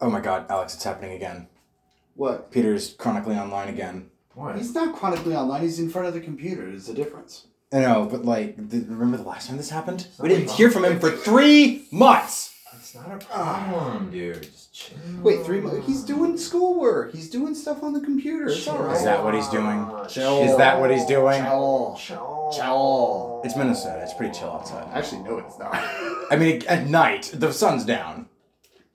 Oh my god, Alex, it's happening again. What? Peter's chronically online again. What? He's not chronically online. He's in front of the computer. There's a difference. I know, but like, th- remember the last time this happened? It's We not didn't my hear from him for three months. It's not a problem, dude. Just chill. Wait, three months. He's doing schoolwork. He's doing stuff on the computer. It's all right. Is that what he's doing? Chill. Is that what he's doing? Chill. Chill. Chill. It's Minnesota. It's pretty chill outside. Actually, no, it's not. I mean, at night, the sun's down.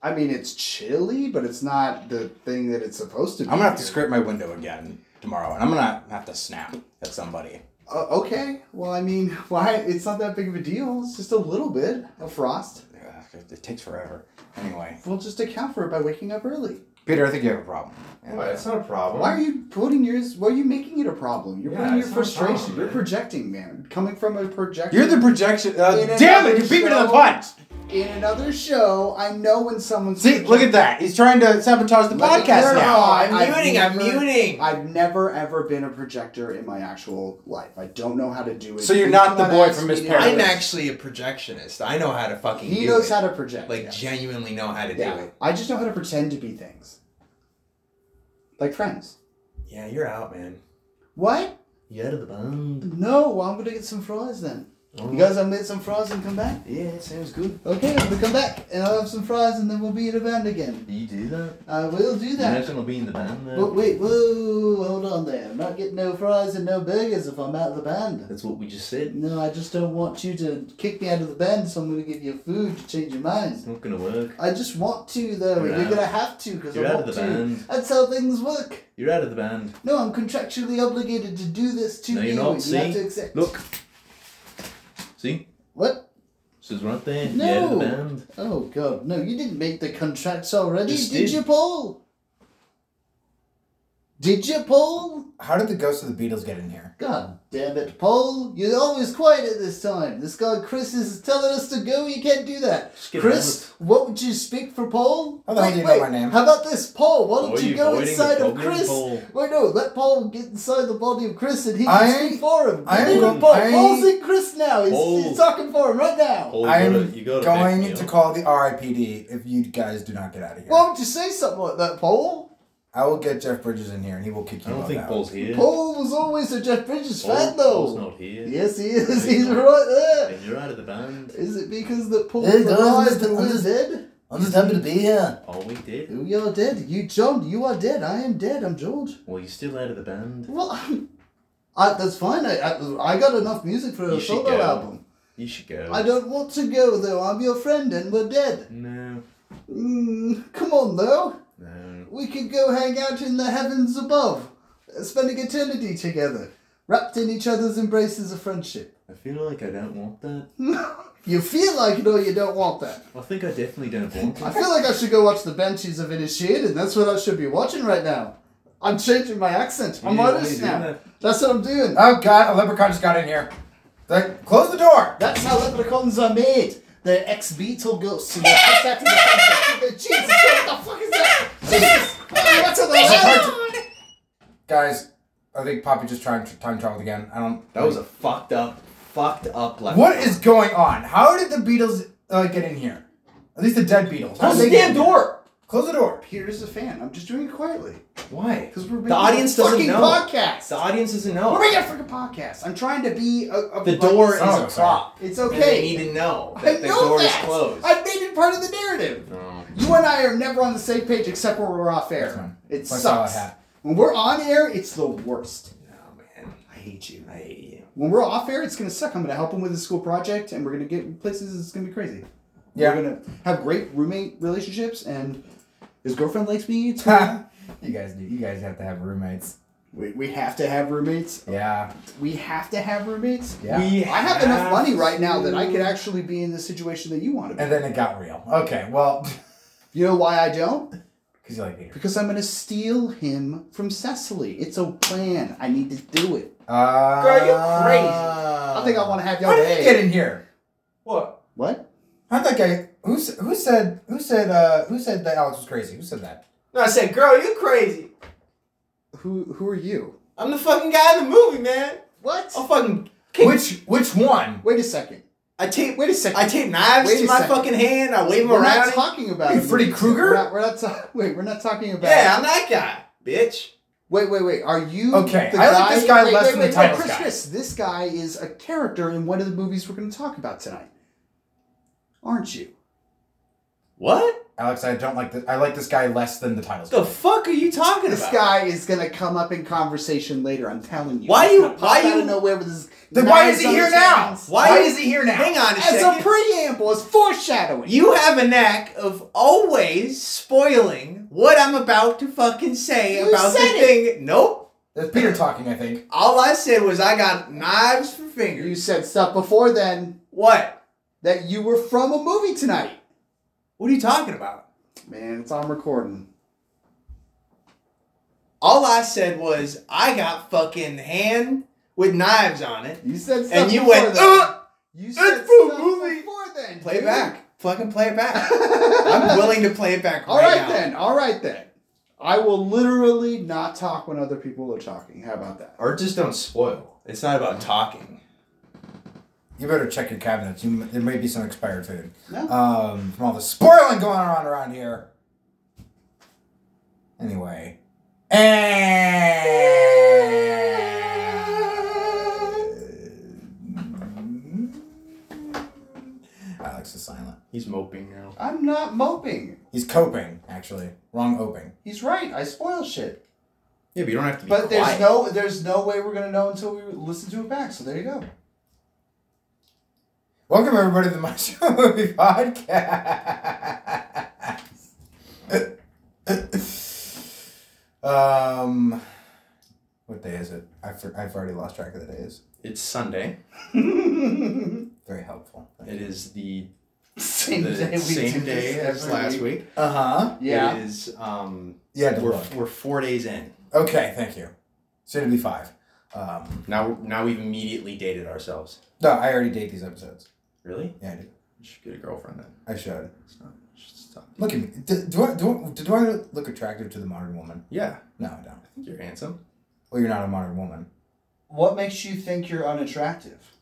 I mean, it's chilly, but it's not the thing that it's supposed to be. I'm gonna have to here. scrape my window again tomorrow, and I'm gonna have to snap at somebody. Uh, okay. Well, I mean, why? It's not that big of a deal. It's just a little bit of frost. Ugh, It, it takes forever. Anyway, We'll just account for it by waking up early. Peter, I think you have a problem. What? It's not a problem. Why are you putting yours? Why are you making it a problem? You're Yeah, putting your it's not a frustration. problem, You're projecting, man. Coming from a projection. You're the projection. Uh, damn it! You beat me to the punch. In another show, I know when someone's. See, look at that. He's trying to sabotage the Let podcast clarify. now. Oh, I'm I've muting, I'm muting. I've never ever been a projector in my actual life. I don't know how to do it. So you're not the boy from me Miss to Paradise. I'm actually a projectionist. I know how to fucking He do knows it. how to project. like yes. genuinely know how to do it. I just know how to pretend to be things. Like friends. Yeah, you're out, man. What? You out of the band. No, I'm gonna get some fries then. You guys, I'll make some fries and come back. Yeah, sounds good. Okay, gonna come back and I'll have some fries and then we'll be in a band again. You do that? I will do that. i will be in the band But wait, whoa, hold on there. I'm not getting no fries and no burgers if I'm out of the band. That's what we just said. No, I just don't want you to kick me out of the band, so I'm gonna give you food to change your mind. It's not gonna work. I just want to though. You're You're, gonna have to because I You're out want of the to. band. That's how things work. You're out of the band. No, I'm contractually obligated to do this to No, you. you're not. you have See? to accept. Look. See? What? This is right there. No. You're out of the band. Oh god, no! You didn't make the contracts already, Just did, did. you, Paul? Did you, Paul? How did the ghost of the Beatles get in here? God damn it, Paul! You're always quiet at this time. This guy Chris is telling us to go. You can't do that. Chris, what would you speak for Paul? How the hell Wait, do you know wait, my name? How about this, Paul? Why Why don't are you, you go inside of Chris? Paul? Wait, no, let Paul get inside the body of Chris and he can I- speak for him. I Leave am- him, Paul. I- Paul's in Chris now. He's, Paul. he's talking for him right now. Paul, I'm gotta, you gotta going to call the RIPD if you guys do not get out of here. Why would you say something like that, Paul? I will get Jeff Bridges in here and he will kick you. Out. I don't both think out. Paul's here. Paul was always a Jeff Bridges Paul- fan, Paul's though. not here. Yes, he is. No, He's not. right there. And you're out of the band. Is it because that Paul Hey, guys, alive I'm just- and I'm we're dead? I'm just happy to be here. Oh, we did. We are dead. You, John, you are dead. I am dead. I'm George. Well, you're still out of the band. Well, I, that's fine. I, I, I got enough music for a solo album. You should go. I don't want to go, though. I'm your friend and we're dead. No. Mm, come on, though. No. We could go hang out in the heavens above, spending eternity together, wrapped in each other's embraces of friendship. I feel like I don't want that. You feel like it or you don't want that. I think I definitely don't want I feel like I should go watch the Banshees of Inisherin. That's what I should be watching right now. I'm changing my accent. I'm Yeah, Irish why are you now. that? That's what I'm doing. Oh god, a leprechaun just got in here. Like, close the door! That's how leprechauns are made. They're ex-beetle ghosts and they're pushed out the sunset. Jesus, what the fuck is that? Jesus! Oh, what's on the? Guys, I think Poppy just tried time traveled again. I don't. That was a fucked up, fucked up left. What is going on? How did the Beatles uh, get in here? At least the dead Beatles. How Close did the they damn here? door! Close the door. Peter's a fan. I'm just doing it quietly. Why? Because we're making The audience a doesn't fucking know. podcast. The audience doesn't know. We're making a fucking podcast. I'm trying to be a, a The door is Oh, a sorry. prop. It's And they need to know I that the know door that. is closed. I've made it part of the narrative. Oh, no. You and I are never on the same page except when we're off That's air. fine. It sucks. When we're on air, it's the worst. No, man. I hate you. I hate you. When we're off air, it's gonna suck. I'm gonna help him with his school project, and we're gonna get places. It's gonna be crazy. Yeah. We're gonna have great roommate relationships, and his girlfriend likes me too. you guys do. You guys have to have roommates. we, we have to have roommates. Yeah. We have to have roommates. Yeah. We I have enough money right now that I could actually be in the situation that you want to be. And then it got real. Okay, well, You know why I don't? because you like Peter. Because I'm gonna steal him from Cecily. It's a plan. I need to do it. Uh, Girl, you crazy. I think I want to have your How did day. he get in here? What? What? How'd that guy? Who who said who said uh who said that Alex was crazy? Who said that? No, I said, girl, you crazy. Who Who are you? I'm the fucking guy in the movie, man. What? I'll fucking kick. Which which one? Wait a second. I tape. Wait a second. I tape knives Wait to my second. fucking hand. I wave them around. we're around. not talking about Hey, it. Freddy Krueger? We're not, we're not ta- wait, we're not talking about. yeah, I'm that guy, bitch. Wait, wait, wait. Are you Okay, the I like guy? this guy wait, less wait, than wait, the titles wait, Chris, guy. Chris, this guy is a character in one of the movies we're going to talk about tonight, aren't you? What? Alex, I don't like this. I like this guy less than the titles. The fuck are you talking This about? This guy is going to come up in conversation later. I'm telling you. Why He's you- why you- of nowhere with his? Then why is he here now? Why Why is he here now? Hang on a As second. a preamble, as foreshadowing. You have a knack of always spoiling what I'm about to fucking say You about the said it. thing. Nope. That's Peter talking, I think. All I said was I got knives for fingers. you said stuff before then what? that you were from a movie tonight. What are you talking about? Man, it's on recording. All I said was I got fucking hand with knives on it. You said stuff And you went. "Ugh, You it's said from stuff movie." before then. play it dude. back. Fucking play it back. I'm willing to play it back All right, then. All right then. I will literally not talk when other people are talking. How about that? Or just don't spoil. It's not about talking. You better check your cabinets. You, there may be some expired food. No. Um, from all the spoiling going on around here. Anyway. And Alex is silent. He's moping now. I'm not moping. He's coping, actually. Wrong oping. He's right. I spoil shit. Yeah, but you don't have to be But there's no there's no way we're gonna know until we listen to it back. So there you go. Welcome everybody to the Maestro Movie Podcast. um, what day is it? I've, I've already lost track of the days. It's Sunday. Very helpful. It is the, same the day we same day as last week. Uh huh. Yeah. It is um Yeah, we're, look. we're four days in. Okay, thank you. Soon to be five. Um, Now now we've immediately dated ourselves. no, I already date these episodes. Really? Yeah, I do. You should get a girlfriend then. I should. It's not, just stop. Look at me. Do, do, I, do, I, do I look attractive to the modern woman? Yeah, No, I don't. I think you're handsome. Well, you're not a modern woman. What makes you think you're unattractive?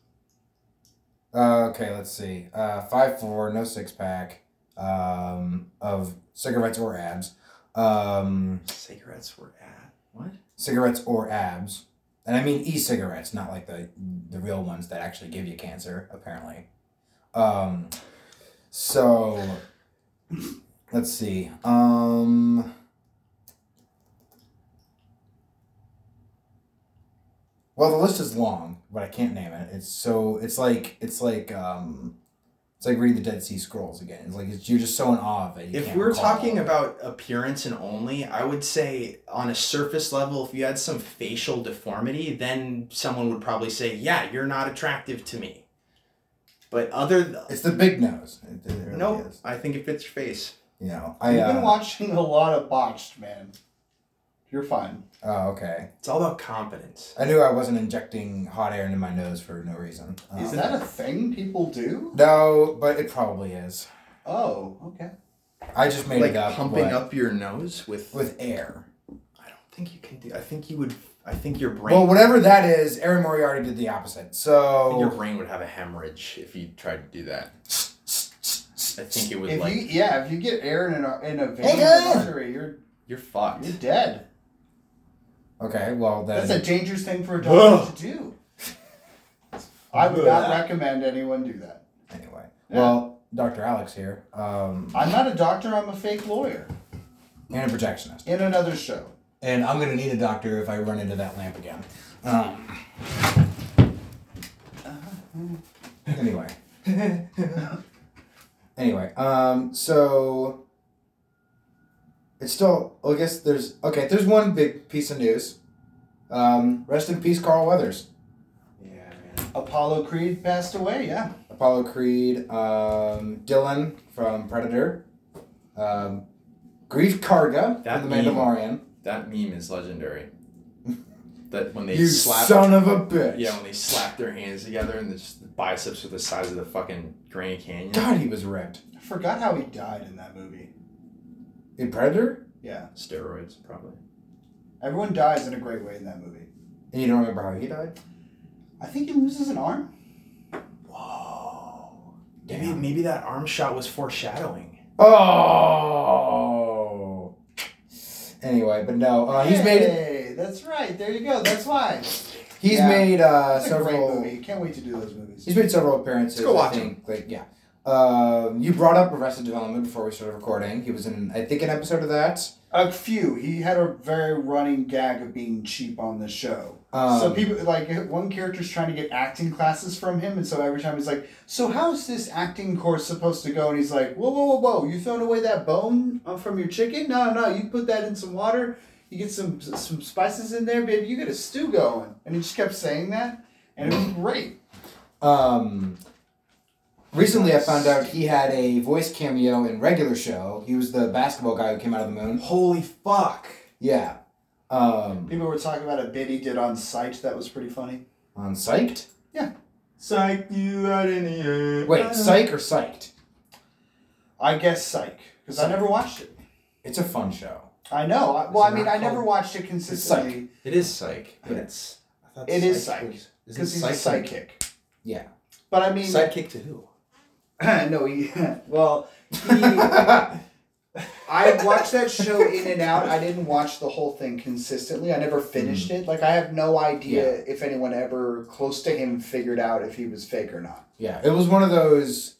Uh, okay, let's see. Uh, five four, no six pack, um, of cigarettes or abs, um, Cigarettes were at what? cigarettes or abs, and I mean e-cigarettes, not like the the real ones that actually give you cancer, apparently. Um, so let's see. Um. Well, the list is long, but I can't name it. It's so it's like it's like um, it's like reading the Dead Sea Scrolls again. It's like it's, you're just so in awe of it. If we're talking about appearance and only, I would say on a surface level, if you had some facial deformity, then someone would probably say, "Yeah, you're not attractive to me." But other th- it's the big nose. It, it really no, is. I think it fits your face. You know, I. We've Uh, been watching a lot of botched, man. You're fine. oh, okay. It's all about confidence. I knew I wasn't injecting hot air into my nose for no reason. Is Um, that a thing people do? No, but it probably is. Oh, okay. I just made like it up. pumping but- up your nose with. with air. I don't think you can do. I think you would. I think your brain. Well, whatever that is, Erin Moriarty did the opposite. I think So your brain would have a hemorrhage if you tried to do that. I think it would If like you yeah, if you get air in a in a vein Hey, or artery, you're you're fucked. you're dead. okay, well then. That's a dangerous thing for a doctor to do. I would not recommend anyone do that. anyway, Yeah. well, Dr. Alex here, um, I'm not a doctor. I'm a fake lawyer and a projectionist, in another show. And I'm gonna need a doctor if I run into that lamp again. Um, anyway. anyway, um, so it's still. Well, I guess there's okay. There's one big piece of news. Um, rest in peace, Carl Weathers. Yeah, man. Apollo Creed passed away. Yeah. Apollo Creed, um, Dillon from Predator, um, Greef Karga from The. Mandalorian. That meme is legendary. that when they You slap. son of a bitch. Yeah, when they slap their hands together and the, the biceps are the size of the fucking Grand Canyon. God, he was ripped. I forgot how he died in that movie. In Predator? Yeah. Steroids, probably. Everyone dies in a great way in that movie. And you don't remember how he died? I think he loses an arm. Whoa. Maybe maybe that arm shot was foreshadowing. Oh. Anyway, but no, uh, he's made Hey, that's right. There you go. That's why. he's Yeah. made uh, That's a great several. movie. Can't wait to do those movies. He's made several appearances. Let's go I watch think, Like yeah. Um, you brought up Arrested Development before we started recording. He was in, I think, an episode of that. A few. He had a very running gag of being cheap on the show. Um, so people like one character's trying to get acting classes from him, and so every time he's like, "So how's this acting course supposed to go?" And he's like, "Whoa, whoa, whoa, whoa! You throwing away that bone uh, from your chicken? No, no, you put that in some water. You get some some spices in there, baby. You get a stew going." And he just kept saying that, and it was great. Um, recently, I found out he had a voice cameo in regular show. He was the basketball guy who came out of the moon. Holy fuck! Yeah. Um, People were talking about a bit he did on Psych that was pretty funny. on Psyched? Yeah. Psych you out in the air. Wait, Psych or Psyched? I guess Psych because I never watched it. It's a fun show. I know. I, well, I mean, I never watched it consistently It is psych, but Yeah. it's. I thought It is Psych, was- isn't because he's a Psych sidekick. Yeah. But I mean, Sidekick to who? no, he. Well, he. I watched that show in and out. I didn't watch the whole thing consistently. I never finished mm. it. Like I have no idea if anyone ever close to him figured out if he was fake or not. Yeah, it was one of those.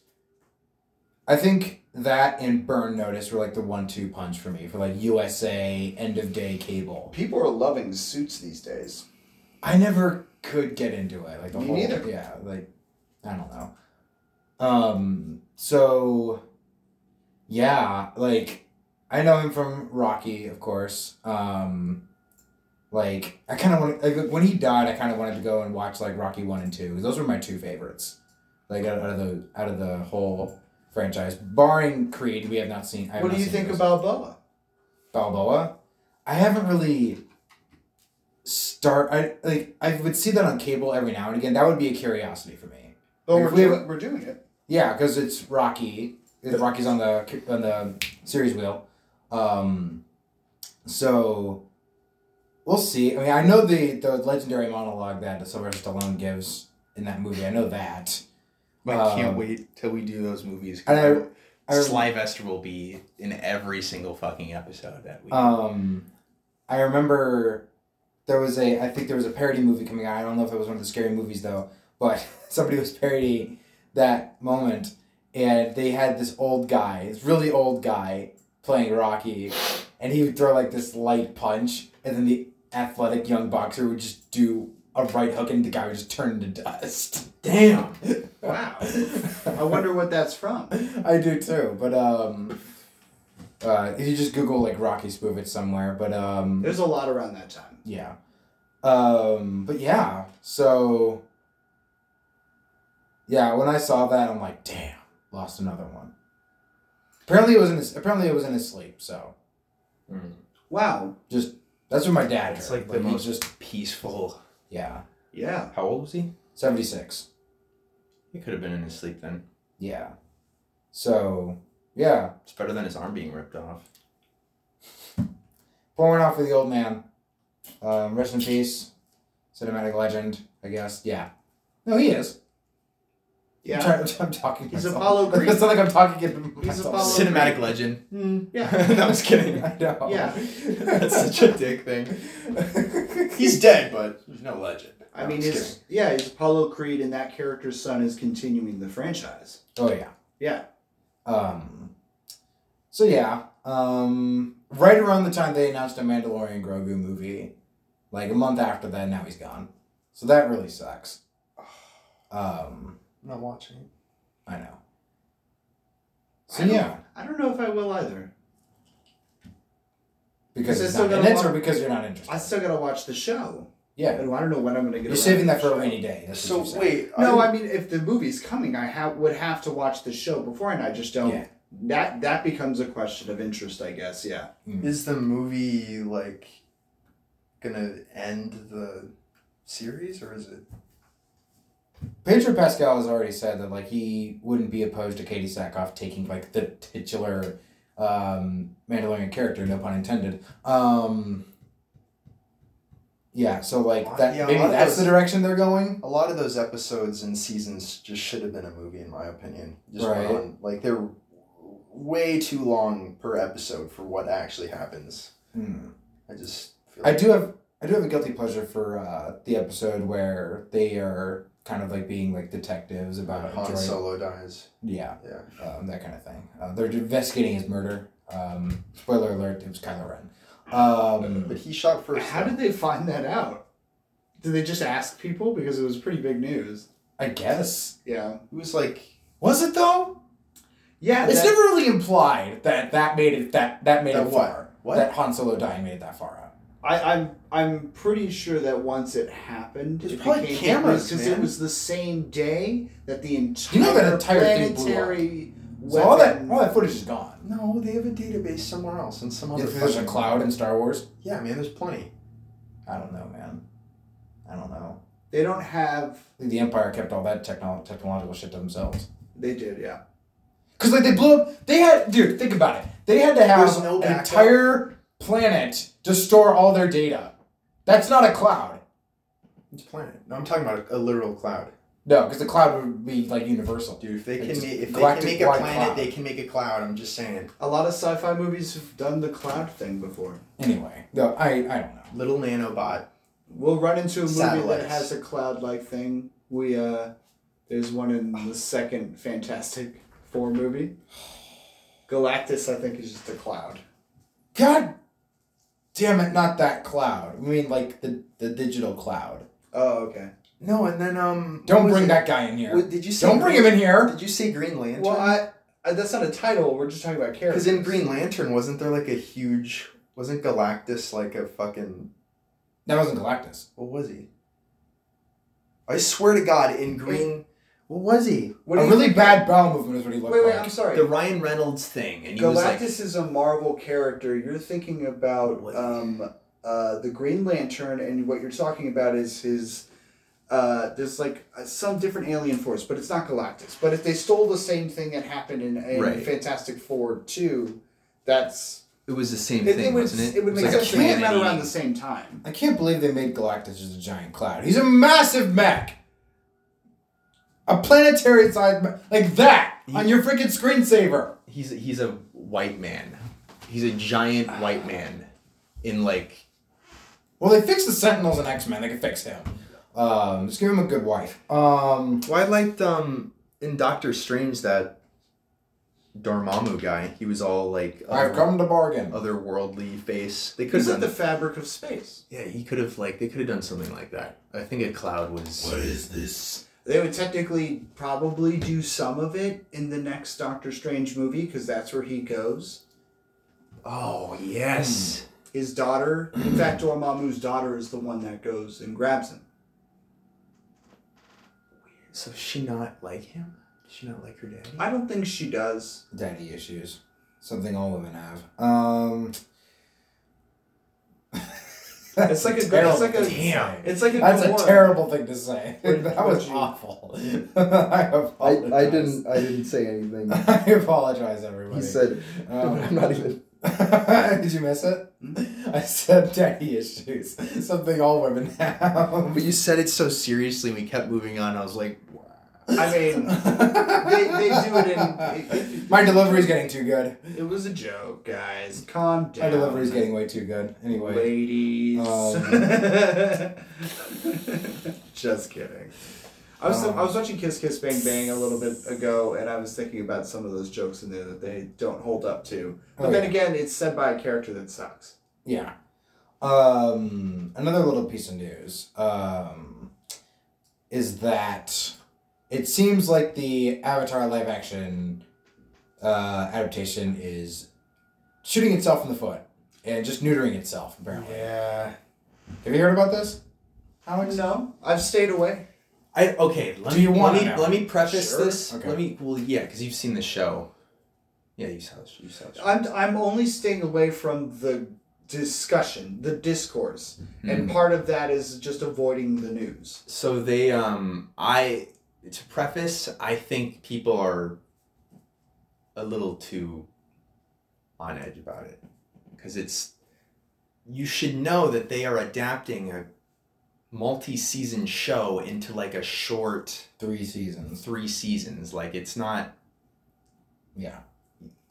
I think that and Burn Notice were like the one-two punch for me for like USA end of day cable. People are loving suits these days. I never could get into it. Like the Me whole neither. yeah, like I don't know. Um so yeah, like I know him from Rocky, of course. Um like I kind of want like when he died, I kind of wanted to go and watch like Rocky 1 and 2. Those were my two favorites. Like out, out of the out of the whole franchise, barring Creed, we have not seen I have What do you think those. about Boa? Balboa. I haven't really start. I like. I would see that on cable every now and again. That would be a curiosity for me. Oh, Like, we're we- doing, we're doing it. Yeah, because it's Rocky. Rocky's on the on the series wheel. Um, so we'll see. I mean, I know the the legendary monologue that Sylvester Stallone gives in that movie. I know that. But I Um, can't wait till we do those movies. I- I- Sylvester will be in every single fucking episode that we. Um, I remember there was a. I think there was a parody movie coming out. I don't know if it was one of the scary movies though, but somebody was parodying that moment, and they had this old guy, this really old guy, playing Rocky, and he would throw like this light punch, and then the athletic young boxer would just do a right hook, and the guy would just turn into dust. Damn. Wow. I wonder what that's from. I do too, but um. Uh, if you just Google like Rocky spoof it somewhere, but um, There's a lot around that time. Yeah. Um, but yeah, so yeah, when I saw that, I'm like, damn, lost another one. Apparently, it was in his. Apparently, it was in his sleep. So Wow. Just that's what my dad It's heard. like the he most- just Peaceful. yeah, Yeah. How old was he? seventy six. He could have been in his sleep then. Yeah. So yeah, It's better than his arm being ripped off. pouring off for the old man. Um, rest in peace, cinematic legend. I guess. Yeah. No, he is. I'm, Yeah. trying, I'm talking. He's myself. Apollo Creed. It's not like I'm talking in He's myself. Apollo Cinematic Creed. legend. Mm, yeah. no, I was kidding. I know. Yeah. That's such a dick thing. He's dead, but there's no legend. I No, mean, I'm just yeah, he's Apollo Creed, and that character's son is continuing the franchise. Oh yeah. Yeah. Um. So yeah. Um. Right around the time they announced a Mandalorian Grogu movie, like a month after that, now he's gone. So that really sucks. Um. I'm not watching it. I know. So I yeah, I don't know if I will either. because I it's still not in gotta it, or wa- because you're not interested. I still gotta watch the show. yeah, And I don't know when I'm gonna get. you're around saving that the for a show. rainy day. That's So what you said. wait. No, are I mean, if the movie's coming, I ha- would have to watch the show before, and I just don't. Yeah. That that becomes a question of interest, I guess. Yeah. Mm. Is the movie like gonna end the series or is it? Pedro Pascal has already said that like he wouldn't be opposed to Katee Sackhoff taking like the titular um, Mandalorian character, no pun intended. Um, Yeah, so like Uh, that yeah, maybe that's the direction they're going. A lot of those episodes and seasons just should have been a movie, in my opinion. Just Right. on like they're way too long per episode for what actually happens. Hmm. I just feel I do have I do have a guilty pleasure for uh, the episode where they are kind of like being like detectives about a Han droid. Solo dies. Yeah, Yeah. um, that kind of thing. Uh, they're investigating his murder. Um, spoiler alert: it was Kylo Ren. Um, But he shot first. How did they find that out? Did they just ask people because it was pretty big news? I guess Yeah. It was like was it though? Yeah. It's that- never really implied that that made it that that made That it what? far. What? That Han Solo dying made it that far out. I, I'm I'm pretty sure that once it happened, There's it probably became cameras, because it man. was the same day that the entire, You know that entire thing blew up. planetary So all that all that footage is gone. no, they have a database somewhere else in some other. There's a fucking- cloud in Star Wars, Yeah, man. There's plenty. I don't know, man. I don't know. They don't have. I think the Empire kept all that techno- technological shit to themselves. They did, yeah. Cause like they blew up. They had, dude. Think about it. They had to have There's no an backup. entire planet to store all their data. That's not a cloud. It's a planet. No, I'm talking about a, a literal cloud. No, because the cloud would be like universal. Dude, if they can It's make if they can make a planet, cloud. they can make a cloud. I'm just saying. A lot of sci-fi movies have done the cloud thing before. Anyway, no, I I don't know. Little nanobot. We'll run into a movie that has a cloud-like thing. We uh, there's one in the second Fantastic Four movie. Galactus, I think, is just a cloud. God damn it! Not that cloud. I mean, like the the digital cloud. Oh, okay. No, and then um. Don't bring it? that guy in here. What, did you say? Don't bring him in here. Did you say Green Lantern? Well, I, I that's not a title. We're just talking about characters. Because in Green Lantern, wasn't there like a huge? Wasn't Galactus like a fucking? That wasn't Galactus. What was he? I swear to God, in Green, what was he? What a really bad bowel movement is what he looked like. Wait, wait. I'm sorry. The Ryan Reynolds thing, and he Galactus was like, is a Marvel character. You're thinking about um, uh, the Green Lantern, and what you're talking about is his. Uh, there's like uh, some different alien force, but it's not Galactus. But if they stole the same thing that happened in, in Right. Fantastic Four two, that's it was the same it, thing, it would wasn't it? it would make like sense. They came out around the same time. I can't believe they made Galactus as a giant cloud. He's a massive mech. A planetary sized mech. Like that on your freaking screensaver. He's he's a white man. He's a giant white man, in like Well, they fixed the Sentinels and X Men. They can fix him. Um, just give him a good wife. Um, Well, I liked um in Doctor Strange that Dormammu guy. He was all like I've come to bargain. otherworldly face. They could Is have it the fabric of space? yeah. He could have like they could have done something like that. I think a cloud was. What is this? They would technically probably do some of it in the next Doctor Strange movie because that's where he goes. Oh yes. His daughter, in fact, Dormammu's daughter is the one that goes and grabs him. So does she not like him? Does she not like her daddy? I don't think she does. Daddy issues. Something all women have. Um, It's like a- terrible it's like a- thing to damn. say. It's like a That's a Gamora. terrible thing to say. That was awful. I apologize. I didn't say anything. I apologize, everybody. He said, Um, "I'm not even." Did you miss it? I said daddy issues. Something all women have. But you said it so seriously, and we kept moving on. I was like, wow. I mean, they, they do it in. It, it, My delivery's getting too good. it was a joke, guys. Calm down. My delivery's getting way too good. Anyway. Ladies. Um, Just kidding. I was, Um, I was watching Kiss Kiss Bang Bang a little bit ago, and I was thinking about some of those jokes in there that they don't hold up to. But Oh, then yeah. again, it's said by a character that sucks. Yeah. Um, another little piece of news um, is that it seems like the Avatar live action uh, adaptation is shooting itself in the foot and just neutering itself, apparently. Yeah. Have you heard about this, Alex? No, I've stayed away. I okay. Let Do me you wanna let me know? let me preface Sure. this. Okay. Let me well yeah, because you've seen the show. Yeah, you saw the you saw the show. I'm, I'm only staying away from the discussion, the discourse. And Mhm. part of that is just avoiding the news. So they um I to preface, I think people are a little too on edge about it because it's you should know that they are adapting a multi-season show into like a short Three seasons. three seasons. Like it's not Yeah.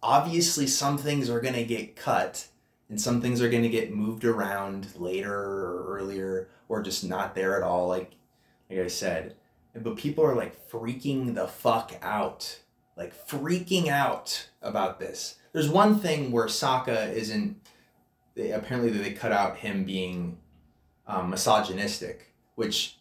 obviously some things are going to get cut and some things are going to get moved around later or earlier or just not there at all like like I said. But people are like freaking the fuck out. Like freaking out about this. There's one thing where Sokka isn't they, apparently they cut out him being um, misogynistic, which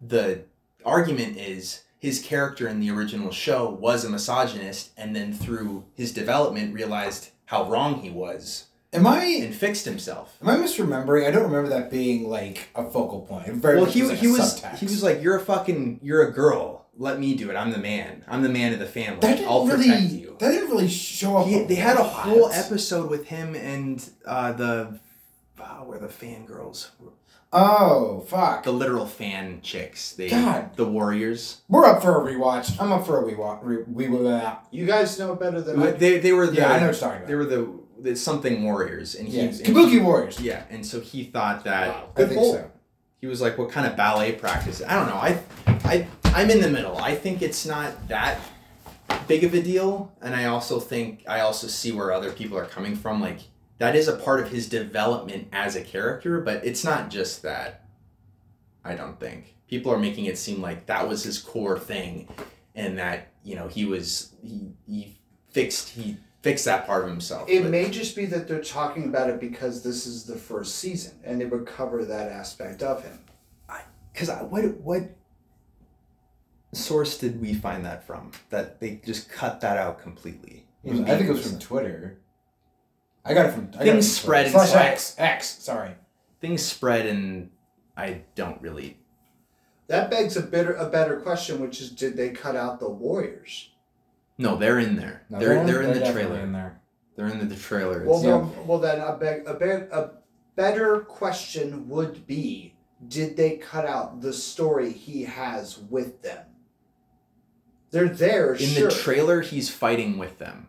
the argument is his character in the original show was a misogynist and then through his development realized how wrong he was Am I and fixed himself. am I misremembering? I don't remember that being like a focal point. It Very well, much he, like he was subtext. he was like, "You're a fucking you're a girl. Let me do it. I'm the man. I'm the man of the family. that didn't I'll really protect you." that didn't really show up. He, they had a lot. whole episode with him and uh, the uh, where the fangirls, Oh fuck! the literal fan chicks. They God. the warriors. We're up for a rewatch. I'm up for a rewatch. Re, we will. Uh, You guys know better than I. They, they were the yeah, I know what you're talking they were the, something warriors and he Kabuki he- Warriors. Yeah, and so he thought that Wow. I think so. he was like, "What kind of ballet practice?" I don't know. I, I, I'm in the middle. I think it's not that big of a deal, and I also think I also see where other people are coming from. Like that is a part of his development as a character, but it's not just that. I don't think people are making it seem like that was his core thing, and that you know he was he he fixed he fixed that part of himself. It but- may just be that they're talking about it because this is the first season and they would cover that aspect of him. Because what what source did we find that from? That they just cut that out completely. Was- I think it was from Twitter. I got it from. I got it Things from spread Twitter. slash inside- X. X. Sorry. things spread, and I don't really. That begs a better a better question, which is did they cut out the Warriors? No, they're in there. No, they're they're, in the definitely trailer. In there. They're in the, the trailer. Well, It's- then, well then a, beg, a, beg, a better question would be did they cut out the story he has with them? They're there, in sure. the trailer, he's fighting with them.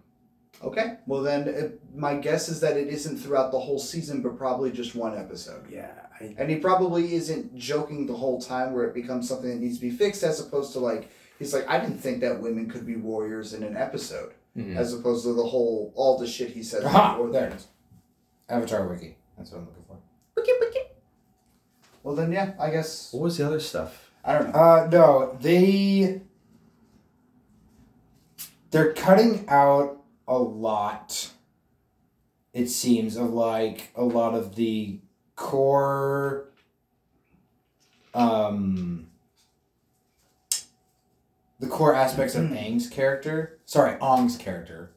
okay, well then uh, my guess is that it isn't throughout the whole season, but probably just one episode. Yeah, I, And he probably isn't joking the whole time where it becomes something that needs to be fixed, as opposed to like, he's like, I didn't think that women could be warriors in an episode, mhm. as opposed to the whole, all the shit he says Aha! before There that. it is. Avatar Wiki. That's what I'm looking for. Wiki wiki. Well, then, yeah, I guess, What was the other stuff? I don't know. Uh, no, they they're cutting out a lot. It seems of like a lot of the core, um, the core aspects of Aang's character. Sorry, Ong's character.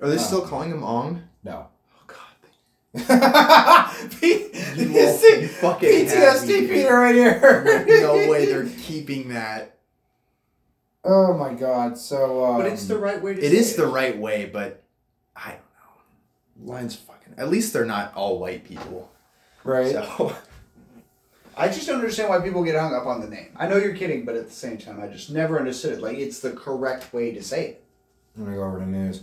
Are they Uh, still calling him Ong? No. Oh God. P- You you will- see- you fucking PTSD. Peter right here. no way they're keeping that. Oh my god! So, um, But it's the right way to It say is the right way, but I don't know. Lions fucking. At least they're not all white people. right. So I just don't understand why people get hung up on the name. I know you're kidding, but at the same time, I just never understood it. Like, it's the correct way to say it. I'm gonna go over to news.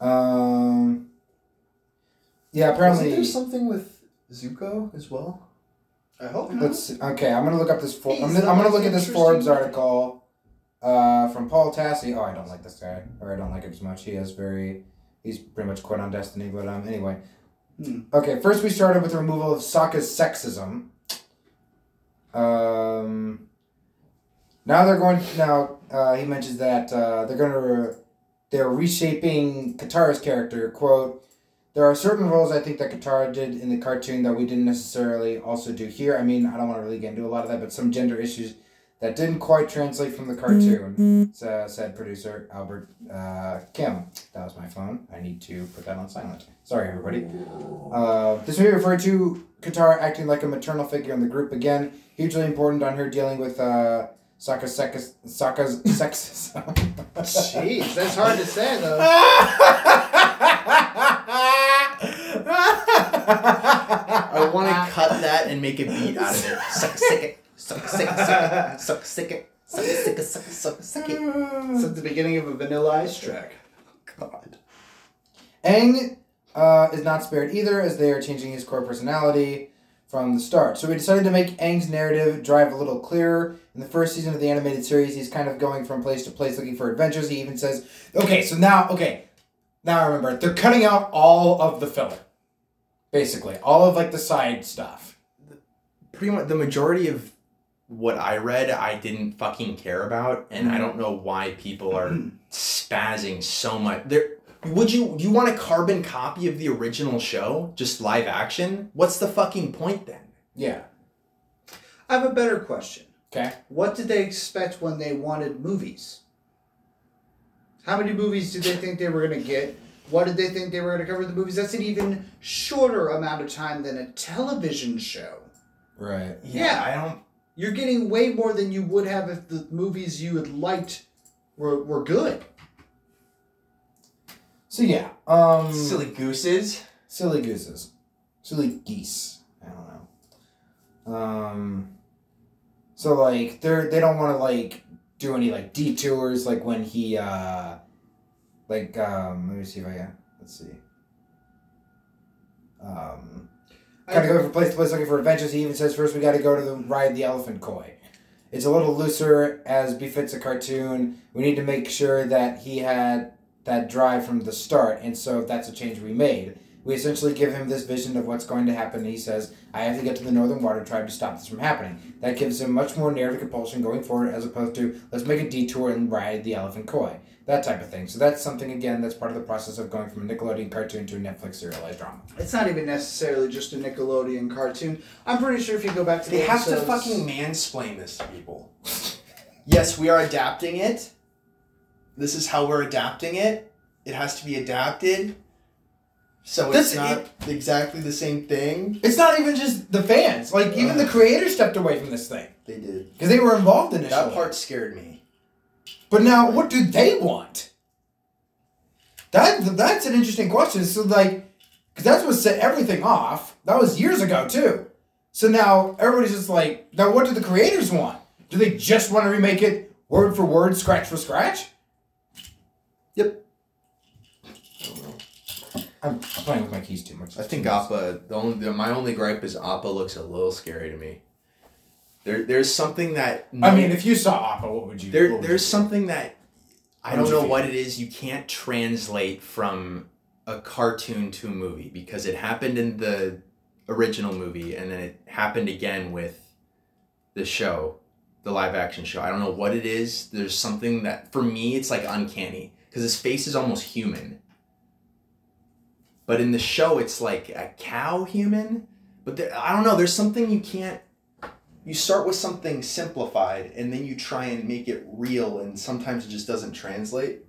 Um. Yeah, Wasn't apparently. there something with Zuko as well? I hope not. Let's see. Okay, I'm gonna look up this. For, I'm gonna, I'm gonna look at this Forbes article. Uh, from Paul Tassi. Oh, I don't like this guy, or I don't like him as much. He has very. He's pretty much quit on Destiny, but um. Anyway. Hmm. Okay, first we started with the removal of Sokka's sexism. Um. Now they're going. Now uh, he mentions that uh, they're going to. They're reshaping Katara's character. Quote. There are certain roles I think that Katara did in the cartoon that we didn't necessarily also do here. I mean, I don't want to really get into a lot of that, but some gender issues that didn't quite translate from the cartoon, uh, said producer Albert uh, Kim. That was my phone. I need to put that on silent. Sorry, everybody. Uh, this may refer to Katara acting like a maternal figure in the group again. Hugely important on her dealing with uh, Sokka's, sex- Sokka's sexism. Jeez, that's hard to say, though. I want to cut that and make a beat out of it. Suck sick it. Suck sick it. Suck sick it. Suck sick it. Suck suck sick it. It's at the beginning of a Vanilla Ice track. God. Aang uh, is not spared either, as they are changing his core personality. from the start. So we decided to make Aang's narrative drive a little clearer. In the first season of the animated series, he's kind of going from place to place looking for adventures. He even says, okay, so now, okay, now I remember, they're cutting out all of the filler. Basically, all of like the side stuff. Pretty much the majority of what I read, I didn't fucking care about, and I mm. don't know why people are mm-hmm. spazzing so much. There, would you you want a carbon copy of the original show, just live action? What's the fucking point then? Yeah. I have a better question. Okay. What did they expect when they wanted movies? How many movies did they think they were going to get? What did they think they were going to cover the movies? That's an even shorter amount of time than a television show. Right. Yeah. I don't. You're getting way more than you would have if the movies you had liked were, were good. So yeah. Um. Silly gooses. silly gooses, silly geese. I don't know. Um, so like they're they don't want to like do any like detours like when he uh like um let me see if I can let's see. Um, kind of go from place to place looking for adventures. He even says first we got to go to the ride the elephant koi. It's a little looser as befits a cartoon. We need to make sure that he had that drive from the start, and so that's a change we made. We essentially give him this vision of what's going to happen. And he says, I have to get to the Northern Water Tribe to stop this from happening. That gives him much more narrative compulsion going forward as opposed to, let's make a detour and ride the elephant koi. That type of thing. So that's something, again, that's part of the process of going from a Nickelodeon cartoon to a Netflix serialized drama. It's not even necessarily just a Nickelodeon cartoon. I'm pretty sure if you go back to They the have to fucking mansplain this to people. yes, we are adapting it. This is how we're adapting it. It has to be adapted. So it's This- not exactly the same thing. It's not even just the fans. Like, even the creators stepped away from this thing. They did. Because they were involved initially. That part scared me. But now, what do they want? That that's an interesting question. So like, because that's what set everything off. That was years ago too. So now everybody's just like, now what do the creators want? Do they just want to remake it word for word, scratch for scratch? Yep. I'm playing with my keys too much. I think Appa. The only the, my only gripe is Appa looks a little scary to me. There, there's something that. I mean, if you saw Appa, what would you? there, would there's you something that I don't know feel? what it is. You can't translate from a cartoon to a movie because it happened in the original movie and then it happened again with the show, the live action show. I don't know what it is. There's something that for me it's like uncanny because his face is almost human. But in the show, it's like a cow human. But there, I don't know. There's something you can't. You start with something simplified, and then you try and make it real, and sometimes it just doesn't translate.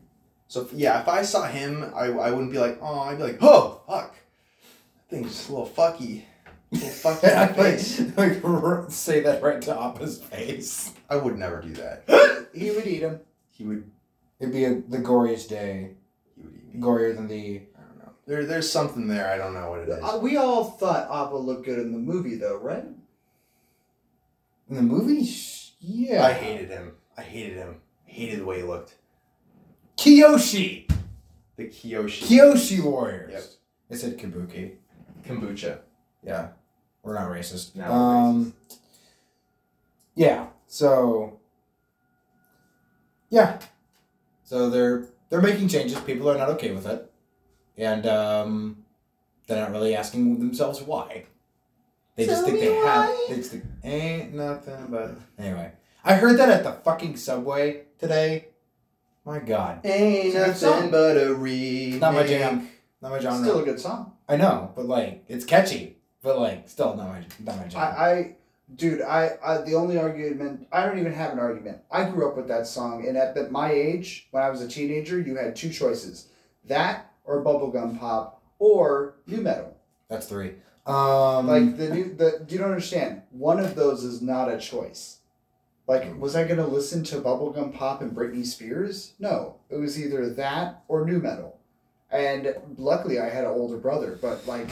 So if, yeah, if I saw him, I, I wouldn't be like, oh, I'd be like, oh, fuck, that thing's a little fucky, a little fucky face. like, like say that right to Appa's face. I would never do that. He would eat him He would. It'd be a, the goriest day, He would eat me. gorier than the. I don't know. There, there's something there. I don't know what it is. Uh, we all thought Appa looked good in the movie, though, right? In the movie, Sh- yeah. I hated him. I hated him. Hated the way he looked. Kyoshi. The Kyoshi. Kyoshi Warriors. Yep. It said Kabuki. Kombucha. Yeah. We're not racist. No, um, Yeah. So. Yeah. So they're they're making changes. People are not okay with it, and um, they're not really asking themselves why. They just think they have. why. They just think ain't nothing but anyway. I heard that at the fucking subway today. My God, Ain't nothing but a remake. not my jam. Not my genre. Still a good song. I know, but like it's catchy, but like still not my not my jam. I, I dude, I, I the only argument I don't even have an argument. I grew up with that song, and at the, my age, when I was a teenager, you had two choices: that or bubblegum pop or new metal. That's three. Um, Like the new the you don't understand. One of those is not a choice. Like, was I gonna listen to bubblegum pop and Britney Spears? No. It was either that or new metal. And luckily I had an older brother, but like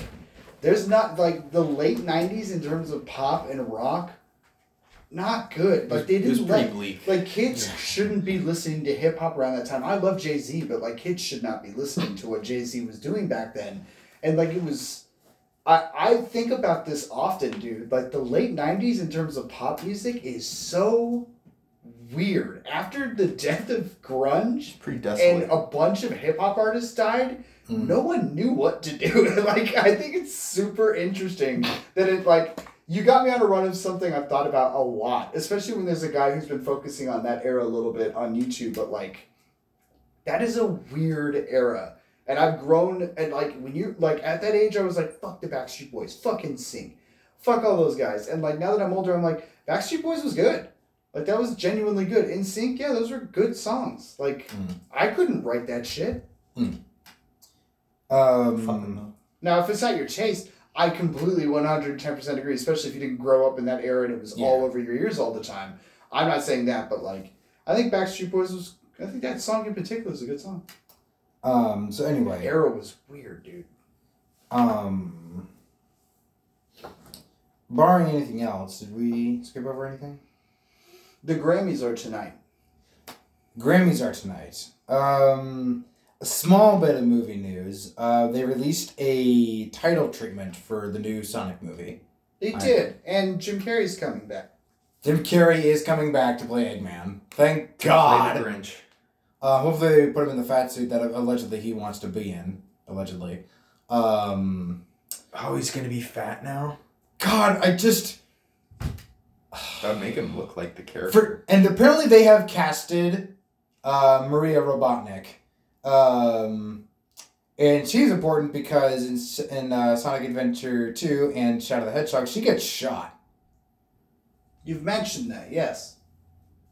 there's not like the late nineties in terms of pop and rock, not good. Like they didn't like bleak. like kids shouldn't be listening to hip hop around that time. I love Jay Z, but like kids should not be listening to what Jay Z was doing back then. And like it was I, I think about this often, dude. Like the late '90s in terms of pop music is so weird. After the death of grunge and a bunch of hip hop artists died, Mm. no one knew what to do. like I think it's super interesting that it like you got me on a run of something I've thought about a lot, especially when there's a guy who's been focusing on that era a little bit on YouTube, but like that is a weird era. And I've grown and like when you like at that age I was like, fuck the Backstreet Boys, fucking sing. Fuck all those guys. And like now that I'm older, I'm like, Backstreet Boys was good. Like that was genuinely good. NSYNC, yeah, those were good songs. Like Mm. I couldn't write that shit. Um, Now, if it's not your taste, I completely 110% agree, especially if you didn't grow up in that era and it was Yeah. all over your ears all the time. I'm not saying that, but like, I think Backstreet Boys was, I think that song in particular is a good song. Um, so The anyway, era was weird, dude. um, barring anything else, did we skip over anything? The Grammys are tonight. Grammys are tonight. Um, a small bit of movie news. Uh, they released a title treatment for the new Sonic movie. They I- did, and Jim Carrey's coming back. Jim Carrey is coming back to play Eggman. Thank God. Play the Grinch. Uh, hopefully they put him in the fat suit that allegedly he wants to be in. Allegedly. Um, Oh, he's gonna be fat now. God, I just That would make him look like the character. for and apparently they have casted uh, Maria Robotnik, um, and she's important because in in uh, Sonic Adventure Two and Shadow the Hedgehog she gets shot. You've mentioned that, yes.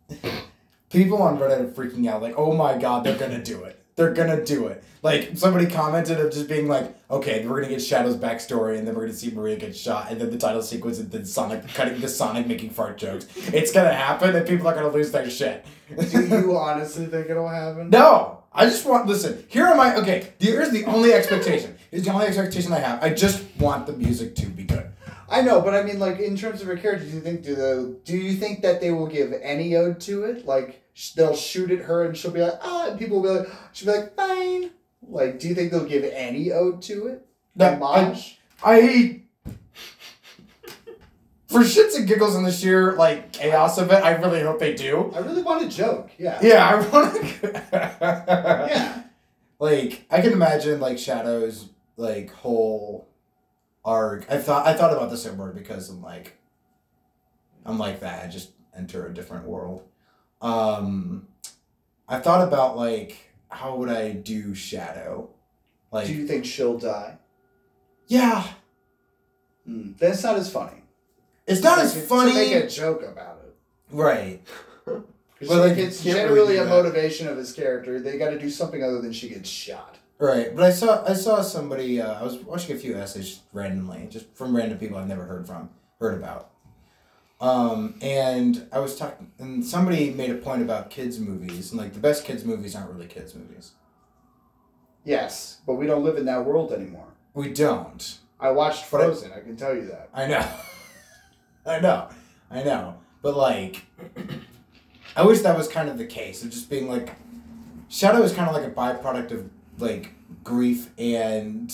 People on Reddit are freaking out, like, "Oh my God, they're gonna do it! They're gonna do it!" Like somebody commented of just being like, "Okay, we're gonna get Shadow's backstory, and then we're gonna see Maria get shot, and then the title sequence, and then Sonic cutting the Sonic making fart jokes. It's gonna happen, and people are gonna lose their shit." Do you honestly think it'll happen? No, I just want. Listen, here am I. Okay, here's the only expectation. Here's the only expectation I have. I just want the music to be good. I know, but I mean, like in terms of her character, do you think do the do you think that they will give any ode to it? Like they'll shoot at her and she'll be like ah, and people will be like she'll be like fine. Like, do you think they'll give any ode to it? No, I, Homage? I for shits and giggles and the sheer like chaos of it, I really hope they do. I really want a joke. Yeah. Yeah, I want to. Yeah. Like I can imagine like Shadow's like whole arc. I thought I thought about this at work because I'm like, I'm like that. I just enter a different world. Um, I thought about like how would I do Shadow, like do you think she'll die? yeah, Mm. That's not as funny. it's not Like, as to funny, make a joke about it. right? Well, like, it's generally really a motivation of his character. They got to do something other than she gets shot. Right, but I saw I saw somebody. Uh, I was watching a few essays randomly, just from random people I've never heard from, heard about. Um, and I was talking, and somebody made a point about kids movies, and like the best kids movies aren't really kids movies. Yes, but we don't live in that world anymore. We don't. I watched But I- Frozen. I can tell you that. I know. I know. I know. But like, I wish that was kind of the case of just being like, Shadow is kind of like a byproduct of like grief and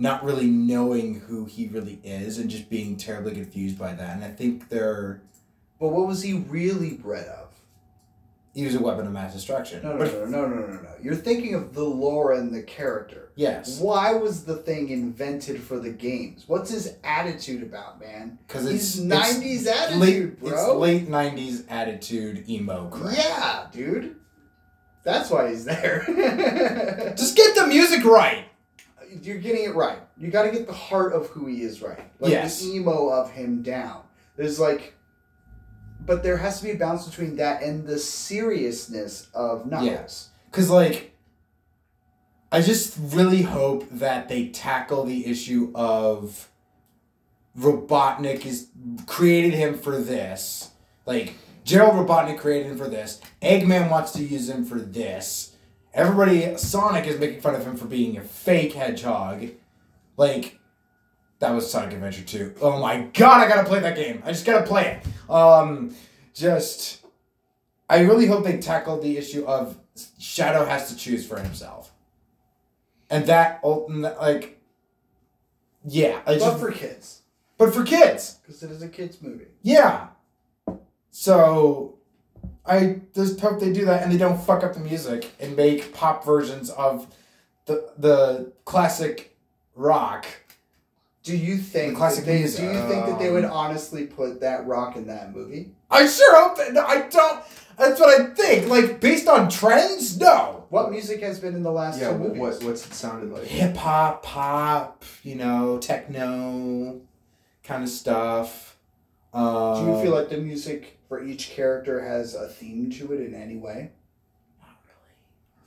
not really knowing who he really is and just being terribly confused by that. And I think they're But what was he really bred of? he was a weapon of mass destruction. No, no, no, no, no, no, no. You're thinking of the lore and the character. yes, Why was the thing invented for the games? What's his attitude about, man? because it's His it's 90s attitude, late, bro. It's late '90s attitude emo crap. Yeah, dude. That's why he's there. Just get the music right. You're getting it right. You got to get the heart of who he is right. Like Yes. the emo of him down. There's like, but there has to be a balance between that and the seriousness of Knuckles. Yes. Because, like, I just really hope that they tackle the issue of Robotnik is created him for this. Like, Gerald Robotnik created him for this. Eggman wants to use him for this. Everybody, Sonic is making fun of him for being a fake hedgehog. Like, that was Sonic Adventure 2. Oh my god, I gotta play that game. I just gotta play it. Um, just. I really hope they tackle the issue of Shadow has to choose for himself. And that, like, yeah, I but just, for kids, but for kids. because it is a kids movie. Yeah. So I just hope they do that and they don't fuck up the music and make pop versions of the the classic rock. Do you think classic that they, music. Do you think that they would Um, honestly put that rock in that movie? I sure hope that I don't that's what I think. Like based on trends, no. What music has been in the last Yeah, two movies? what what's it sounded like? Hip hop, pop, you know, techno kind of stuff. Um, Do you feel like the music for each character has a theme to it in any way?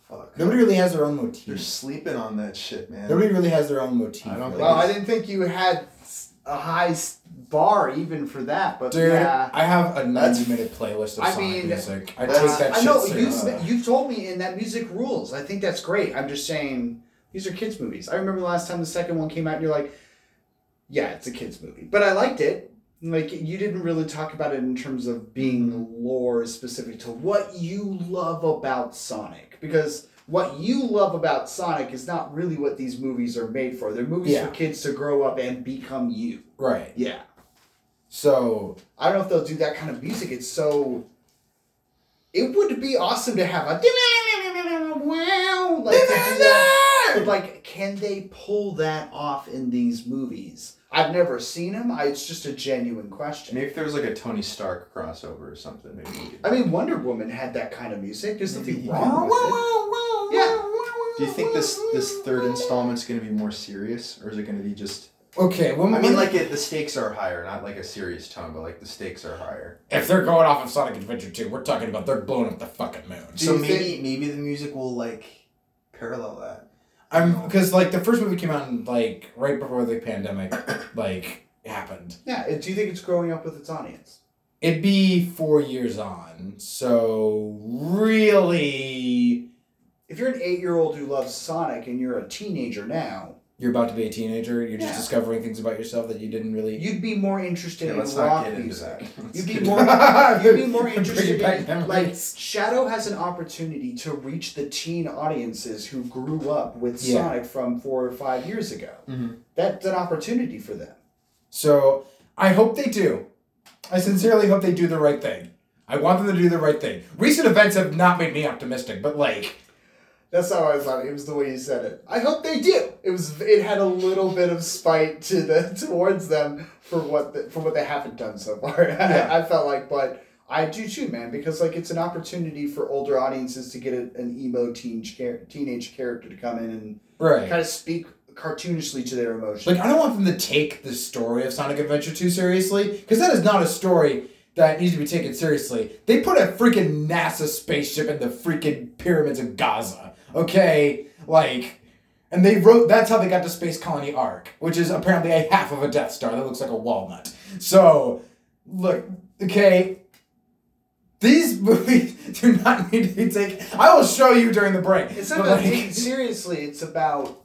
Fuck. nobody really has their own motif. They're sleeping on that shit, man. Nobody really has their own motif. I don't really. Well, I didn't think you had a high bar even for that, but Dude, yeah. I have a That's- 90 minute playlist of I Sonic mean, music. I take that I shit know seriously. you've, you've told me and that music rules. I think that's great. I'm just saying these are kids movies. I remember the last time the second one came out, and you're like, "Yeah, it's a kids movie," but I liked it. Like you didn't really talk about it in terms of being lore specific to what you love about Sonic, because what you love about Sonic is not really what these movies are made for. They're movies Yeah. for kids to grow up and become you. Right. Yeah. So, I don't know if they'll do that kind of music. It's so. It would be awesome to have a wow, like, to have that, but like, can they pull that off in these movies? I've never seen him. I, it's just a genuine question. Maybe if there was like a Tony Stark crossover or something, maybe. could- I mean, Wonder Woman had that kind of music. There's Maybe nothing he wrong could. with it. Yeah. Do you think this this third installment's gonna be more serious, or is it gonna be just? okay, when, I mean, like it, the stakes are higher, not like a serious tone, but like the stakes are higher. if they're going off of Sonic Adventure 2, we're talking about they're blowing up the fucking moon. Do so maybe think- maybe the music will like parallel that. I'm because like the first movie came out in, like right before the pandemic like happened. Yeah. Do you think it's growing up with its audience? It'd be four years on, so really, If you're an eight-year-old who loves Sonic and you're a teenager now, you're about to be a teenager. You're just Yeah. discovering things about yourself that you didn't really. you'd be more interested Yeah, in let's rock not get into music. that. You'd be Let's more you'd be more interested in like Shadow has an opportunity to reach the teen audiences who grew up with Yeah. Sonic from four or five years ago. Mhm. That's an opportunity for them. So I hope they do. I sincerely hope they do the right thing. I want them to do the right thing. Recent events have not made me optimistic, but like, That's how I thought it. It was the way you said it. I hope they do. It was. It had a little bit of spite to the towards them for what the, for what they haven't done so far. Yeah. I, I felt like, but I do too, man, because like it's an opportunity for older audiences to get a, an emo teen teenage character to come in and right. kind of speak cartoonishly to their emotions. Like, I don't want them to take the story of Sonic Adventure 2 seriously, because that is not a story that needs to be taken seriously. They put a freaking NASA spaceship in the freaking pyramids of Gaza, okay? Like, and they wrote, that's how they got to Space Colony ARK, which is apparently a half of a Death Star that looks like a walnut. So, look, okay, these movies do not need to be taken. I will show you during the break. It's not about like- seriously. It's about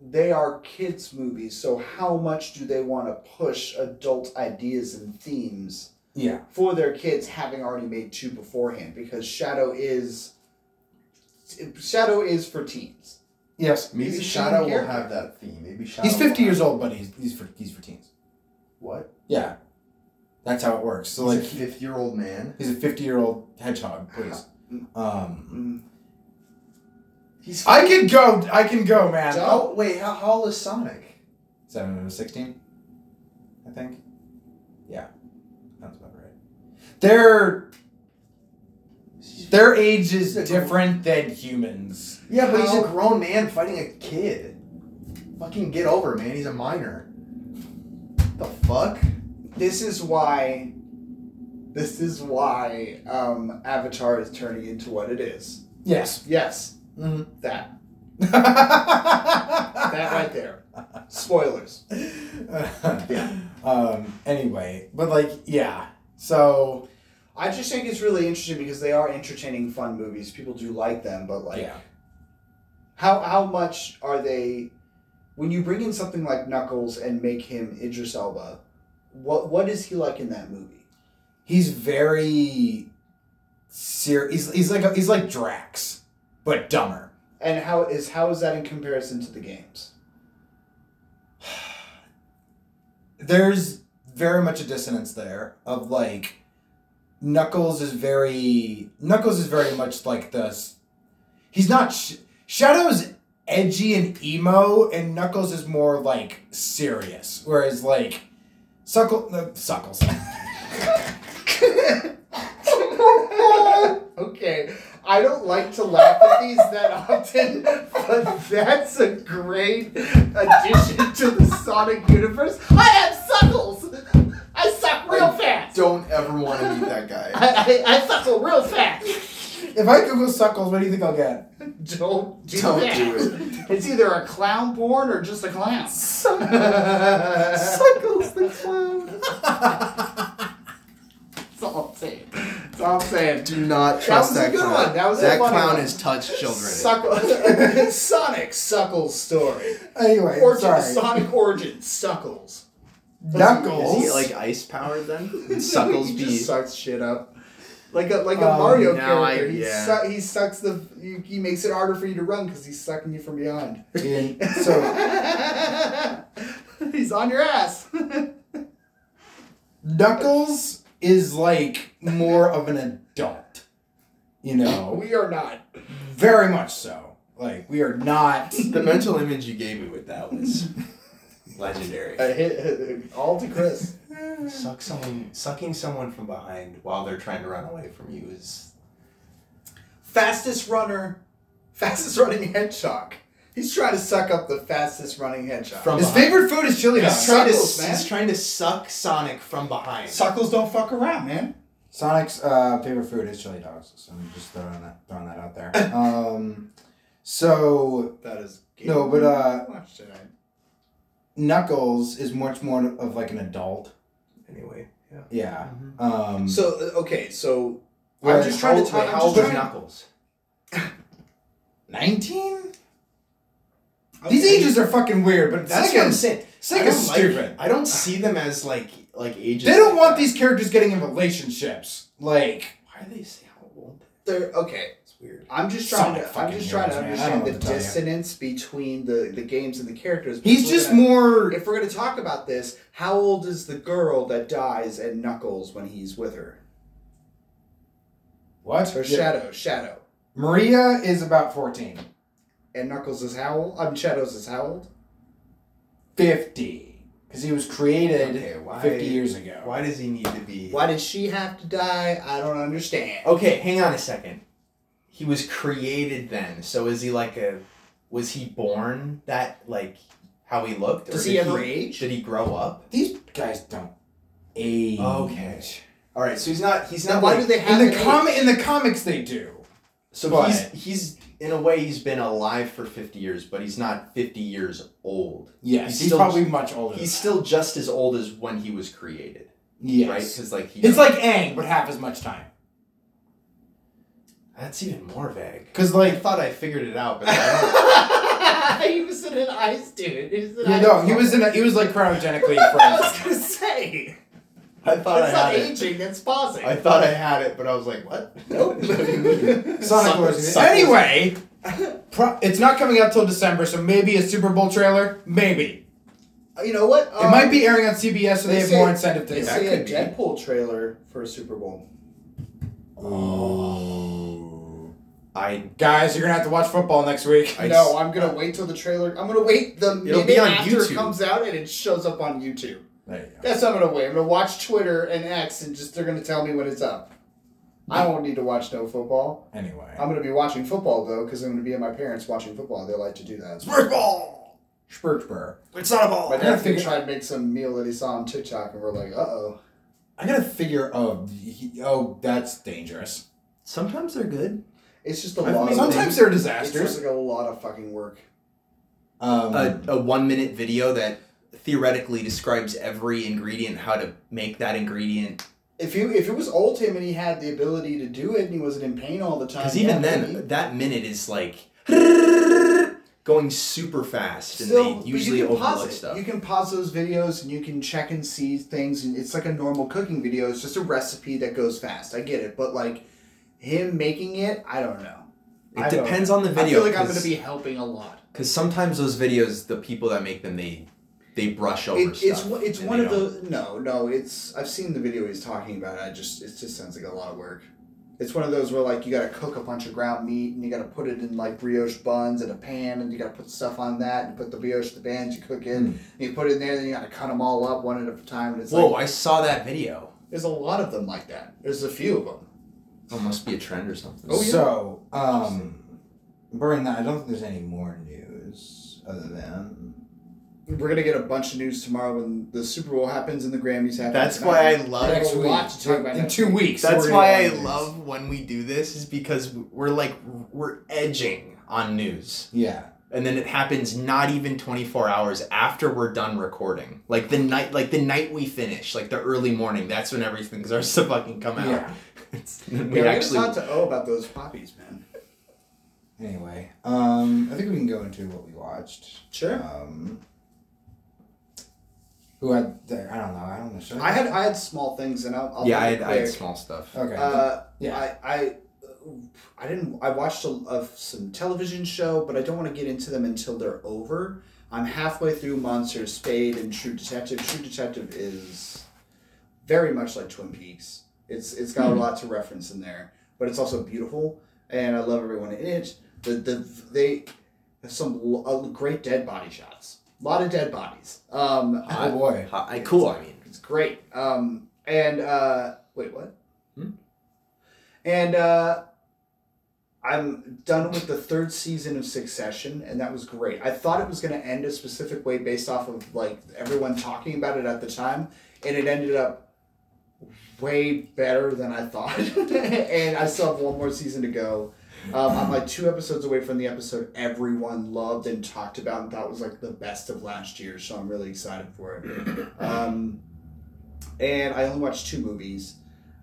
they are kids movies. So how much do they want to push adult ideas and themes yeah. for their kids, having already made two beforehand? Because Shadow is Shadow is for teens. Yes. Maybe He's Shadow will character. have that theme. Maybe Shadow. He's 50 years old, but he's, he's for he's for teens. What? Yeah, that's how it works. So He's like, a fifty-year-old man. he's a fifty-year-old hedgehog, please. Um, Mm. He's. I can go. I can go, man. Oh wait, how, how old is Sonic? Seven to sixteen, I think. Yeah, that's about right. Their their age is different than humans. Yeah, but he's a grown man fighting a kid. Fucking get over, it, man. He's a minor. The fuck? This is why. This is why um, Avatar is turning into what it is. Yes. Yes, hmm that that that right there. Spoilers. yeah. Um. Anyway, but like, yeah. So I just think it's really interesting because they are entertaining, fun movies. People do like them, but like, yeah. how how much are they? When you bring in something like Knuckles and make him Idris Elba, what what is he like in that movie? He's very serious. He's, he's like a, he's like Drax, but dumber. And how is how is that in comparison to the games? there's very much a dissonance there of like Knuckles is very Knuckles is very much like this. He's not sh- Shadow's edgy and emo, and Knuckles is more like serious. Whereas like Suckle uh, Suckles. okay. I don't like to laugh at these that often, but that's a great addition to the Sonic universe. I have suckles! I suck! Don't ever want to meet that guy. I, I, I suckle real fast! if I Google Suckles, what do you think I'll get? Don't do Don't that. do it. It's either a clown born or just a clown. Suckles the clown. That's all I'm saying. That's all I'm saying. Do not trust That trust was a good clown. one. That was a that funny clown one. has touched children. Suckle- Sonic Suckles story. anyway, Origin, sorry. Sonic Origin Suckles. Knuckles. Is he like ice powered then? Would Suckles he be? just sucks shit up. Like a like a Um, Mario now I- character. he, yeah. su- he sucks the he, he makes it harder for you to run because he's sucking you from behind. In- so he's on your ass. Knuckles is like more of an adult. You know, we are not. very much so. Like we are not. The mental image you gave me with that was legendary. Uh, hit, all to Chris. Suck someone, sucking someone from behind while they're trying to run away from you is fastest runner, fastest running hedgehog. He's trying to suck up the fastest running hedgehog. From His behind. favorite food is chili Yeah. dogs. He's trying, to, man. he's trying to suck Sonic from behind. Suckles don't fuck around, man. Sonic's uh, favorite food is chili dogs. So I'm just throwing that throwing that out there. Um, so That is. No, but, uh, Watch tonight. Knuckles is much more of like an adult. Anyway, yeah. Yeah. Mhm. Um, So uh, okay, so I'm just trying to Wait, talk. how old just is. Knuckles? nineteen. Okay. These ages are fucking weird, but That's Sega what I'm is saying. I Sega's don't like- stupid. I don't see them as like like ages. They don't like want that. these characters getting in relationships. Like Why do they say how old? They're okay. Weird. I'm just trying Sonic to. I'm just trying to heroes, man. I don't understand know the what to tell you. dissonance between the the games and the characters. he's we're just gonna- more. If we're gonna talk about this, how old is the girl that dies at Knuckles when he's with her? What? Or Shadow, Shadow, Maria is about fourteen. and Knuckles is how old? I'm Shadows is how old? Fifty, because he was created Okay, why- fifty years ago. Why does he need to be? Why did she have to die? I don't understand. Okay, hang on a second. He was created then, so is he like a? Was he born that like how he looked? Does or he did ever age? Did he grow up? These guys don't age. Okay. All right, so he's not. He's Then not. why like, do they have In the an com age? in the comics they do. So but- he's he's in a way he's been alive for fifty years, but he's not fifty years old. Yes, He's he's, still- probably much older. He's than still just as old as when he was created, that. yes. right? Because like he. It's like Aang, but half as much time. That's even more vague. Cause I like, thought I figured it out, but I don't. he was in an ice dude. He was yeah, no, he was in. A, he was like cryogenically frozen. I was gonna say. I thought That's I not had it. aging. That's pausing. I thought I had it, but I was like, what? Nope. Sonic Suckles- Wars. Suckles- Anyway, pro- it's not coming out till December, so maybe a Super Bowl trailer. Maybe uh, you know what? it might be um, airing on CBS, so they, they have say- more incentive to They do say a could be. Deadpool trailer for a Super Bowl. Oh. I Guys, you're gonna have to watch football next week. I no, I'm gonna wait till the trailer. I'm gonna wait the It'll minute be on after YouTube. it comes out and it shows up on YouTube. There you go. That's what I'm gonna wait. I'm gonna watch Twitter and X and just they're gonna tell me when it's up. I won't need to watch no football. Anyway, I'm gonna be watching football though because I'm gonna be at my parents watching football. They like to do that. Spurs ball. Spurs spur. It's not a ball. My I gotta dad figure- tried to make some meal that he saw on TikTok and we're like, uh oh. I gotta figure. Oh, he, oh, that's dangerous. Sometimes they're good. It's just a I've lot. made- of Sometimes they're It's disasters. just like a lot of fucking work. Um, A, a one minute video that theoretically describes every ingredient, how to make that ingredient. If you if it was old him and he had the ability to do it and he wasn't in pain all the time. Because even yeah, then, maybe. that minute is like going super fast, and Still, they but usually you can pause overlook it. stuff. You can pause those videos and you can check and see things, and it's like a normal cooking video. It's just a recipe that goes fast. I get it, but like him making it, I don't know. It don't depends on the video. I feel like I'm going to be helping a lot. Because sometimes those videos, the people that make them, they they brush over It, it's it's one of don't- the no no it's I've seen the video he's talking about. I just it just sounds like a lot of work. It's one of those where like you got to cook a bunch of ground meat and you got to put it in like brioche buns in a pan and you got to put stuff on that and put the brioche the buns you cook it Hmm. and you put it in there then you got to cut them all up one at a time and it's Whoa! like I saw that video. there's a lot of them like that. There's a few of them. Oh, must be a trend or something. Oh, yeah. So, um, barring that, I don't think there's any more news other than. We're gonna get a bunch of news tomorrow when the Super Bowl happens and the Grammys happen. That's And why I love a next week. lot to talk about in next two week. weeks. That's why I news. love when we do this, is because we're like we're edging on news, Yeah. and then it happens not even twenty four hours after we're done recording. Like the night, like the night we finish, like the early morning. That's when everything starts to fucking come out. Yeah. It's, Yeah, we we actually. gotta talk O about those poppies, man. Anyway, um, I think we can go into what we watched. Sure. Um, who had? The, I don't know. I don't know. Should I had I had small things, and I'll, I'll yeah, I had, I had small stuff. Okay. Uh, Yeah. I I I didn't. I watched a, of some television show, but I don't want to get into them until they're over. I'm halfway through Monsieur Spade, and True Detective. True Detective is very much like Twin Peaks. It's it's got Hmm. a lot to reference in there, but it's also beautiful, and I love everyone in it. The the they have some l- uh, great dead body shots. A lot of dead bodies. Um, oh boy. I, cool. I mean, it's great. Um, and uh, wait, what? Hmm? And uh, I'm done with the third season of Succession, and that was great. I thought it was going to end a specific way based off of like everyone talking about it at the time, and it ended up way better than I thought. and I still have one more season to go. Um, I'm like two episodes away from the episode everyone loved and talked about and thought was like the best of last year, so I'm really excited for it. Um, and I only watched two movies.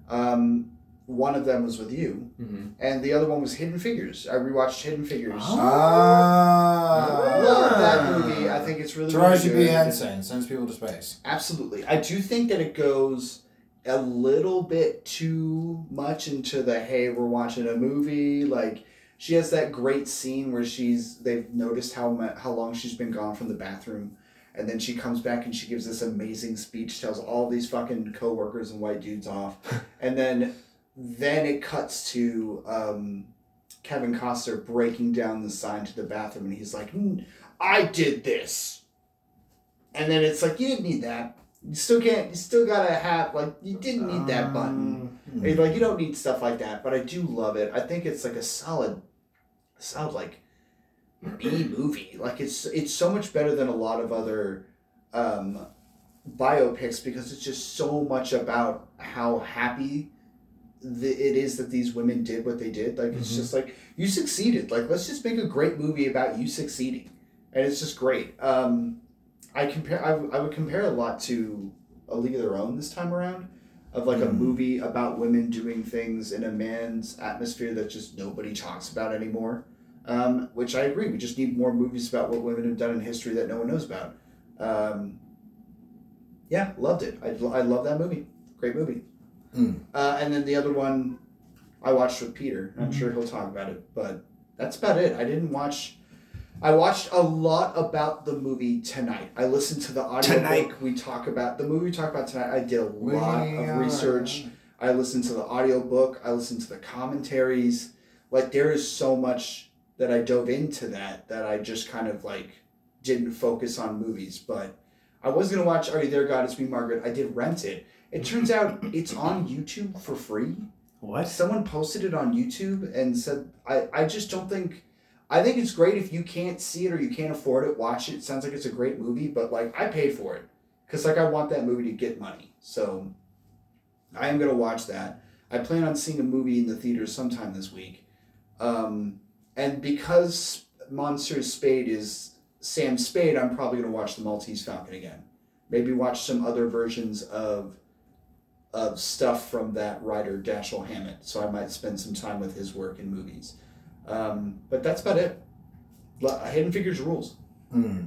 Um, one of them was with you, mhm. and the other one was Hidden Figures. I rewatched Hidden Figures. Ah. Love that movie. I think it's really, really Taraji good. P. Henson sends people to space. Absolutely. I do think that it goes a little bit too much into the hey, we're watching a movie. Like she has that great scene where she's they've noticed how mu- how long she's been gone from the bathroom. And then she comes back and she gives this amazing speech, tells all these fucking coworkers and white dudes off, and then then it cuts to um, Kevin Costner breaking down the sign to the bathroom, and he's like, "Mm, "I did this," and then it's like, "You didn't need that. You still can't. You still gotta have like you didn't need that button. Hmm. Like you don't need stuff like that." But I do love it. I think it's like a solid, solid like B movie. Like it's it's so much better than a lot of other um, biopics because it's just so much about how happy the, it is that these women did what they did. Like it's Mhm. just like you succeeded. Like let's just make a great movie about you succeeding, and it's just great. Um, I compare. I, w- I would compare a lot to A League of Their Own this time around, of like a Mm. movie about women doing things in a man's atmosphere that just nobody talks about anymore. Um, which I agree. We just need more movies about what women have done in history that no one knows about. Um, yeah, loved it. I, I love that movie. Great movie. Mm. Uh, and then the other one I watched with Peter. I'm Mhm. sure he'll talk about it, but that's about it. I didn't watch. I watched a lot about the movie tonight. I listened to the audio Tonight. book we talk about. The movie we talk about tonight. I did a lot We of are- research. I listened to the audio book. I listened to the commentaries. Like there is so much that I dove into that that I just kind of like didn't focus on movies. But I was gonna watch Are You There, God? It's Me, Margaret. I did rent it. It turns out it's on YouTube for free. What? Someone posted it on YouTube and said I, I just don't think I think it's great if you can't see it or you can't afford it, watch it. Sounds like it's a great movie, but like I paid for it. Cause like I want that movie to get money. So I am gonna watch that. I plan on seeing a movie in the theaters sometime this week. Um, and because Monsieur Spade is Sam Spade, I'm probably gonna watch the Maltese Falcon again. Maybe watch some other versions of of stuff from that writer Dashiell Hammett. So I might spend some time with his work in movies. Um, but that's about it. Lo- Hidden Figures rules. Hmm.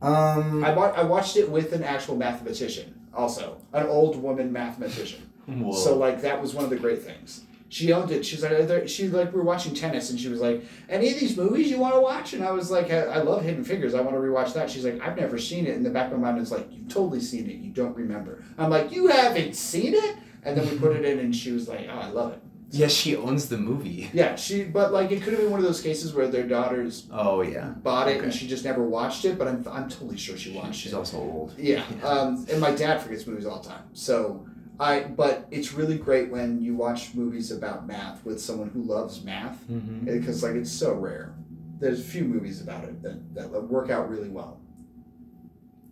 Um. I, wa- I watched it with an actual mathematician, also an old woman mathematician. Whoa. So like that was one of the great things. She owned it. She was like, "Are there-" she like we were watching tennis, and she was like, "Any of these movies you want to watch?" And I was like, I, "I love Hidden Figures. I want to rewatch that." She's like, "I've never seen it." In the back of my mind, it's like, "You've totally seen it. You don't remember." I'm like, "You haven't seen it?" And then we put it in, and she was like, "Oh, I love it." Yes, she owns the movie. Yeah, she. But like, it could have been one of those cases where their daughters Oh yeah. bought it and she just never watched it. But I'm, I'm totally sure she watched She's it. also old. Yeah. Um, and my dad forgets movies all the time. So I, but it's really great when you watch movies about math with someone who loves math Mm-hmm. because like it's so rare. There's a few movies about it that, that work out really well.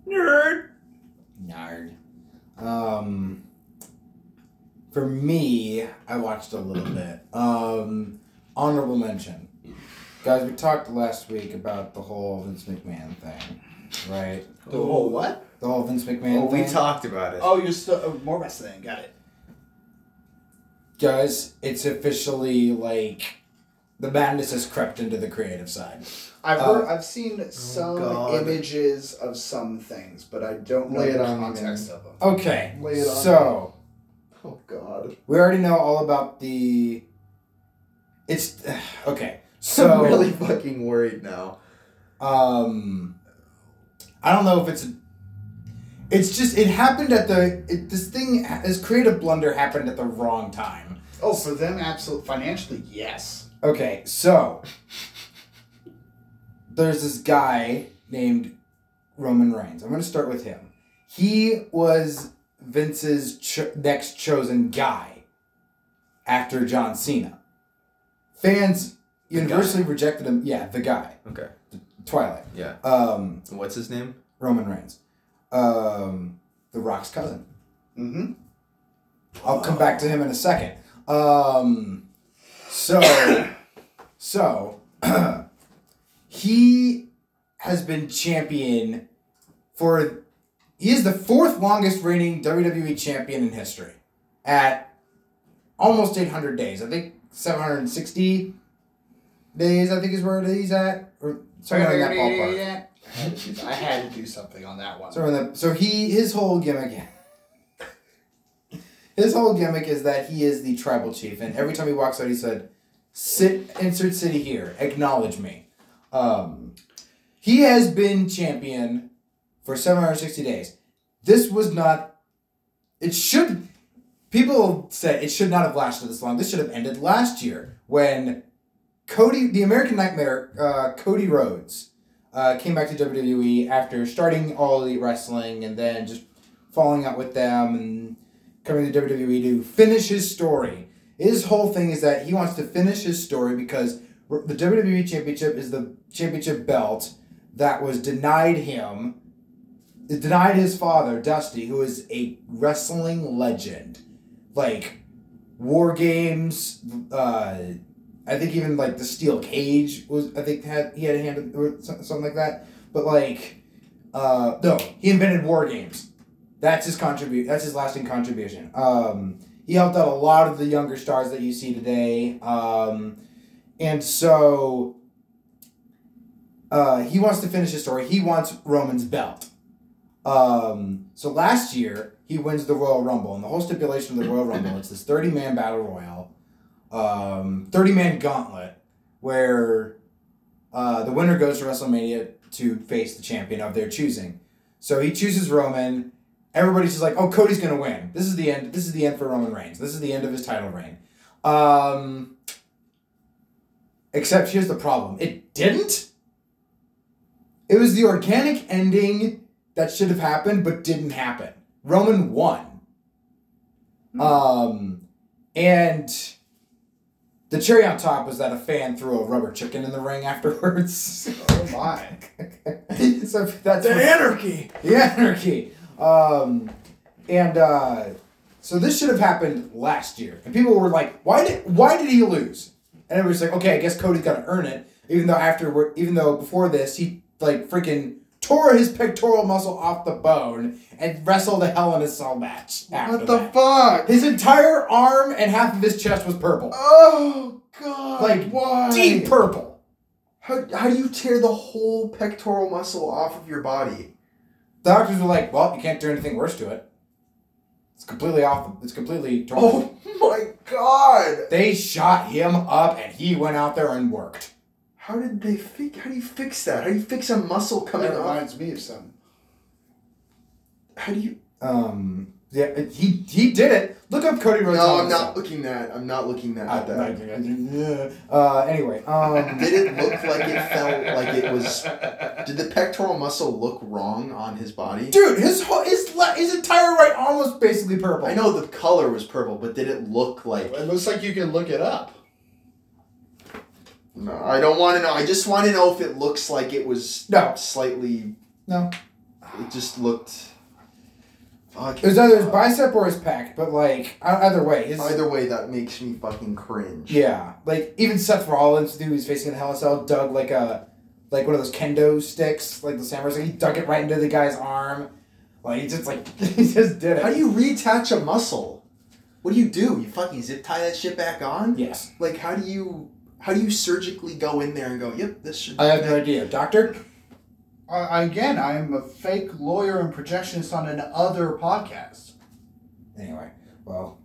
Nerd. Nerd. Um, for me, I watched a little bit. Um, honorable mention, guys. We talked last week about the whole Vince McMahon thing, right? The whole what? The whole Vince McMahon Oh, thing. we talked about it. Oh, you're still oh, more wrestling. Got it. guys, it's officially like the madness has crept into the creative side. I've Uh, heard, I've seen some God. images of some things, but I don't know Lay it the on me, context of them. Okay, Lay it on so Oh God. we already know all about the. It's okay. So I'm really fucking worried now. um i don't know if it's it's just it happened at the it, this thing this creative blunder happened at the wrong time Oh, for them, absolutely financially, yes. okay so there's this guy named roman reigns i'm going to start with him he was vince's cho- next chosen guy after john cena fans The universally rejected him yeah the guy Okay. twilight Yeah. um What's his name? Roman Reigns. Um, the Rock's cousin. Mm-hmm. I'll come back to him in a second. Um, so, so he has been champion for. He is the fourth longest reigning WWE champion in history, at almost 800 days. I think 760 days. I think is where he's at, or somewhere in that ballpark. I had, to do, I had to do something on that one. So in the so he his whole gimmick his whole gimmick is that he is the tribal chief and every time he walks out he said sit insert city here acknowledge me um, he has been champion for 760 days this was not it should people say it should not have lasted this long this should have ended last year when cody the american nightmare uh, cody rhodes uh, came back to WWE after starting All Elite Wrestling and then just falling out with them and coming to WWE to finish his story. His whole thing is that he wants to finish his story because the WWE Championship is the championship belt that was denied him, denied his father, Dusty, who is a wrestling legend. Like, War Games, uh, I think even like the steel cage was I think had he had a hand in- or something like that. But like, uh, no, he invented war games. That's his contribute. That's his lasting contribution. Um, he helped out a lot of the younger stars that you see today. Um, and so, uh, he wants to finish his story. He wants Roman's belt. Um, so last year he wins the Royal Rumble, and the whole stipulation of the Royal Rumble it's this thirty man battle royal um, 30 man gauntlet where uh, the winner goes to WrestleMania to face the champion of their choosing. So he chooses Roman. Everybody's just like, oh, Cody's gonna win. This is the end. This is the end for Roman Reigns. This is the end of his title reign. Um, except here's the problem. It didn't. It was the organic ending that should have happened, but didn't happen. Roman won. Um, and the cherry on top was that a fan threw a rubber chicken in the ring afterwards. Oh my. so that's what- anarchy. the anarchy. Um, and uh, so this should have happened last year, and people were like, "Why did why did he lose?" And everybody's like, "Okay, I guess Cody's got to earn it." Even though after, even though before this, he like freaking tore his pectoral muscle off the bone and wrestled a Hell in a Cell match. What the that. fuck? His entire arm and half of his chest was purple, Oh God! Like, why? deep purple. How, how do you tear the whole pectoral muscle off of your body? The Doctors were like, "Well, you can't do anything worse to it. It's completely off. It's completely torn." Oh my god! They shot him up, and he went out there and worked. How did they fix? How do you fix that? How do you fix a muscle coming That off? reminds me of something. How do you? Um, yeah, he he did it. Look up Cody Rhodes. No, I'm not looking that. I'm not looking that at that. uh, anyway, um, Did it look like it felt like it was? Did the pectoral muscle look wrong on his body? dude, his whole his le- his entire right arm was basically purple. I know the color was purple, but did it look like? It looks like you can look it up. No, I don't want to know. I just want to know if it looks like it was No. slightly. No. It just looked. Fuck. It was either his bicep or his pec, but like either way, his Either way, that makes me fucking cringe. yeah, like even Seth Rollins, dude, who's facing the Hell in a Cell, dug like a like one of those kendo sticks, like the samurai. Like he dug it right into the guy's arm. Like he just like he just did it. How do you reattach a muscle? What do you do? You fucking zip tie that shit back on? Yes, Like how do you how do you surgically go in there and go, yep, this should I have no idea, Doctor. Uh, again, I'm a fake lawyer and projectionist on an other podcast. Anyway, well,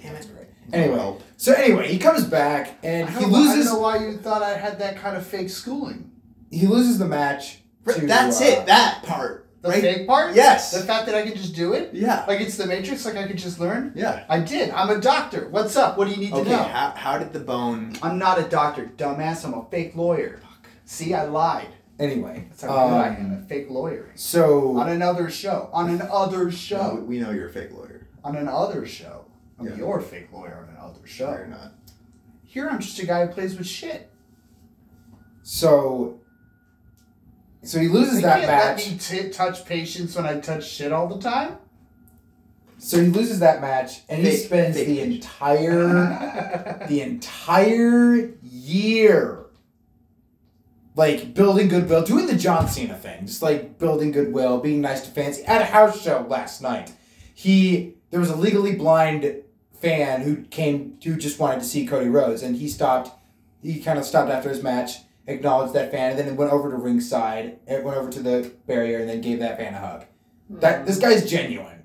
Damn it. great. Anyway, Well, so anyway, he comes back and he don't, I loses. don't know why you thought I had that kind of fake schooling. He loses the match. to, that's uh, it. That part. The right? fake part? Yes. The fact that I could just do it? Yeah. Like it's the Matrix, like I could just learn? Yeah. I did. I'm a doctor. What's up? What do you need to Okay, know? how, how did the bone? I'm not a doctor, dumbass. I'm a fake lawyer. Fuck. See, I lied. Anyway, That's how good I am um, a fake lawyer. so On another show. On an other No, show. we know you're a fake lawyer. On an other show. I'm Yeah. your fake lawyer on an other No, show. you're not. Here I'm just a guy who plays with shit. so so he loses They that can't match. let me t- touch patients when I touch shit all the time. So he loses that match, and he Fake- spends fake the patient. entire the entire year like building goodwill, doing the John Cena thing, just like building goodwill, being nice to fans. At a house show last night, he there was a legally blind fan who came who just wanted to see Cody Rhodes, and he stopped. He kind of stopped after his match, acknowledged that fan, and then went over to ringside, and went over to the barrier, and then gave that fan a hug. That this guy's genuine.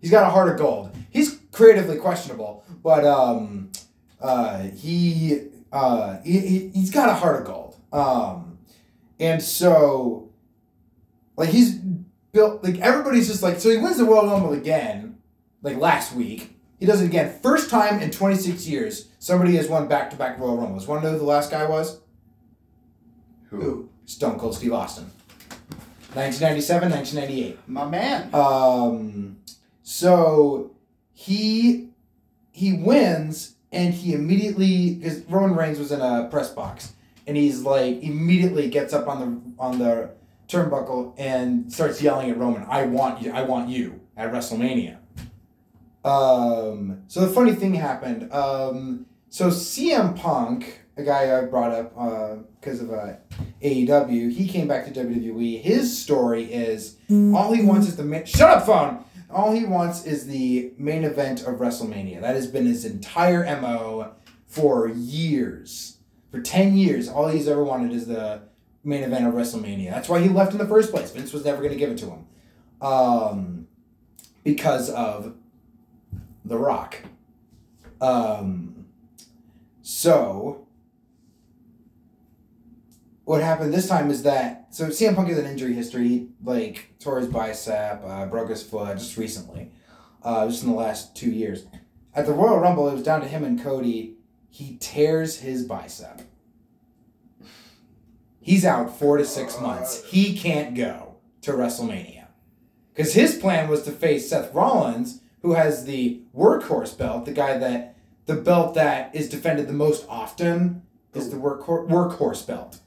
He's got a heart of gold. He's creatively questionable, but um, uh, he uh, he, he he's got a heart of gold. Um, and so, like he's built like everybody's just like so he wins the Royal Rumble again, like last week. He does it again. First time in 26 years somebody has won back to back Royal Rumbles. Want to know who the last guy was? Who? Stone Cold Steve Austin. 1997, 1998. My man. Um, so he he wins and he immediately because Roman Reigns was in a press box and he's like immediately gets up on the on the turnbuckle and starts yelling at Roman, "I want you! I want you!" at WrestleMania. Um, so the funny thing happened. Um, so CM Punk, a guy I brought up because of uh, AEW, he came back to WWE. His story is all he wants is the main. Shut up, phone. All he wants is the main event of WrestleMania. That has been his entire mo for years. For ten years, all he's ever wanted is the main event of WrestleMania. That's why he left in the first place. Vince was never going to give it to him, um, because of The Rock. Um, so what happened this time is that so CM Punk has an injury history. He, like tore his bicep, uh, broke his foot just recently, uh, just in the last two years. At the Royal Rumble, it was down to him and Cody. He tears his bicep. He's out four to six months. He can't go to WrestleMania because his plan was to face Seth Rollins, who has the workhorse belt, the guy that the belt that is defended the most often is the workhor- workhorse belt.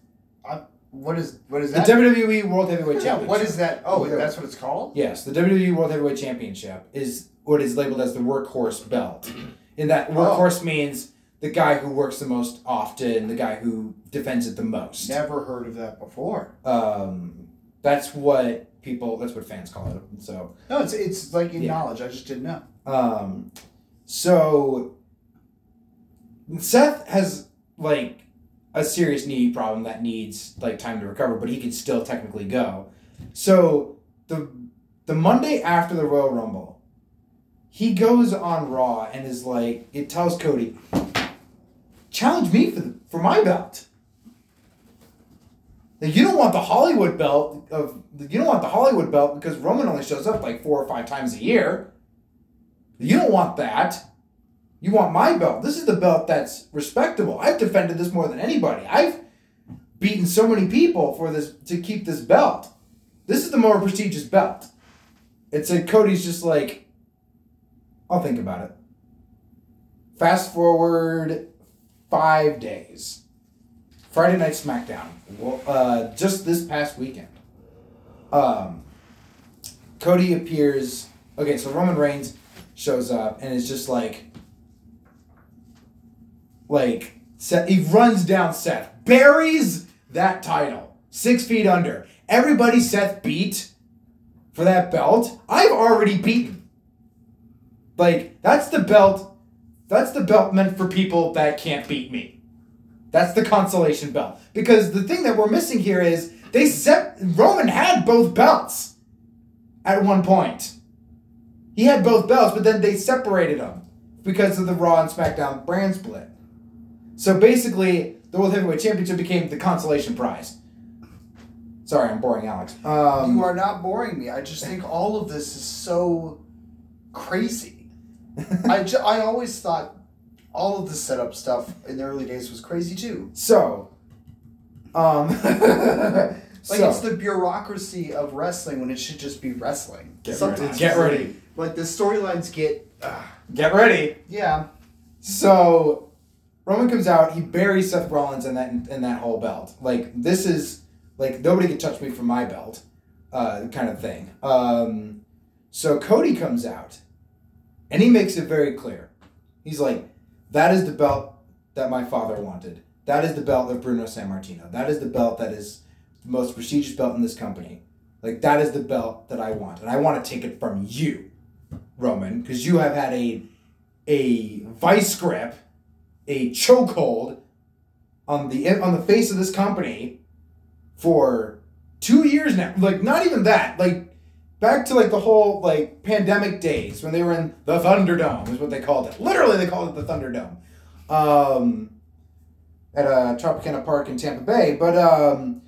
What is what is that? The that? WWE World Heavyweight yeah, Championship. what is that? Oh, Yeah. that's what it's called? Yes, the WWE World Heavyweight Championship is what is labeled as the workhorse belt. In that Oh. workhorse means the guy who works the most often, the guy who defends it the most. Never heard of that before. Um, that's what people. That's what fans call it. So, No, it's it's like in Yeah. knowledge. I just didn't know. um, so Seth has like a serious knee problem that needs like time to recover, but he can still technically go. So the the Monday after the Royal Rumble, he goes on Raw and is like, it tells Cody, challenge me for the, for my belt. Like, you don't want the Hollywood belt of you don't want the Hollywood belt because Roman only shows up like four or five times a year. You don't want that. You want my belt. This is the belt that's respectable. I've defended this more than anybody. I've beaten so many people for this to keep this belt. This is the more prestigious belt. It's like Cody's just like, I'll think about it. Fast forward five days. Friday Night SmackDown. Well, uh, just this past weekend. Um, Cody appears. Okay, so Roman Reigns shows up and is just like, like Seth. He runs down Seth, buries that title six feet under. Everybody Seth beat for that belt, I've already beaten. Like that's the belt. That's the belt meant for people that can't beat me. That's the consolation belt. Because the thing that we're missing here is they set Roman had both belts at one point. He had both belts, but then they separated them because of the Raw and SmackDown brand split. So basically, the World Heavyweight Championship became the consolation prize. Sorry, I'm boring Alex. Um, you are not boring me. I just think all of this is so crazy. I, ju- I always thought all of the setup stuff in the early days was crazy too. so, um, Like so, it's the bureaucracy of wrestling when it should just be wrestling. Get Sometimes. ready. Get ready. Like the storylines get. Uh, get ready. yeah. So Roman comes out, he buries Seth Rollins in that in that whole belt. Like this is like nobody can touch me from my belt, uh, kind of thing. Um, so Cody comes out, and he makes it very clear. He's like, "That is the belt that my father wanted. That is the belt of Bruno Sammartino. That is the belt that is the most prestigious belt in this company. Like that is the belt that I want, and I want to take it from you, Roman, because you have had a a vice grip, a chokehold on the on the face of this company for two years now. Like not even that. Like back to like the whole like pandemic days when they were in the Thunderdome is what they called it. Literally, they called it the Thunderdome. Um, at uh, Tropicana Park in Tampa Bay, but um,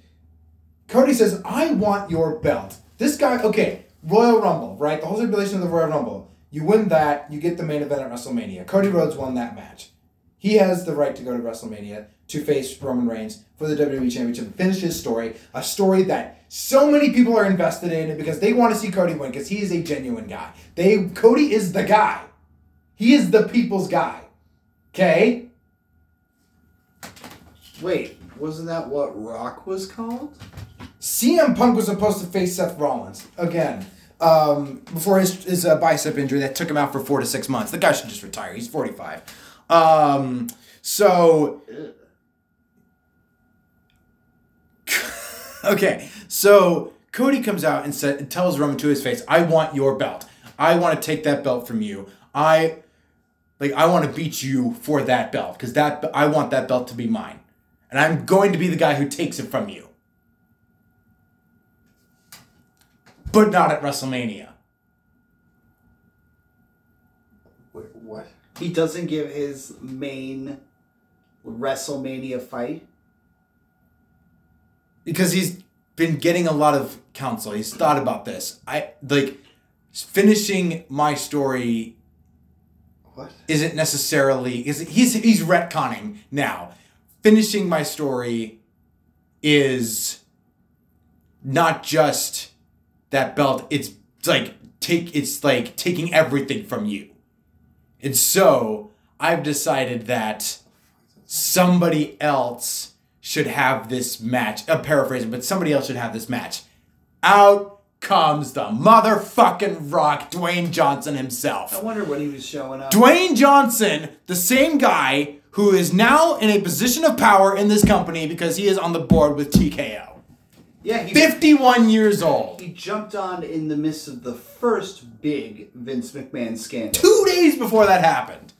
Cody says, "I want your belt." This guy, okay, Royal Rumble, right? The whole stipulation of the Royal Rumble. You win that, you get the main event at WrestleMania. Cody Rhodes won that match. He has the right to go to WrestleMania to face Roman Reigns for the WWE Championship and finish his story. A story that so many people are invested in because they want to see Cody win because he is a genuine guy. They Cody is the guy. He is the people's guy. Okay? Wait, wasn't that what Rock was called? CM Punk was supposed to face Seth Rollins again um, before his, his uh, bicep injury that took him out for four to six months. The guy should just retire. He's 45. Um, so, okay, so Cody comes out and said, tells Roman to his face, I want your belt. I want to take that belt from you. I like I want to beat you for that belt because that I want that belt to be mine. And I'm going to be the guy who takes it from you. But not at WrestleMania. Wait, what? He doesn't give his main WrestleMania fight. because he's been getting a lot of counsel. He's thought about this. I like finishing my story What? isn't necessarily is he's he's retconning now. Finishing my story is not just that belt. It's like take it's like taking everything from you. And so I've decided that somebody else should have this match. I'm paraphrasing, but somebody else should have this match. Out comes the motherfucking rock, Dwayne Johnson himself. I wonder when he was showing up. Dwayne Johnson, the same guy who is now in a position of power in this company because he is on the board with TKO. Yeah, he, 51 years old. he jumped on in the midst of the first big Vince McMahon scandal. Two days before that happened.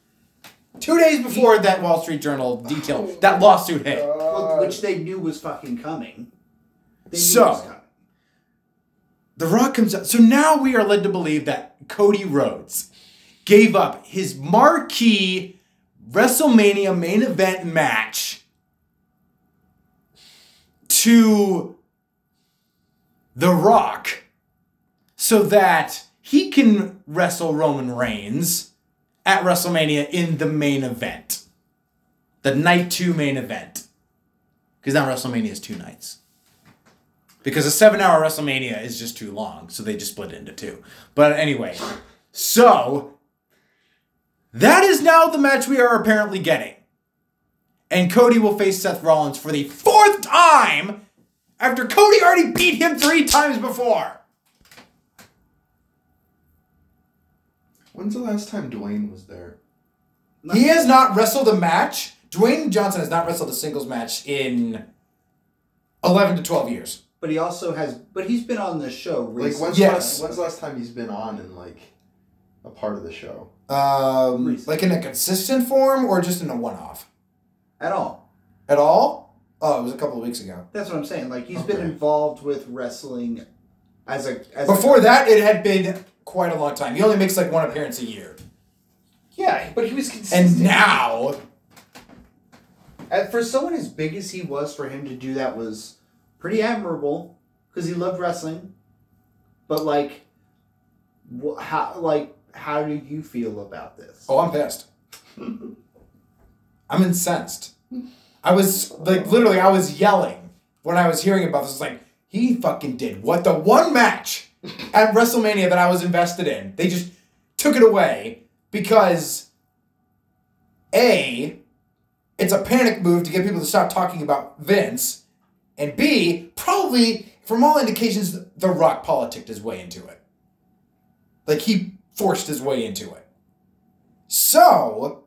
Two days before that Wall Street Journal detail, that lawsuit hit. Well, which they knew was fucking coming. So- was coming. The Rock comes out. So now we are led to believe that Cody Rhodes gave up his marquee WrestleMania main event match to The Rock so that he can wrestle Roman Reigns at WrestleMania in the main event. The night two main event. Because now WrestleMania is two nights. Because a seven hour WrestleMania is just too long, so they just split it into two. But anyway, so that is now the match we are apparently getting. And Cody will face Seth Rollins for the fourth time after Cody already beat him three times before. When's the last time Dwayne was there? He has not wrestled a match. Dwayne Johnson has not wrestled a singles match in 11 to 12 years. But he also has. But he's been on the show Like when's Yes. last, when's the last time he's been on and like a part of the show? Um, Recent. like in a consistent form or just in a one off? at all. At all? Oh, it was a couple of weeks ago. That's what I'm saying. Like he's been involved with wrestling as a as Before a, that, it had been quite a long time. He only makes like one appearance a year. Yeah, but he was consistent. And now, And for someone as big as he was, for him to do that was pretty admirable because he loved wrestling. But like, wh- how like how do you feel about this? oh, I'm pissed. I'm incensed. I was like, literally, I was yelling when I was hearing about this. Like, he fucking did what? The one match at WrestleMania that I was invested in, they just took it away because A, it's a panic move to get people to stop talking about Vince, and B, probably, from all indications, The Rock politicked his way into it. Like, he forced his way into it. So,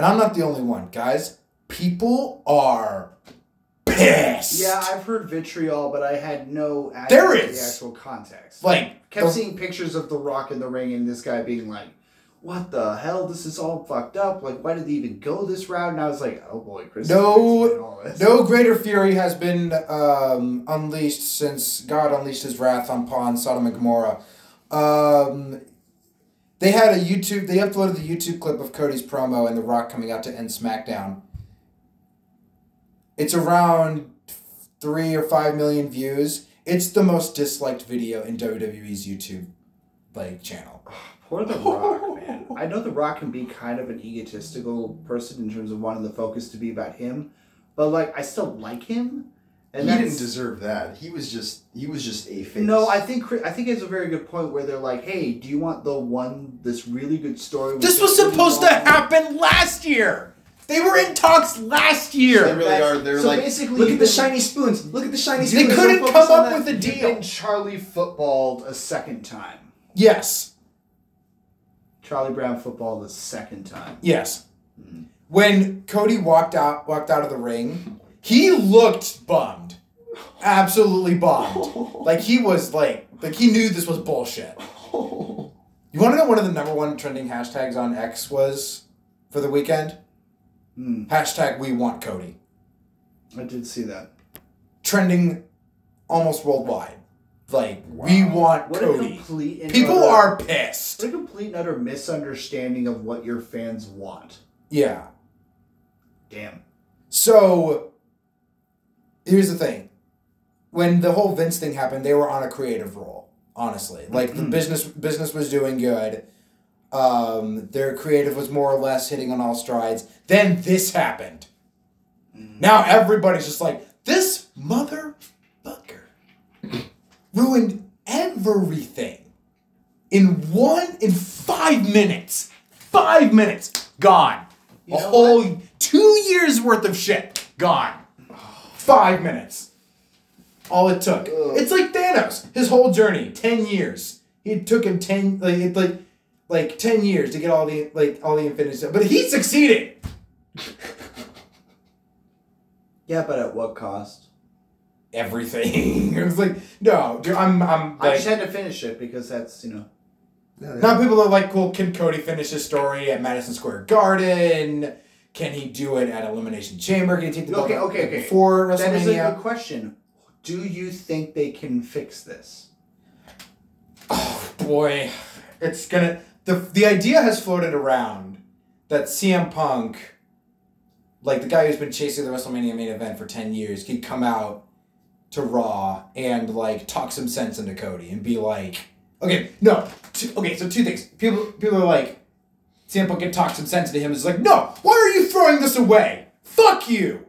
and I'm not the only one, guys. People are pissed. Yeah, I've heard vitriol, but I had no There the actual context. like kept the- seeing pictures of The Rock in the ring and this guy being like, "What the hell? This is all fucked up. Like, why did they even go this route?" And I was like, "Oh boy, Chris." No- all this." No greater fury has been um, unleashed since God unleashed his wrath on Pawn, Sodom, and Gomorrah. Um, they had a YouTube. They uploaded the YouTube clip of Cody's promo and The Rock coming out to end SmackDown. It's around three or five million views. It's the most disliked video in WWE's YouTube like channel. Ah, poor The Rock, man. I know The Rock can be kind of an egotistical person in terms of wanting the focus to be about him, but like I still like him. And he didn't deserve that. He was just he was just a face. No, I think I think it's a very good point where they're like, "Hey, do you want the one this really good story?" This was supposed to long- happen last year. They were in talks last year. They really are. They're so like, basically, look at the shiny spoons. Look at the shiny spoons. They couldn't come up with a You've deal. been Charlie footballed a second time. Yes. Charlie Brown football the second time. Yes. Mm-hmm. When Cody walked out walked out of the ring, he looked bummed. Absolutely bummed. Like he was like like he knew this was bullshit. You want to know one of the number one trending hashtags on X was for the weekend? Hmm, Hashtag we want Cody. I did see that. Trending almost worldwide. Like we want What Cody. complete and People utter- are pissed. what a complete and utter misunderstanding of what your fans want. Yeah. Damn. So here's the thing. When the whole Vince thing happened, they were on a creative roll, honestly. Like the business business was doing good. Um, their creative was more or less hitting on all strides. Then this happened. Now everybody's just like, this motherfucker ruined everything in one in five minutes. Five minutes gone. You a know whole two years worth of shit gone. Five minutes. All it took. It's like Thanos. His whole journey, ten years. It took him ten like it, like like ten years to get all the like all the infinity stuff. But he succeeded. Yeah, but at what cost? Everything. it was like no, dude, I'm I'm I just had to finish it because that's you know. Now people are like, well, can Cody finish his story at Madison Square Garden? Can he do it at Elimination Chamber? Can he take the belt Okay, okay, okay. before That is a good question. Do you think they can fix this? Oh boy, it's gonna. the the idea has floated around that CM Punk, like the guy who's been chasing the WrestleMania main event for ten years, could come out to Raw and like talk some sense into Cody and be like, okay, no, two, okay, so two things. People people are like, CM Punk can talk some sense into him. It's like, no, why are you throwing this away? Fuck you.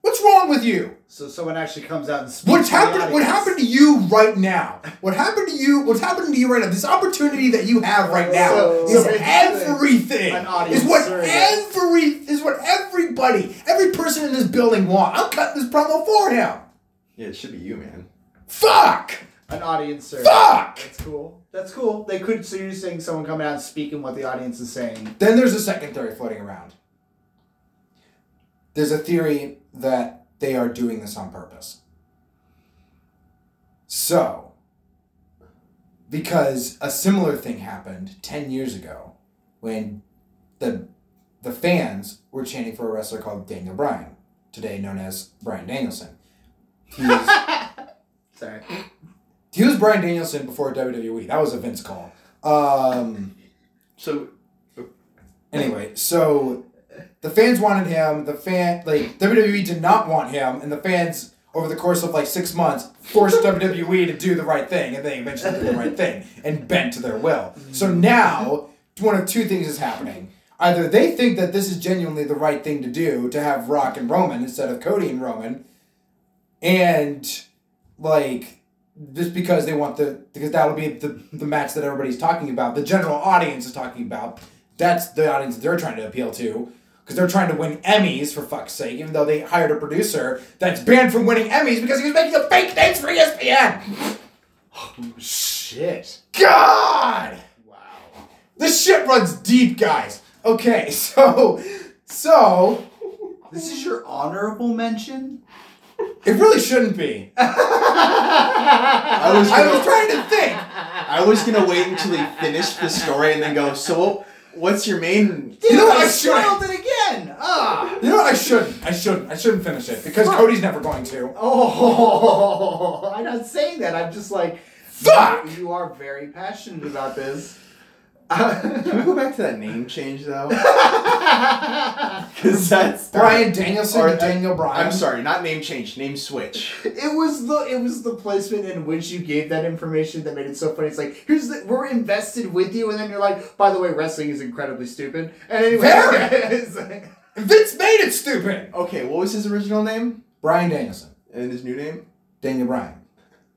What's wrong with you? So someone actually comes out and speaks. What's to the happened? What happened to you right now? What happened to you? What's happening to you right now? This opportunity that you have right now So- is so everything. an Is what surrogate. every is what everybody, every person in this building want. I'm cutting this promo for him. Yeah, it should be you, man. Fuck. An audience survey. Fuck. That's cool. That's cool. They could. So you're saying someone coming out and speaking what the audience is saying. Then there's a second theory floating around. There's a theory that they are doing this on purpose. So, because a similar thing happened 10 years ago when the the fans were chanting for a wrestler called Daniel Bryan, today known as Bryan Danielson. He was, Sorry. He was Bryan Danielson before WWE. That was a Vince call. Um, So Anyway, so the fans wanted him. The fan like WWE did not want him, and the fans over the course of like six months forced WWE to do the right thing, and they eventually did the right thing and bent to their will. So now one of two things is happening. Either they think that this is genuinely the right thing to do to have Rock and Roman instead of Cody and Roman, and like just because they want the because that'll be the the match that everybody's talking about, the general audience is talking about. That's the audience they're trying to appeal to. Because they're trying to win Emmys, for fuck's sake, even though they hired a producer that's banned from winning Emmys because he was making a fake dance for ESPN. Oh, shit. God! Wow. This shit runs deep, guys. Okay, so, so, This is your honorable mention. It really shouldn't be. I was I was trying to think. I was gonna wait until he finished the story and then go. So, what's your main? You know what? I I shouldn't. spoiled it again. Ah. You know what? I shouldn't. I shouldn't. I shouldn't finish it because Cody's never going to. Oh, I'm not saying that. I'm just like, Fuck! You, you are very passionate about this. Can we go back to that name change though? Because that's Bryan Danielson Or- to Daniel Bryan. I'm sorry, not name change, name switch. It was the it was the placement in which you gave that information that made it so funny. It's like here's the we're invested with you, and then you're like, by the way, wrestling is incredibly stupid. And anyway, like- Vince made it stupid. Okay, what was his original name Bryan Danielson, and his new name? Daniel Bryan.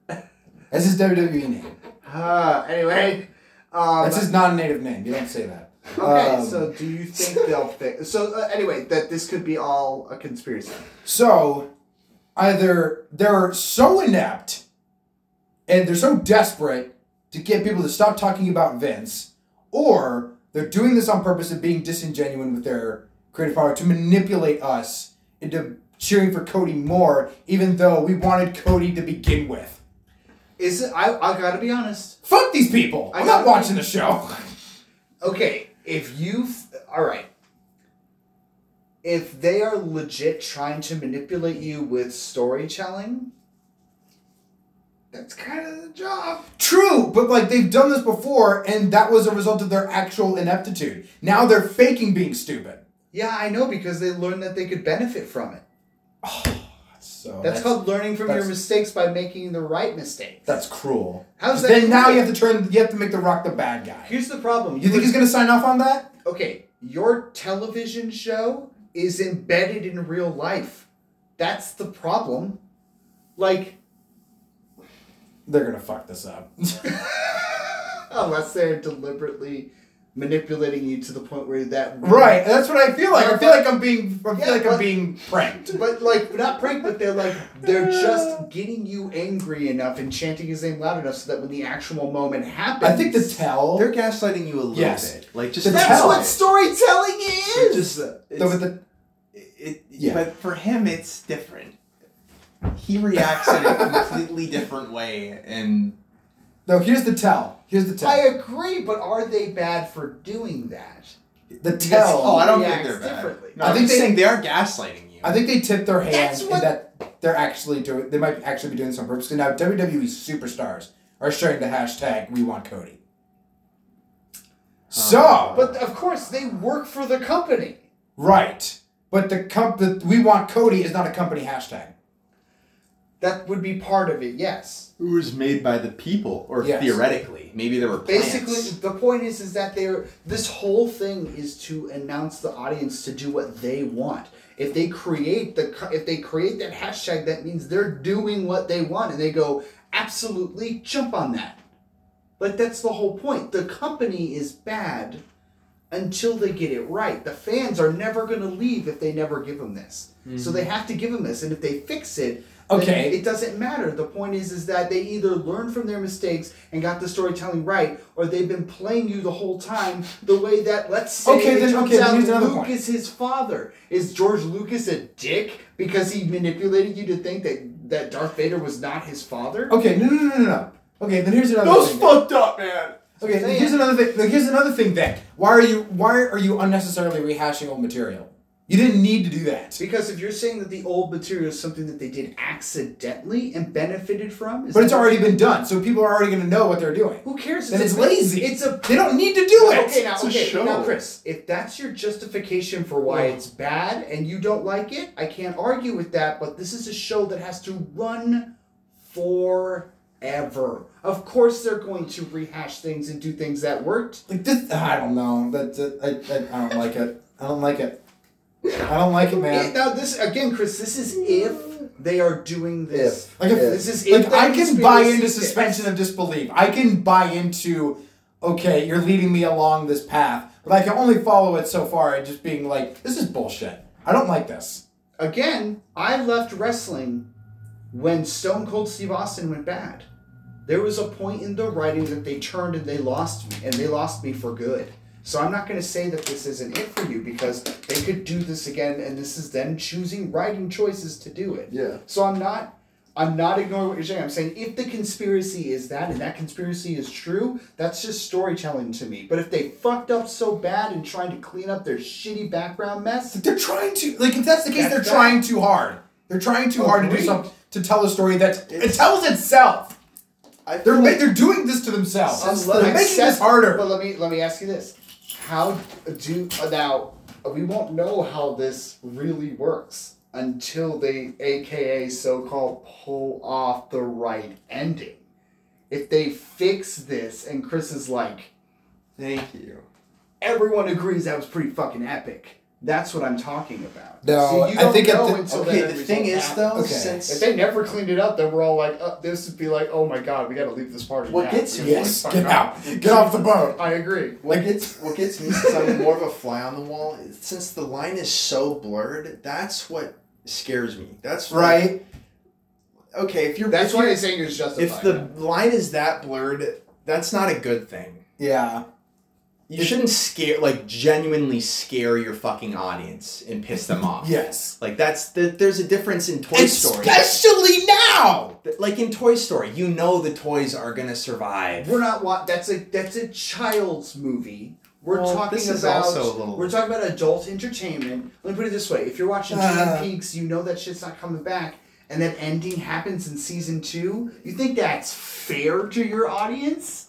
That's his WWE name. Ah, anyway, um, That's his non-native name. You don't say that. okay. um, so do you think they'll fix? So uh, anyway, that this could be all a conspiracy. So, either they're so inept and they're so desperate to get people to stop talking about Vince, or they're doing this on purpose and being disingenuous with their creative power to manipulate us into cheering for Cody more, even though we wanted Cody to begin with. Is it? I I gotta be honest. Fuck these people! I'm not watching the show. Okay, if you all right, if they are legit trying to manipulate you with storytelling, that's kind of the job. True, but like they've done this before, and that was a result of their actual ineptitude. Now they're faking being stupid. Yeah, I know because they learned that they could benefit from it. Oh, So That's, called learning from your mistakes by making the right mistake. That's cruel. How's that? Then now you have to turn. You have to make the Rock the bad guy. Here's the problem. You think he's gonna sign off on that? okay? Your television show is embedded in real life. That's the problem. Like, They're gonna fuck this up. unless they're deliberately manipulating you to the point where that right. That's what I feel like. I feel like I'm being. I feel Yeah, like I'm being pranked. But like not pranked, but they're like they're just getting you angry enough and chanting his name loud enough so that when the actual moment happens, I think the tell. They're gaslighting you a little Yes. bit. Like just The that's tell. what storytelling It is. just uh, the, it's, with the, it, Yeah. But for him, it's different. He reacts in a completely different way, and no. Here's the tell. Here's the I agree, but are they bad for doing that? The Because tell. oh, I don't think they're bad. No, I I think think they- saying they are gaslighting you. I think they tip their hand That's in that they're actually doing. They might actually be doing this on purpose. 'Cause Now WWE superstars are sharing the hashtag We Want Cody. So, But of course, they work for the company. right. But the comp the we want Cody is not a company hashtag. That would be part of it, yes. It was made by the people, or Yes. theoretically, maybe there were plans. Basically, the point is, is that they're this whole thing is to announce the audience to do what they want. If they create the if they create that hashtag, that means they're doing what they want, and they go absolutely jump on that. Like that's the whole point. The company is bad until they get it right. The fans are never going to leave if they never give them this. So mm-hmm. they have to give them this, and if they fix it, Okay. it doesn't matter. The point is, is that they either learned from their mistakes and got the storytelling right, or they've been playing you the whole time the way that let's say Okay, it then- turns okay, out here's Luke point. is his father. Is George Lucas a dick because he manipulated you to think that that Darth Vader was not his father? Okay, no, no, no, no, no. Okay, then here's another. Those thing. fucked up, man. Okay, here's another thing. Here's another thing. Then why are you why are you unnecessarily rehashing old material? You didn't need to do that. Because if you're saying that the old material is something that they did accidentally and benefited from, is But it's already been done, so people are already going to know what they're doing. Who cares? Then a it's bit- lazy. It's a They don't need to do it. Okay, now, It's a okay, show. now, Chris, if that's your justification for why it's bad and you don't like it, I can't argue with that. But this is a show that has to run forever. Of course, they're going to rehash things and do things that worked. Like this, I don't know. That, that I, I, I don't like it. I don't like it. I don't like it, It- man. now, this again, Chris. This is if they are doing this. Like, if, This is if like I can buy into suspension of disbelief. I can buy into, okay, you're leading me along this path, but I can only follow it so far and just being like, this is bullshit. I don't like this. Again, I left wrestling when Stone Cold Steve Austin went bad. There was a point in the writing that they turned and they lost me, and they lost me for good. So I'm not going to say that this isn't it for you because they could do this again, and this is them choosing writing choices to do it. Yeah. So I'm not. I'm not ignoring what you're saying. I'm saying if the conspiracy is that and that conspiracy is true, that's just storytelling to me. But if they fucked up so bad in trying to clean up their shitty background mess, They're trying to like if that's the case, That's they're that. trying too hard. They're trying too hard to do something to tell a story that it tells itself. They're like they're doing this to themselves. Um, they're making this harder. But let me let me ask you this: How do now? We won't know how this really works until they, aka so-called, pull off the right ending. If they fix this, and Chris is like, thank you. everyone agrees that was pretty fucking epic. That's what I'm talking about. No, you I don't think at know the- until Okay, the thing is happens. though, Okay. since If they never cleaned it up, then we're all like, uh, this would be like, oh my god, we gotta leave this party. What now. gets you- yes, get out, get off the boat. I agree. What gets what gets me since I'm more of a fly on the wall since the line is so blurred, that's what scares me. That's like- Right? okay, if you're That's if why you're- I'm saying it's justified. If the line is that blurred, that's not a good thing. Yeah. You shouldn't scare, like, genuinely scare your fucking audience and piss them off. Yes. Like that's the, there's a difference in Toy Story. Especially now. Like in Toy Story, you know the toys are gonna survive. We're not wa- that's a that's a child's movie. We're Well, talking about little- we're talking about adult entertainment. Let me put it this way: if you're watching Uh. Twin Peaks, you know that shit's not coming back, and that ending happens in season two. You think that's fair to your audience?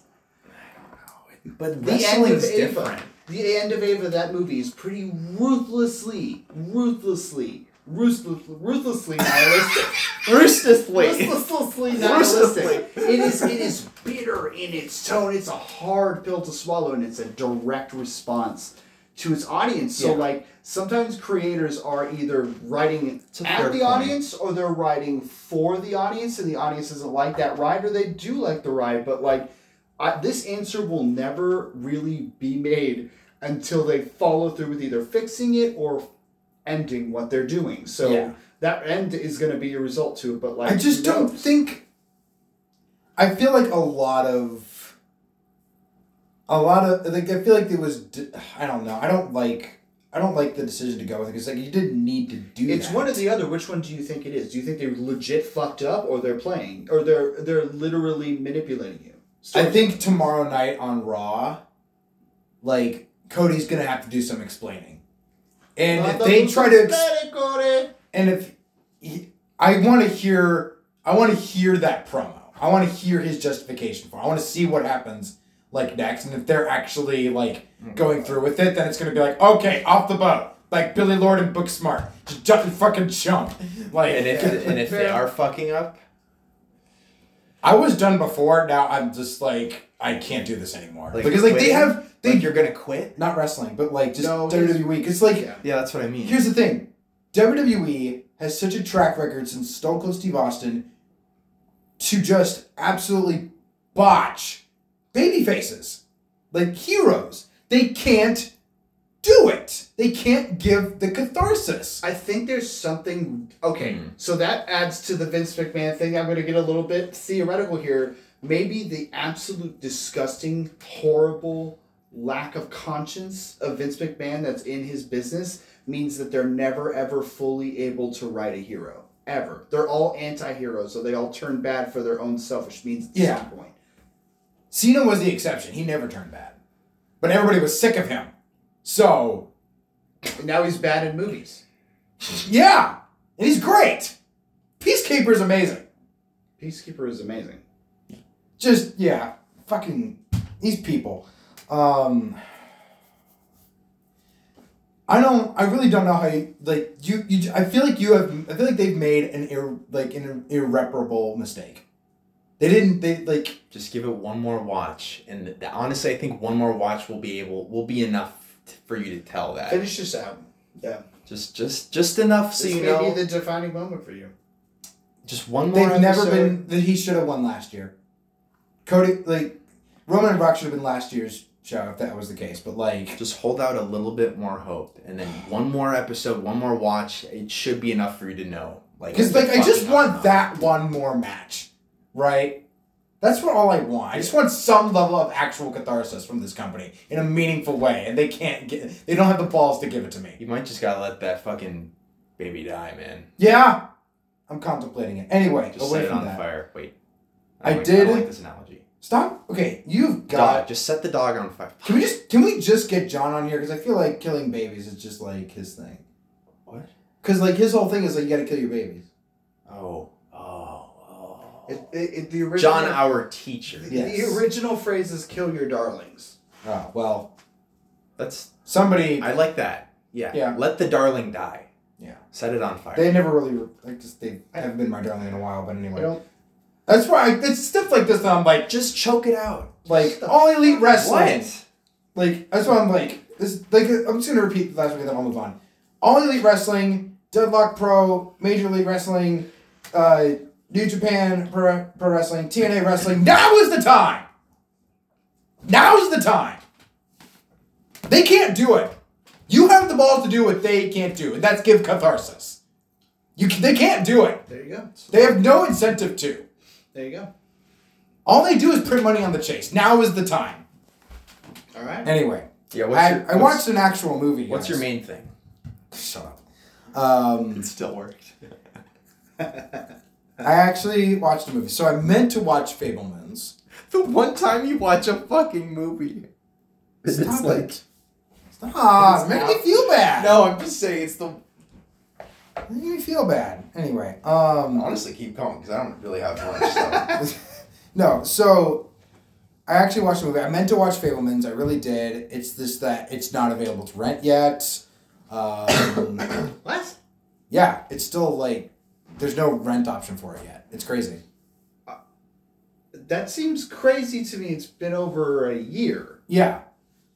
But The end of Eva. different. The end of Eva, that movie is pretty ruthlessly, ruthlessly, ruthless, ruthlessly nihilistic. Ruthlessly. Ruthlessly nihilistic. It is it is bitter in its tone. It's a hard pill to swallow, and it's a direct response to its audience. So Yeah. like sometimes creators are either writing at the point. audience or they're writing for the audience, and the audience doesn't like that ride, or they do like the ride, but like. I, this answer will never really be made until they follow through with either fixing it or ending what they're doing. So Yeah. that end is going to be a result to it. But like, I just don't think. I feel like a lot of. A lot of like I feel like there was I don't know I don't like I don't like the decision to go with it because like you didn't need to do It's that. one or the other. Which one do you think it is? Do you think they're legit fucked up, or they're playing, or they're they're literally manipulating you? I think tomorrow night on Raw, like Cody's gonna have to do some explaining, and if they try to and if he, I want to hear, I want to hear that promo. I want to hear his justification for. it. I want to see what happens like next, and if they're actually like hmm. going through with it, then it's gonna be like, okay, off the boat, like Billie Lourd and Booksmart, just jump and fucking jump. Like, And if and if they are fucking up, I was done before, now I'm just like, I can't do this anymore Like because like they have they like you're gonna quit. not wrestling, but like just No, WWE. Because like Yeah. Yeah, that's what I mean. Here's the thing WWE has such a track record since Stone Cold Steve Austin to just absolutely botch baby faces. Like heroes. They can't do it. They can't give the catharsis. I think there's something. Okay, Hmm. so that adds to the Vince McMahon thing. I'm going to get a little bit theoretical here. Maybe the absolute disgusting, horrible lack of conscience of Vince McMahon that's in his business means that they're never ever fully able to write a hero. Ever. They're all anti heroes, so they all turn bad for their own selfish means at Yeah. some point. Cena was the exception. He never turned bad. But everybody was sick of him. So, And now he's bad in movies. yeah. And he's great. Peacemaker is amazing. Peacemaker is amazing. just yeah, fucking these people. Um I don't. I really don't know how you like you. You. I feel like you have. I feel like they've made an ir, like an irreparable mistake. They didn't. They like. Just give it one more watch, and th- honestly, I think one more watch will be able will be enough t- for you to tell that. Finish this out. Yeah. Just just just enough so this you may know. be the defining moment for you. just one more. They've never been. That he should have won last year. Cody like Roman and Brock should have been last year's show if that was the case. But like Just hold out a little bit more hope, and then one more episode, one more watch. It should be enough for you to know. Like, Because like I just fucking up or want not. that one more match, right? That's what all I want. I just want some level of actual catharsis from this company in a meaningful way, and they can't get. They don't have the balls to give it to me. You might just gotta let that fucking baby die, man. Yeah, I'm contemplating it. Anyway, Just away set it on that. fire. Wait. I like- did- don't like this analogy. Stop. Okay, you've got. Dog. Just set the dog on fire. Can we just can we just get John on here because I feel like killing babies is just like his thing. What? Because like his whole thing is like you got to kill your babies. Oh. It, it, it- the original, John, our teacher. the, Yes. the original phrase is "kill your darlings." Oh well, That's. somebody I like that. Yeah. Yeah. Let the darling die. Yeah. Set it on fire. they never really like just they haven't been my darling in a while. But anyway, that's why I, it's stuff like this that I'm like just choke it out. like all elite wrestling. What? Like that's why I'm like this. Like I'm just gonna repeat the last week and then I'll move on. All elite wrestling, Deadlock Pro, Major League Wrestling, uh, New Japan Pro, Pro Wrestling, TNA Wrestling. Now is the time. Now's the time. They can't do it. You have the balls to do what they can't do, and that's give catharsis. You they can't do it. There you go. They have no incentive to. There you go. All they do is print money on the chase. Now is the time. All right. Anyway, Yeah. What's I, your, I what's- watched an actual movie. What's your main thing? Shut up. Um, It still worked. I actually watched a movie. So I meant to watch Fabelmans. The one time you watch a fucking movie. Stop it. Stop. It's make me feel bad. No, I'm just saying it's the. Make me feel bad. Anyway, um, Honestly, keep going because I don't really have much stuff. no. So I actually watched a movie. I meant to watch Fabelmans. I really did. It's this that it's not available to rent yet. Um, What? yeah, it's still like there's no rent option for it yet. It's crazy. That seems crazy to me. It's been over a year. Yeah,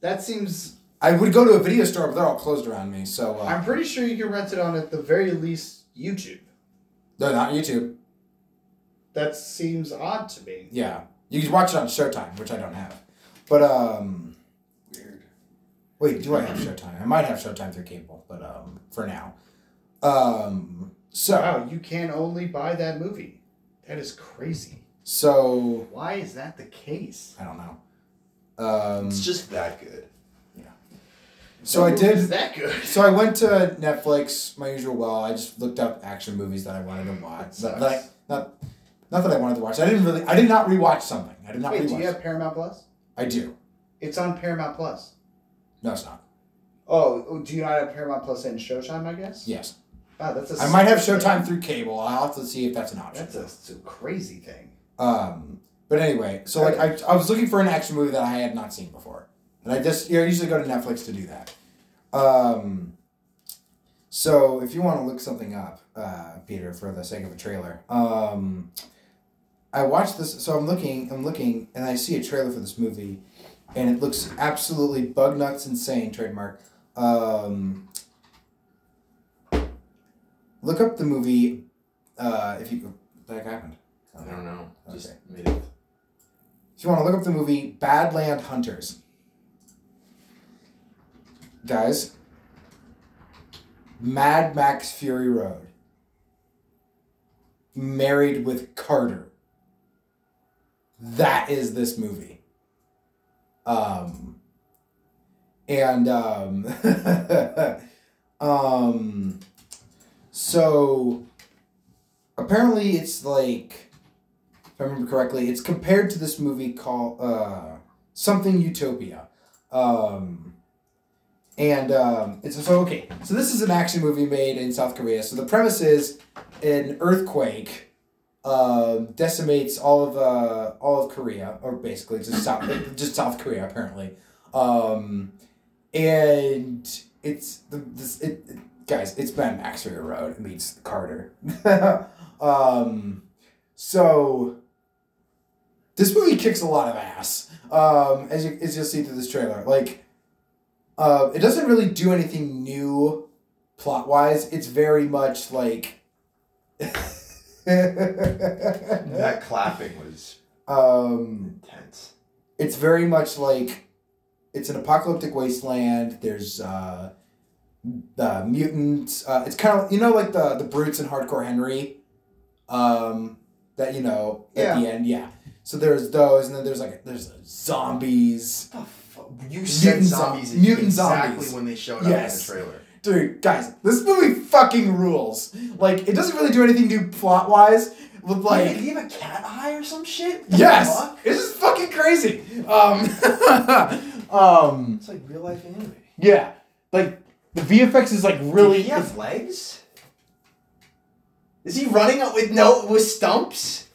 That seems. I would go to a video store, but they're all closed around me. So uh, I'm pretty sure you can rent it on at the very least YouTube. they're not YouTube. That seems odd to me. Yeah, you can watch it on Showtime, which I don't have. But um, Weird. wait, do I have Showtime? I might have Showtime through cable, but um, for now, um, so Wow, you can only buy that movie. That is crazy. so Why is that the case? I don't know. Um, It's just that good. Yeah. So I did. that good. So I went to Netflix, my usual well. I just looked up action movies that I wanted to watch. That That, that I, not, not that I wanted to watch. I didn't really. I did not rewatch something. I did not Wait, rewatch. do you have Paramount Plus? I do. It's on Paramount Plus. No, it's not. Oh, oh, do you not have Paramount Plus and Showtime? I guess. Yes, Wow, that's a. I might have Showtime thing. through cable. I'll have to see if that's an option. That's a, it's a crazy thing. Um, But anyway, so like I, I was looking for an action movie that I had not seen before, and I just you know, I usually go to Netflix to do that. Um, so if you want to look something up, uh, Peter, for the sake of a trailer, um, I watched this. So I'm looking, I'm looking, and I see a trailer for this movie, and it looks absolutely bug nuts insane. Trademark. Um, look up the movie. Uh, if you what the happened. I don't know. Just Okay. made it. If you want to look up the movie Badland Hunters, guys, Mad Max Fury Road, Married with Carter. That is this movie. Um, and um, um, so apparently it's like if I remember correctly, it's compared to this movie called uh, something Utopia. Um, and um, it's so okay. So this is an action movie made in South Korea. So the premise is an earthquake um decimates all of uh, all of Korea, or basically just South just South Korea apparently. Um, and it's the this it, it- guys. It's Ben Max Fury Road meets Carter. um, so this movie kicks a lot of ass. Um, as you as you'll see through this trailer, like, uh, it doesn't really do anything new, plot wise. It's very much like. That clapping was um, intense. it's very much like it's an apocalyptic wasteland. There's uh, the mutants. Uh, it's kind of you know like the the brutes and Hardcore Henry, um, that you know at Yeah. the end. Yeah. So there's those, and then there's like there's zombies. What the fuck? You said Mutant zombies mutant exactly zombies. when they showed Yes. up in the trailer. Dude, guys, this movie fucking rules. Like, it doesn't really do anything new plot wise. With Like, did he have a cat eye or some shit? The yes, fuck? it's just fucking crazy. Um, um, It's like real life anime. yeah, like the VFX is like Really? Did he have legs? Is he running up with no with stumps?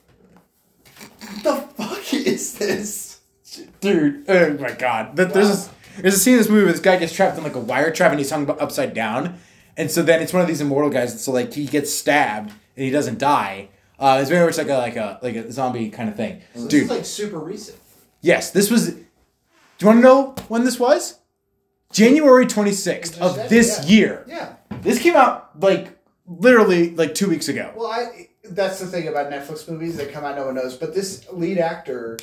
What the fuck is this? dude. Oh my god, Th- there's this, there's a scene in this movie where this guy gets trapped in like a wire trap and he's hung upside down, and so then it's one of these immortal guys. So like he gets stabbed and he doesn't die. Uh, it's very much like a like a like a zombie kind of thing, This dude. is like super recent. Yes, this was. Do you want to know when this was? January 26th of said, this yeah. year. Yeah. This came out like literally like two weeks ago. Well, I that's the thing about Netflix movies that come out no one knows. But this lead actor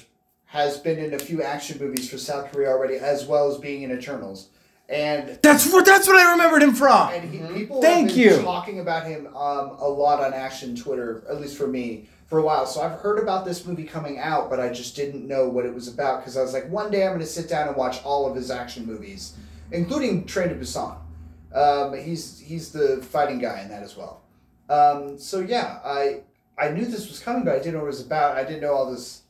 has been in a few action movies for South Korea already, as well as being in Eternals. And That's what that's what I remembered him from. and he, people Thank you. talking about him um, a lot on Action Twitter, at least for me, for a while. So I've heard about this movie coming out, but I just didn't know what it was about because I was like, one day I'm going to sit down and watch all of his action movies, including Train to Busan. Um, he's he's the fighting guy in that as well. Um, so yeah, I I knew this was coming, but I didn't know what it was about. I didn't know all this.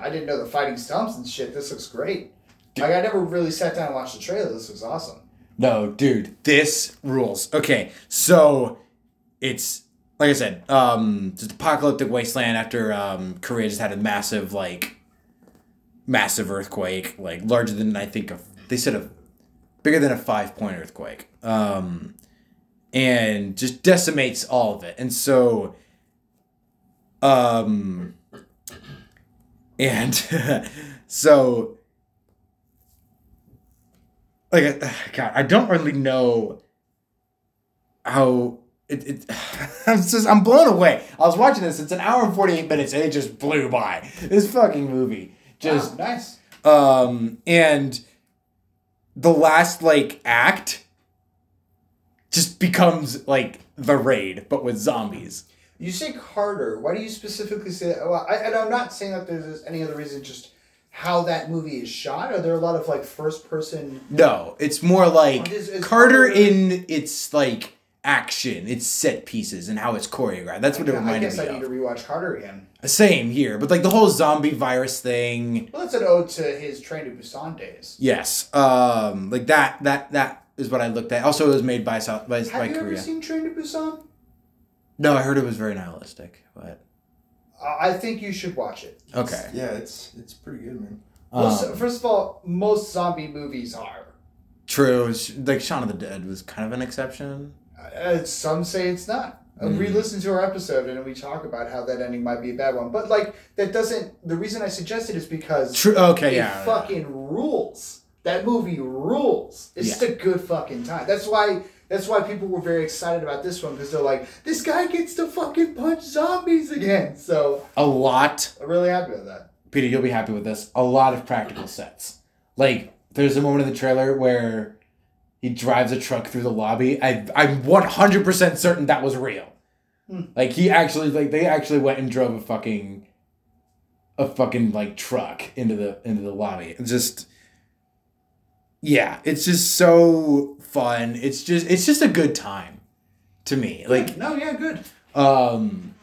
I didn't know the fighting stumps and shit. This looks great. Like I never really sat down and watched the trailer. This looks awesome. No, dude, this rules. Okay, so it's like I said, um, just apocalyptic wasteland after um, Korea just had a massive like massive earthquake, like larger than I think of. They said a bigger than a five point earthquake, um, and just decimates all of it. And so, um, and so like uh, God, I don't really know how it. it I'm just I'm blown away. I was watching this. It's an hour and forty eight minutes, and it just blew by. This fucking movie just Wow, nice. um and the last like act just becomes like the raid, but with zombies. You say Carter. Why do you specifically say that? Well, I, and I'm not saying that there's any other reason. Just how that movie is shot. Are there a lot of like first person? No, it's more like Is- is Carter Carter- in its like action, its set pieces, and how it's choreographed. That's what it reminded guess me I guess I need to rewatch Carter again. Same here, but like the whole zombie virus thing. Well, that's an ode to his Train to Busan days. Yes, um, like that. That that is what I looked at. Also, it was made by South by, Have by you Korea. ever seen Train to Busan? no, I heard it was very nihilistic, but I I think you should watch it. Okay. Yeah, it's it's pretty good, man. Most, Um, first of all, most zombie movies are. true. Like Shaun of the Dead was kind of an exception. Uh, some say it's not. Uh, Mm. Re-listen to our episode and we talk about how that ending might be a bad one. But like that doesn't. The reason I suggest it is because True. Okay. it Yeah. fucking rules. That movie rules. It's just a good fucking time. That's why. That's why people were very excited about this one because they're like, this guy gets to fucking punch zombies again. So A lot. I'm really happy with that. Peter, you'll be happy with this. A lot of practical sets. Like, there's a moment in the trailer where he drives a truck through the lobby. I, I'm 100% certain that was real. Hmm. Like, he actually, like, they actually went and drove a fucking, a fucking, like, truck into the, into the lobby. It's just, yeah, it's just so fun. It's just, it's just a good time to me. Like, no, yeah, good. um,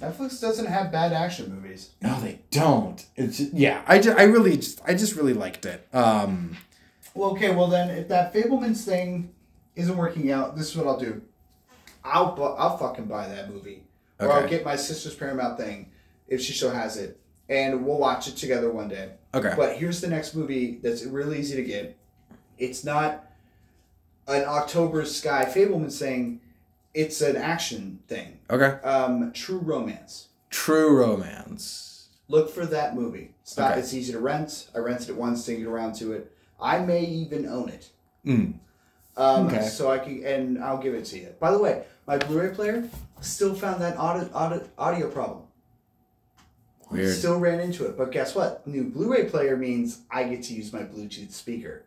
Netflix doesn't have bad action movies. no, they don't. It's yeah. I just, I really just I just really liked it. Um, Well, okay, well then, if that Fabelman's thing isn't working out, this is what I'll do. I'll bu- I'll fucking buy that movie, or I'll get my sister's Paramount thing if she still has it, and we'll watch it together one day. okay. But here's the next movie that's really easy to get. It's not an October Sky Fabelman's thing. It's an action thing. Okay. Um, True Romance. True romance. Look for that movie. It's not. Okay. It's easy to rent. I rented it once. Didn't get around to it. I may even own it. Mm. Um, Okay. So I can, and I'll give it to you. By the way, my Blu-ray player still found that audio, audio, audio problem. Weird. Still ran into it, but guess what? New Blu-ray player means I get to use my Bluetooth speaker,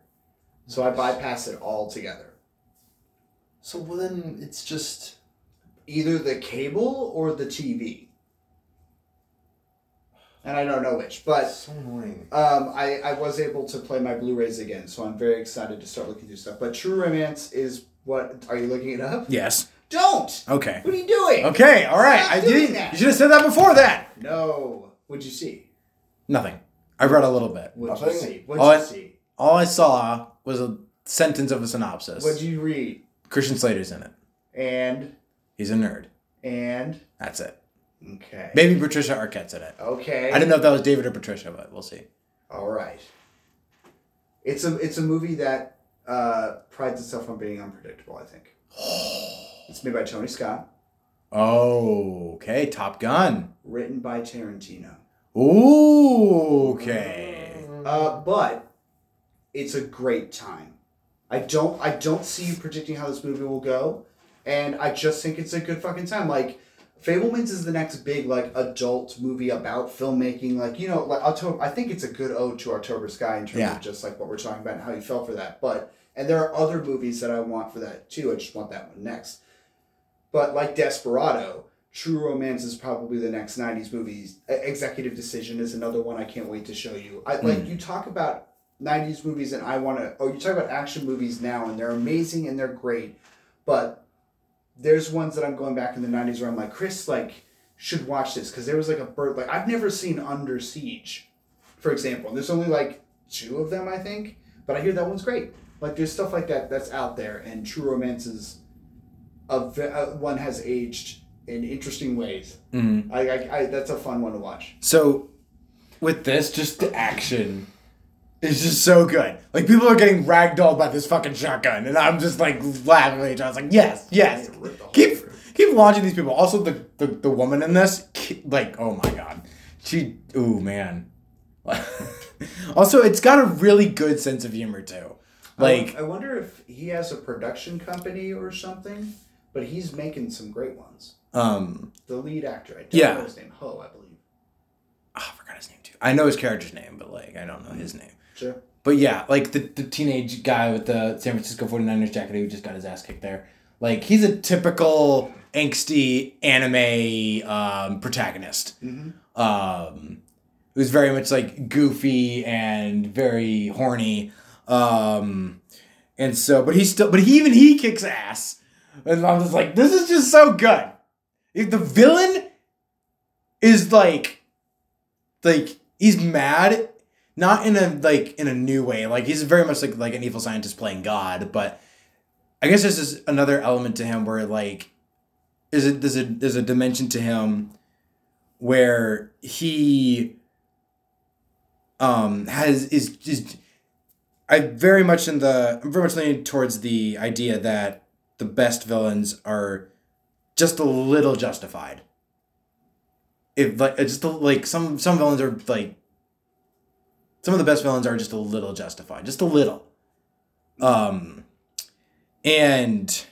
so I bypass it altogether. So well, then it's just Either the cable or the TV. And I don't know which, but so annoying. Um, I, I was able to play my Blu-rays again, so I'm very excited to start looking through stuff. But True Romance is what? Are you looking it up? Yes. Don't. Okay. What are you doing? Okay. All right. Stop I did. that. You should have said that before that. No. What'd you see? Nothing. I read a little bit. What'd you see? What'd Oh, you I- see? All I saw was a sentence of a synopsis. What'd you read? Christian Slater's in it. And He's a nerd. and That's it. Okay. Maybe Patricia Arquette's in it. Okay. I didn't know if that was David or Patricia, but we'll see. All right. It's a it's a movie that uh, prides itself on being unpredictable. I think. It's made by Tony Scott, Oh, okay. Top Gun. written by Tarantino. Ooh, okay. Uh, but it's a great time. I don't I don't see you predicting how this movie will go, and I just think it's a good fucking time. Like Fabelmans is the next big like adult movie about filmmaking. Like you know, like October. I think it's a good ode to October Sky in terms Yeah. of just like what we're talking about and how you felt for that. But and there are other movies that I want for that too. I just want that one next. But like Desperado, True Romance is probably the next '90s movies. Executive Decision is another one I can't wait to show you. I like hmm. you talk about '90s movies, and I want to. Oh, you talk about action movies now, and they're amazing and they're great, but there's ones that I'm going back in the '90s where I'm like, Chris, like, should watch this because there was like a bird. Like I've never seen Under Siege, for example. And there's only like two of them, I think, but I hear that one's great. Like there's stuff like that that's out there, and True Romance is a, ve- uh, one has aged in interesting ways. Mhm. I, I, I that's a fun one to watch. So, with this, just the action is just so good. Like people are getting ragdolled by this fucking shotgun, and I'm just like laughing at each other. I was like, yes, yes. Keep keep launching these people. Also, the the, the woman in this, like, oh my god, she, ooh man. also, it's got a really good sense of humor too. Like, I wonder if he has a production company or something, but he's making some great ones. um, The lead actor, I don't Yeah. know his name, Ho, I believe. oh, I forgot his name too. I know his character's name, but like, I don't know his name. Sure. But yeah, like the, the teenage guy with the San Francisco 49ers jacket who just got his ass kicked there. Like he's a typical angsty anime um, protagonist. Mhm. Um, who's very much like goofy and very horny. Um, and so, but he still, but he, even he kicks ass. And I'm just like, this is just so good. If the villain is like, like he's mad not in a like in a new way like he's very much like like an evil scientist playing god but i guess there's this another element to him where like is it there's a there's a dimension to him where he um has is is I very much in the I'm very much leaning towards the idea that the best villains are just a little justified. If like just a, like some some villains are like some of the best villains are just a little justified, just a little. Um, and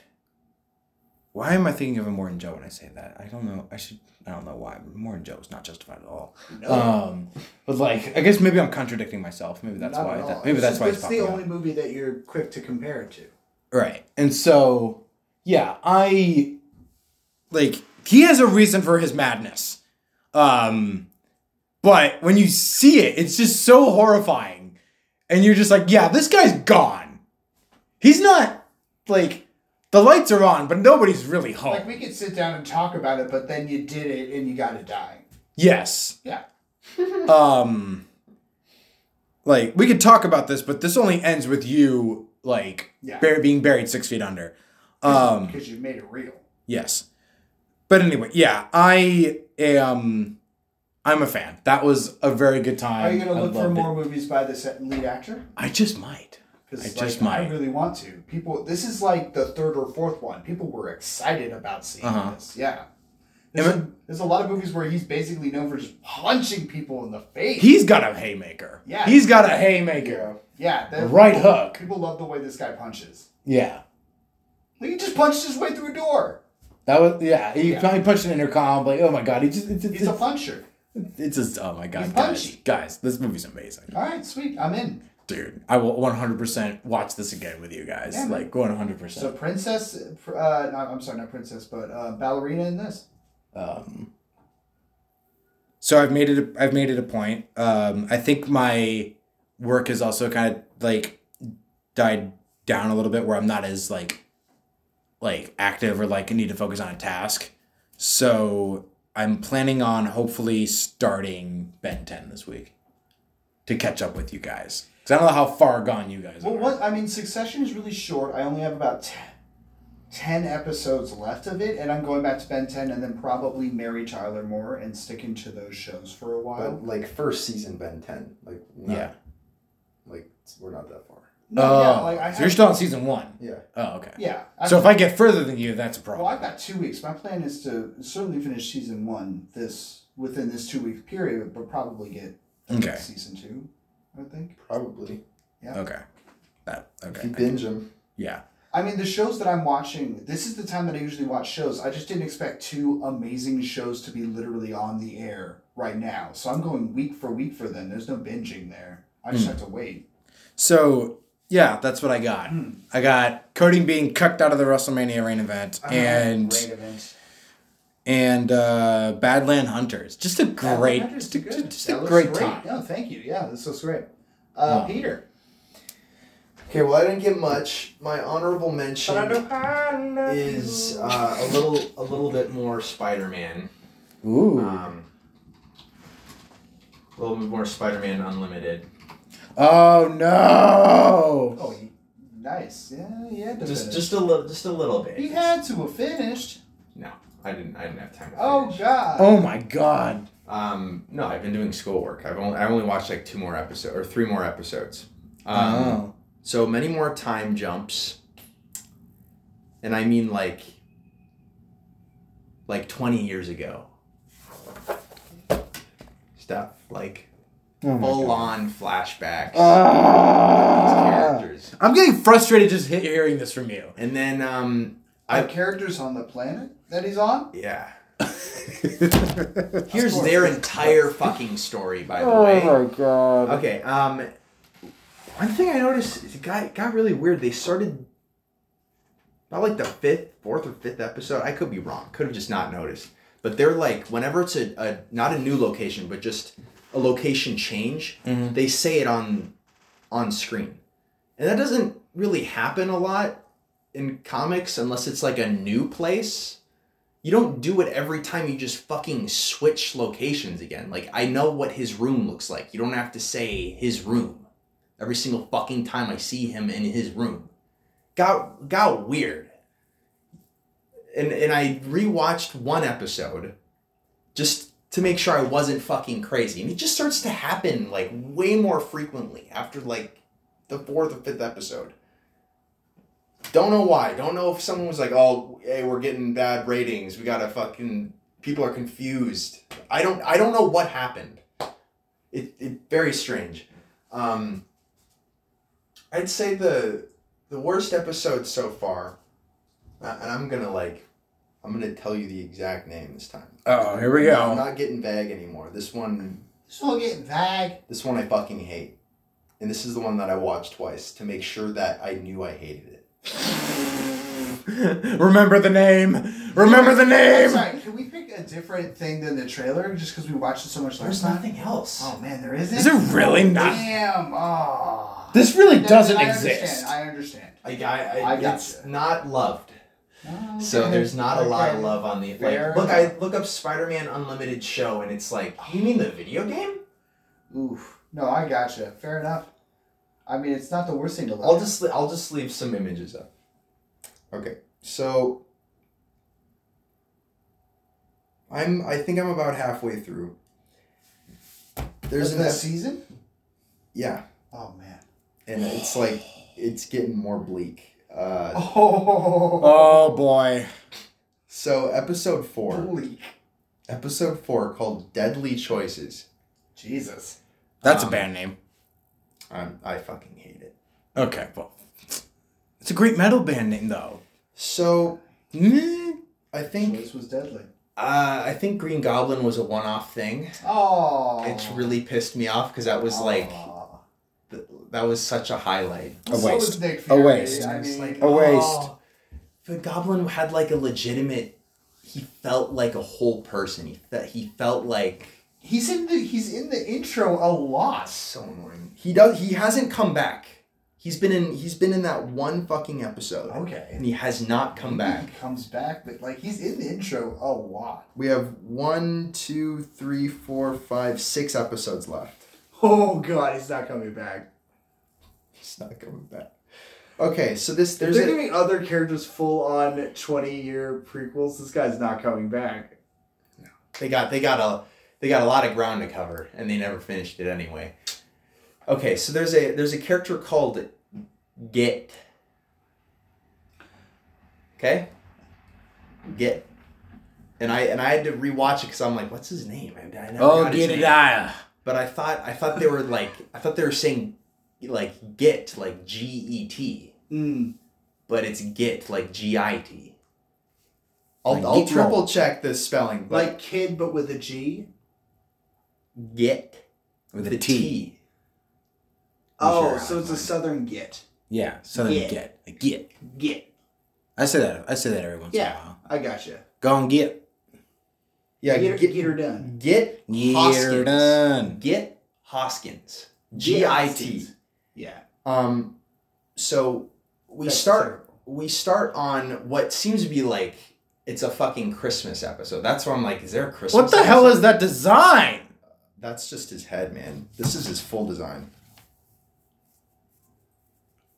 why am I thinking of Immortan Joe when I say that? I don't know. I should. I don't know why. Immortan Joe is not justified at all. No. Um, but like, I guess maybe I'm contradicting myself. Maybe that's Not why. That, maybe It's that's just- why it's It's the only movie that you're quick to compare it to. Right. And so, yeah, I like he has a reason for his madness. Um but when you see it, it's just so horrifying. And you're just like, yeah, this guy's gone. He's not like the lights are on, but nobody's really home. Like we could sit down and talk about it, but then you did it and you got to die. yes. Yeah. Um like we could talk about this, but this only ends with you like Yeah. bur- being buried 6 feet under. Um because you made it real. Yes. But anyway, yeah, I am. I'm a fan. That was a very good time. Are you gonna look for loved it. more movies by the set lead actor? I just might. I like, just I really want to. People, this is like the third or fourth one. People were excited about seeing Uh-huh. this. Yeah. There's, a, there's a lot of movies where he's basically known for just punching people in the face. He's got a haymaker. Yeah. He's got a haymaker. yeah, right people- hook. People love the way this guy punches. Yeah. Like he just punched his way through a door. That was yeah. He Yeah. an intercom. Like oh my god, he just it's it's, He's a puncher. It's just oh my god, guys, guys, this movie's amazing, All right, sweet. I'm in. dude. I will 100 percent watch this again with you guys. Yeah, like 100%. So princess, uh, no, I'm sorry, not princess, but uh, ballerina in this. Um, so I've made it. A, I've made it a point. Um, I think my work has also kind of like died down a little bit, where I'm not as like like active or like need to focus on a task. So I'm planning on hopefully starting Ben Ten this week to catch up with you guys. Because I don't know how far gone you guys Well, are. what I mean, Succession is really short. I only have about 10, 10 episodes left of it, and I'm going back to Ben 10 and then probably Mary Tyler Moore and sticking to those shows for a while. But like first season Ben ten, like not, Yeah. like we're not that far. No, Oh, yeah, like I so you're still on season one. Yeah. Oh, okay. Yeah. I- So if I get further than you, that's a problem. well. I've got two weeks. My plan is to certainly finish season one this within this two week period, but probably get Okay. season two. I think. Probably. Yeah. Okay. That If okay. you binge them. Yeah. I mean, the shows that I'm watching, this is the time that I usually watch shows. I just didn't expect two amazing shows to be literally on the air right now. So I'm going week for week for them. There's no binging there. I just Hmm. have to wait. So yeah, that's what I got. Hmm. I got Cody being cucked out of the WrestleMania rain event and Great event. and uh, Badland Hunters. Just a great, Badlanders just a, good. just a looks great time. No, thank you. Yeah, this looks great. Uh, Oh. Peter. Okay, well I didn't get much. My honorable mention Is uh, a little a little bit more Spider-Man. Ooh. Um, a little bit more Spider-Man Unlimited. Oh no. Oh, he, nice. Yeah, yeah. Just finish. just a little just a little bit. he had to have finished. No, I didn't. I didn't have time. To Oh finish. God. Oh my god. Um, no, I've been doing schoolwork. I've only I only watched like two more episodes or three more episodes. Um, oh. So many more time jumps. And I mean like like 20 years ago. Stuff like Oh full God. on flashbacks. These characters. I'm getting frustrated just hearing this from you. And then um Are I characters on the planet that he's on? yeah. Here's their entire fucking story by the oh way. Oh my god. Okay, um one thing I noticed it got got really weird. They started about like the fifth, fourth or fifth episode. I could be wrong. Could have just not noticed. But they're like whenever it's a, a not a new location, but just a location change, Mhm. they say it on on screen. And that doesn't really happen a lot in comics unless it's like a new place. You don't do it every time you just fucking switch locations again. Like I know what his room looks like. You don't have to say his room every single fucking time I see him in his room. Got got weird. And and I rewatched one episode just to make sure I wasn't fucking crazy. And it just starts to happen like way more frequently after like the fourth or fifth episode. Don't know why. Don't know if someone was like, "Oh, hey, we're getting bad ratings. We gotta fucking people are confused." I don't. I don't know what happened. It it very strange. Um, I'd say the the worst episode so far, and I'm gonna like, I'm gonna tell you the exact name this time. Oh, here we go. I'm go. not getting vague anymore. This one, It's all getting vague. this one I fucking hate, and this is the one that I watched twice to make sure that I knew I hated it. Remember the name. Remember the name. sorry, can we pick a different thing than the trailer just because we watched it so much last There's time? nothing else. Oh man, there isn't. Is it really not? Damn. Oh. This really Then doesn't I exist. Understand, I understand. I, I, I, I gotcha. it's not loved. Oh, So there's not a lot of love on the like. Fair Look, I look up Spider-Man Unlimited show, and it's like, you mean the video game? Oof. No, I gotcha. Fair enough. I mean, it's not the worst thing to look I'll at. just I'll just leave some images up. Okay, so I'm I think I'm about halfway through. There's Of an season? yeah, Oh man. and it's like it's getting more bleak. Uh, Oh. Oh boy. so episode four, Bleak. episode four called Deadly Choices. Jesus. That's Um, a band name. I'm, I fucking hate it. Okay, well, it's a great metal band name though. So Mm. I think Choice was deadly. uh, I think Green Goblin was a one-off thing. Oh. It's really pissed me off because that was like Aw. th- that was such a highlight. A So waste. was Nick A waste. I mean, like A oh, waste. oh, the Goblin had like a legitimate. He felt like a whole person. He felt he felt like he's in the he's in the intro a lot. so annoying. He does. He hasn't come back. He's been in. He's been in that one fucking episode, Okay. and he has not come back. He comes back, but like he's in the intro a lot. We have one, two, three, four, five, six episodes left. Oh god, he's not coming back. He's not coming back. Okay, so this If there's they're a, giving other characters full on twenty year prequels, this guy's not coming back. No, They got they got a they got a lot of ground to cover, and they never finished it anyway. Okay, so there's a there's a character called Get. Okay. Get. And I and I had to rewatch it because I'm like, what's his name? I, I never Oh, got his get it name. out. But I thought I thought they were like I thought they were saying like get like G E T, Mm. but it's get like G I T. I'll, Like I'll Gitmo. triple check the spelling. But Like kid, but with a G. get With the a T. Oh, Sure, so I it's a southern git. Yeah, Southern Get. get. A get. Git. I say that. I say that every once in a Yeah, while. I gotcha. Go and get. yeah get, her, get get her done. get Get her Hoskins. done. Get Hoskins. G I T. Yeah. Um, so we That's start terrible. we start on what seems to be like it's a fucking Christmas episode. That's where I'm like, is there a Christmas? What the hell is that design? That's just his head, man. This is his full design.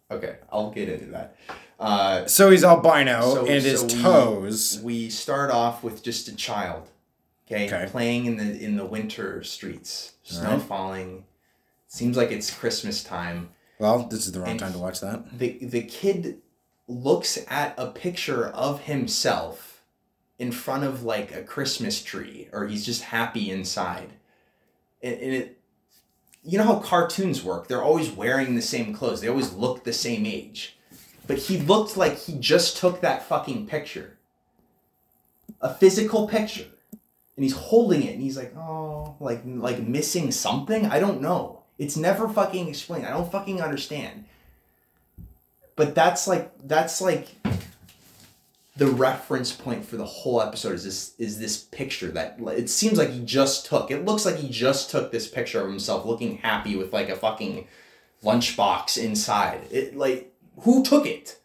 Okay, I'll get into that. Uh, So he's albino So- and his so we- toes. we start off with just a child, okay, Okay. playing in the in the winter streets, snow Alright. falling. Seems like it's Christmas time. Well, this is the wrong And time to watch that. the the kid looks at a picture of himself in front of like a Christmas tree, or he's just happy inside. And, and it, you know how cartoons work? They're always wearing the same clothes. They always look the same age. But he looked like he just took that fucking picture, a physical picture, and he's holding it, and he's like, oh, like like missing something. I don't know. It's never fucking explained. I don't fucking understand. But that's like that's like the reference point for the whole episode is this is this picture that it seems like he just took it looks like he just took this picture of himself looking happy with like a fucking lunchbox inside. It like who took it?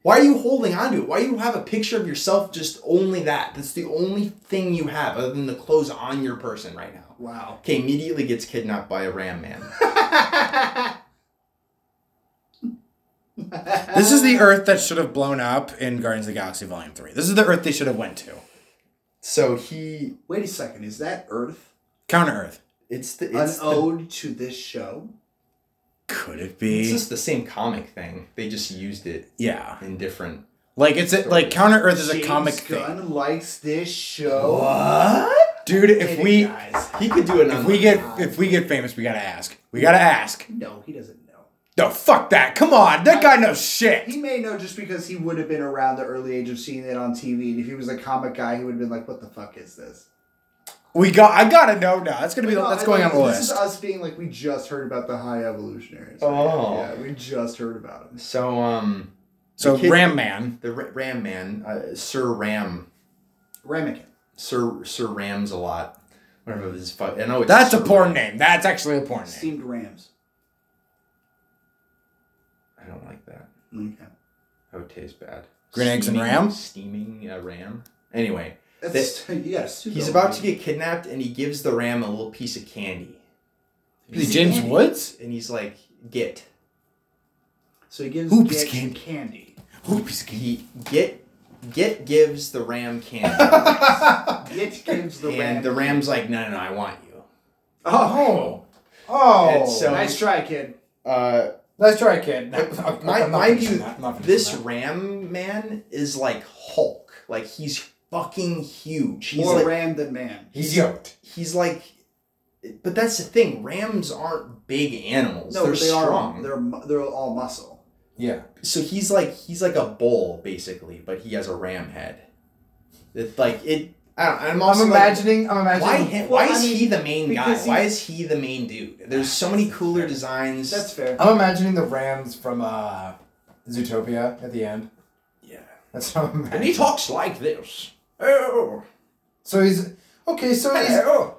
Why are you holding on to it? Why do you have a picture of yourself just only that? That's the only thing you have other than the clothes on your person right now Wow. okay immediately gets kidnapped by a ram man This is the Earth that should have blown up in Guardians of the Galaxy Volume 3. This is the Earth they should have went to. So he, Wait a second, is that Earth Counter Earth. it's the an it's the, ode to this show? Could it be? It's just the same comic thing. They just used it yeah. in different. Like it's a, like Counter Earth is a James comic Gunn thing. likes this show. What? Dude, if we guys. He could do it. if we get if we get famous, we gotta ask. We gotta ask. no, he doesn't know. No, fuck that. Come on. That guy knows shit. He may know just because he would have been around the early age of seeing it on TV. And if he was a comic guy, he would have been like, "What the fuck is this?" We got I gotta know now. That's gonna be No, that's I going on think the This is list. us being like, we just heard about the high evolutionaries. Oh. yeah, we just heard about them. So um, So kid- Ram Man. the Ram Man, uh, Sir Ram, Ramekin. Sir Sir Rams a lot. Whatever his fuck. I know it's That's a Sir porn Ram. name. That's actually a porn name. Steamed rams. I don't like that. Okay. That would taste bad. Green eggs and Steaming- ram? Steaming a ram. Anyway, That's, you gotta he's about to get kidnapped, and he gives the ram a little piece of candy. Is he James Woods? And he's like, "Get." So he gives Oops, Get candy. candy. Oops. He get get gives the ram candy, Get gives the and ram. the ram's like, "No, no, no, I want you." Oh, Oh. And so- nice try, kid. Uh, Let's try, kid. But I'm- I'm mind, not mind finishing you, that. I'm not finishing this that. ram man is like Hulk. Like he's fucking huge. He's More like ram than man. He's yoked. he's like. But that's the thing. Rams aren't big animals. No, they're but they strong. are. They're mu- they're all muscle. Yeah. so he's like he's like a bull basically, but he has a ram head. It's like it. I don't, I'm also I'm like, imagining. I'm imagining. why him? Well, why I is mean, he the main guy? Why is he the main dude? There's so many cooler designs. That's fair. I'm imagining the Rams from uh, Zootopia at the end. yeah. That's how I'm imagining. And he talks like this. Oh. So he's okay. So he's Hello.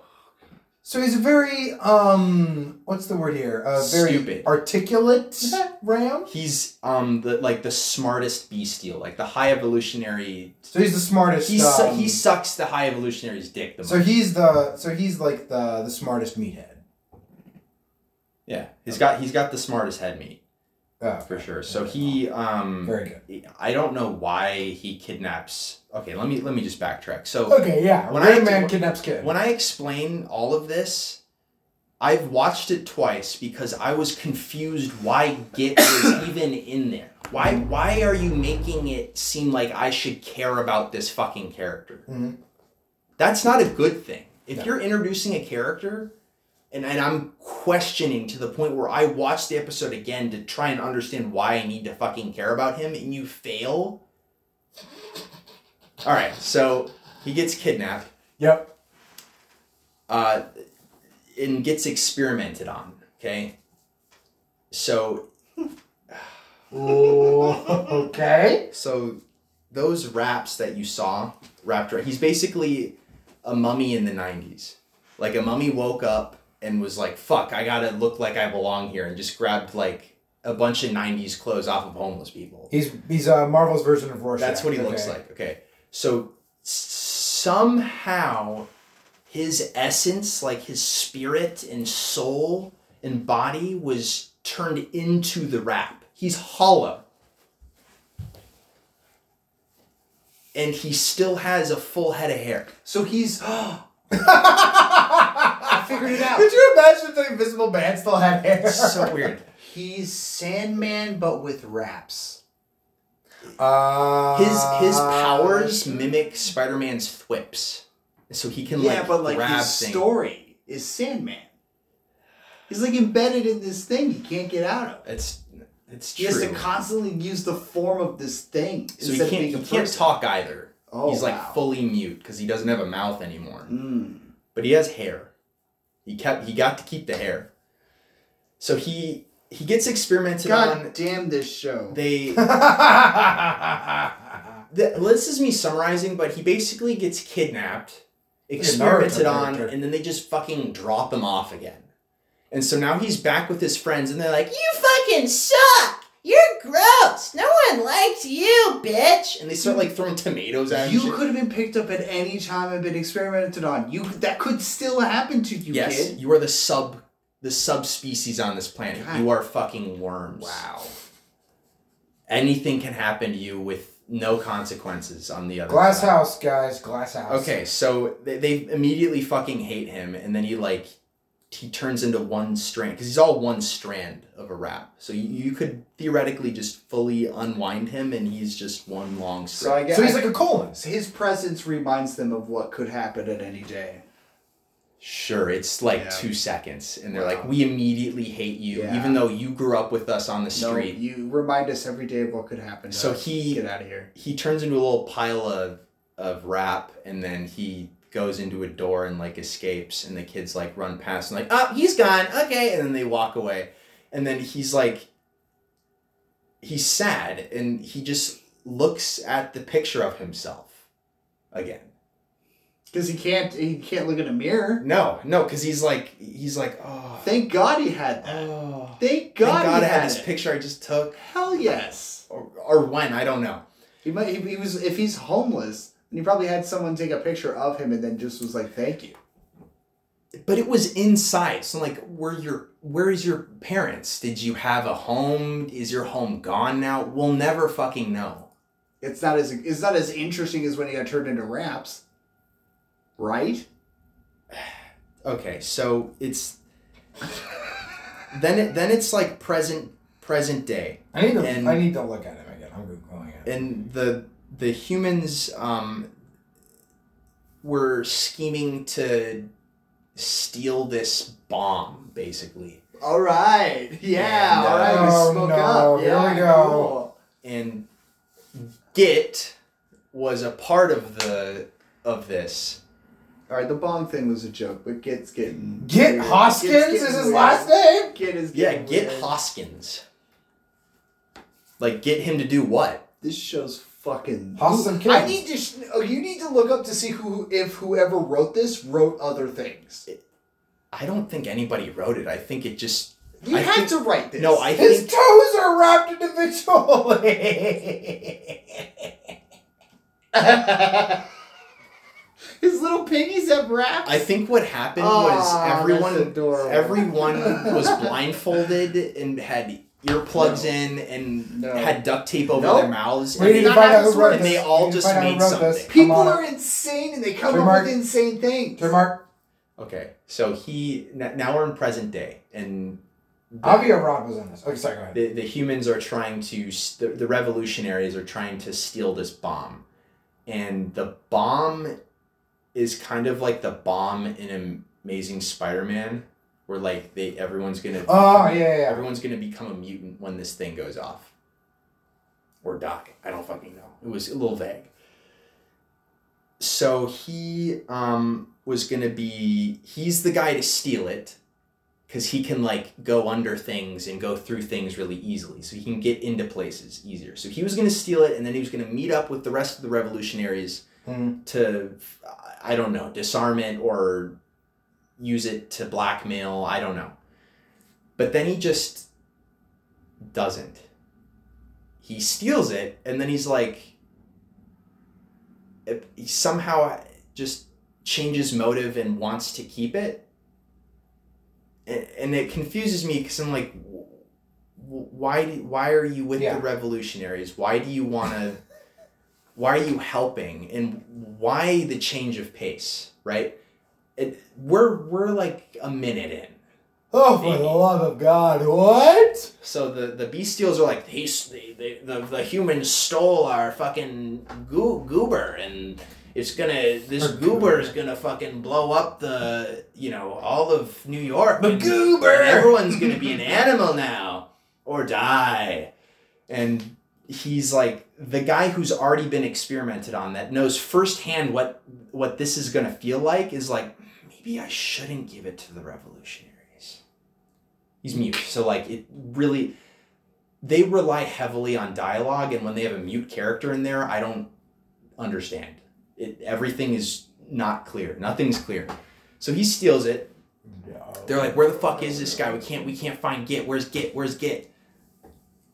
So he's a very um. What's the word here? A very Stupid. articulate ram. He's um the like the smartest bestial, like the high evolutionary. So he's the smartest. He su- um, he sucks the high evolutionary's dick the most. So he's the so he's like the the smartest meathead. yeah, he's got he's got the smartest head meat Oh, for sure. So he um very good. I don't know why he kidnaps. Okay, let me let me just backtrack. So Okay, yeah. When I- Man kidnaps kid. when I explain all of this, I've watched it twice because I was confused why Git was even in there. Why why are you making it seem like I should care about this fucking character? Mhm. That's not a good thing. If No. you're introducing a character and, and I'm questioning to the point where I watch the episode again to try and understand why I need to fucking care about him and you fail. Alright, so he gets kidnapped Yep. uh, and gets experimented on. Okay, so Ooh, okay. so those wraps that you saw, Raptor, he's basically a mummy in the '90s. Like a mummy woke up and was like, "Fuck, I gotta look like I belong here," and just grabbed like a bunch of '90s clothes off of homeless people. He's he's uh, Marvel's version of Rorschach. That's what he looks like. Okay. So somehow his essence, like his spirit and soul and body, was turned into the rap. He's hollow. And he still has a full head of hair. So he's. Figured it out. Could you imagine if the Invisible Man still had hair? It's so weird. He's Sandman, but with raps. Uh, His his powers mimic Spider-Man's thwips. So he can yeah, like but like his things. story is Sandman. He's like embedded in this thing he can't get out of. It's it's He has to constantly use the form of this thing so he can't being he a can't person. talk either. Oh, He's like fully mute because he doesn't have a mouth anymore. Mm. But he has hair. He kept he got to keep the hair. So he he gets experimented God on. damn this show. They th- this is me summarizing, but he basically gets kidnapped, experimented on, character. and then they just fucking drop him off again. And so now he's back with his friends, and they're like, "You fucking suck! You're gross! No one likes you, bitch!" And they start like throwing tomatoes at you. You could have been picked up at any time and been experimented on. You that could still happen to you, yes, kid. you are the sub the subspecies on this planet. God. You are fucking worms. Wow. Anything can happen to you with no consequences on the other Glass side. house, guys. Glass house. Okay, so they, they immediately fucking hate him, and then he like he turns into one strand because he's all one strand of a wrap. So you, you could theoretically just fully unwind him, and he's just one long So I strand. guess So he's like a colon. his presence reminds them of what could happen at any day. sure, it's like Yeah. two seconds, and they're Wow. like, "We immediately hate you, Yeah. even though you grew up with us on the No, street." you remind us every day of what could happen. To So us. he- get out of here. he turns into a little pile of of wrap and then he goes into a door and like escapes and the kids like run past and like oh he's gone okay and then they walk away and then he's like he's sad and he just looks at the picture of himself again Because he can't he can't look in a mirror. no no because he's like he's like oh Thank God he had that. oh Thank God, thank god he i had had this it. picture i just took Hell yes. or, or when i don't know He might. He was. If he's homeless, then he probably had someone take a picture of him and then just was like, "Thank you." but it was inside so like where your where is your parents did you have a home is your home gone now we'll never fucking know It's not as. It's not as interesting as when he got turned into raps. Right. okay so it's then it then it's like present present day I need to. And- I need to look at him again. I'm googling it. and the the humans um were scheming to steal this bomb basically All right. Yeah. And, all right. uh, we oh, spoke no, up. here Yeah. we go. cool. and git was a part of the of this All right. The bong thing was a joke, but Git's getting. Git weird. Hoskins Git's is his weird. last name. Git is. yeah getting get weird. hoskins like get him to do what This show's fucking. Hoskins I Kids. need to. Sh- oh, you need to look up to see who, if whoever wrote this wrote other things. i don't think anybody wrote it i think it just You I had think- to write this. no i think. His think toes are wrapped individually. His little piggies have wraps. i think what happened Aw, was ah, that's everyone adorable. everyone was blindfolded and had earplugs in and No. had duct tape over Nope. their mouths We and need they, to find out that's who wrote and this. they all We just find out who made wrote this. People are insane and they come Trademark. up with insane things. Trademark. okay so he now we're in present day and the- Avia Rod was in this. Okay, sorry. Go ahead. the, the humans are trying to the, the revolutionaries are trying to steal this bomb and the bomb is kind of like the bomb in amazing spider-man where like they everyone's gonna Oh yeah, yeah. yeah. everyone's gonna become a mutant when this thing goes off or die i don't fucking know it was a little vague so he um was gonna be he's the guy to steal it because he can like go under things and go through things really easily so he can get into places easier so he was going to steal it and then he was going to meet up with the rest of the revolutionaries Mhm. to i don't know disarm it or use it to blackmail i don't know but then he just doesn't he steals it and then he's like he somehow just changes motive and wants to keep it and, it confuses me because I'm like, why do, why are you with Yeah. the revolutionaries? Why do you want to? why are you helping? And why the change of pace? Right? It, we're we're like a minute in. Oh, for the love of God! What? So the the bestials are like they, they, the the humans stole our fucking goo, goober and it's gonna this goober is gonna fucking blow up the you know all of New York. The goober! everyone's gonna be an animal now or die. And he's like the guy who's already been experimented on that knows firsthand what what this is gonna feel like is like maybe I shouldn't give it to the revolutionaries. He's mute, so like it really they rely heavily on dialogue, and when they have a mute character in there, I don't understand. It everything is not clear. Nothing's clear. So he steals it. They're like, "Where the fuck is this guy? We can't we can't find Git. Where's Git? Where's Git?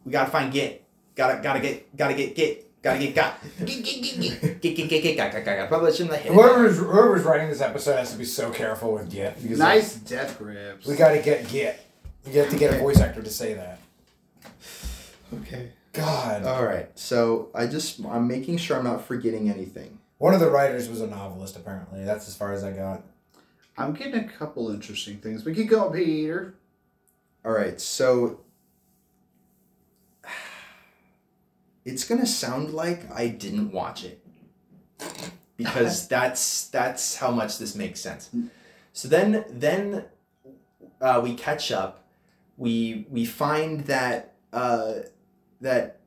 We gotta find Git. Gotta gotta get gotta get Git. Gotta get got. Git Git Git Git Git Git Git Git got got got. Publish in the head. Whoever's whoever's writing this episode has to be so careful with Git because Nice death grips. we got to get Git. You have to get a voice actor to say that. Okay. God. All right. So I just I'm making sure I'm not forgetting anything. One of the writers was a novelist, apparently. That's as far as I got. I'm getting a couple interesting things. But keep going, Peter. All right. So it's gonna sound like I didn't watch it because that's that's how much this makes sense. So then then uh, we catch up. We we find that uh, that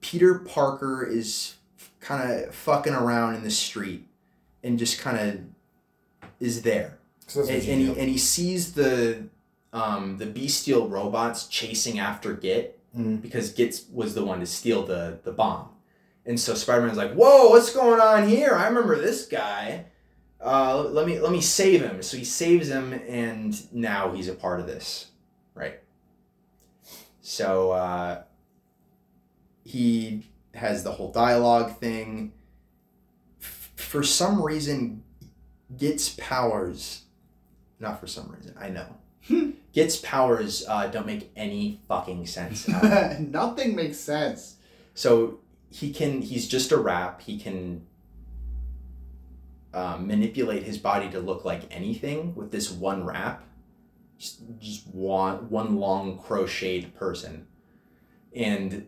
Peter Parker is kind of fucking around in the street and just kind of is there So and, and, he, and he sees the um, the bestial robots chasing after Git Mhm. because Git was the one to steal the the bomb, and so Spider Man's like, "Whoa, what's going on here? I remember this guy. Uh, let me let me save him." So he saves him, and now he's a part of this, right? So uh, he has the whole dialogue thing. F- for some reason, Git's powers, not for some reason, I know. Git's powers uh, don't make any fucking sense. at all. Nothing makes sense. so he can, he's just a rap. He can uh, manipulate his body to look like anything with this one wrap. Just, just one, one long crocheted person. And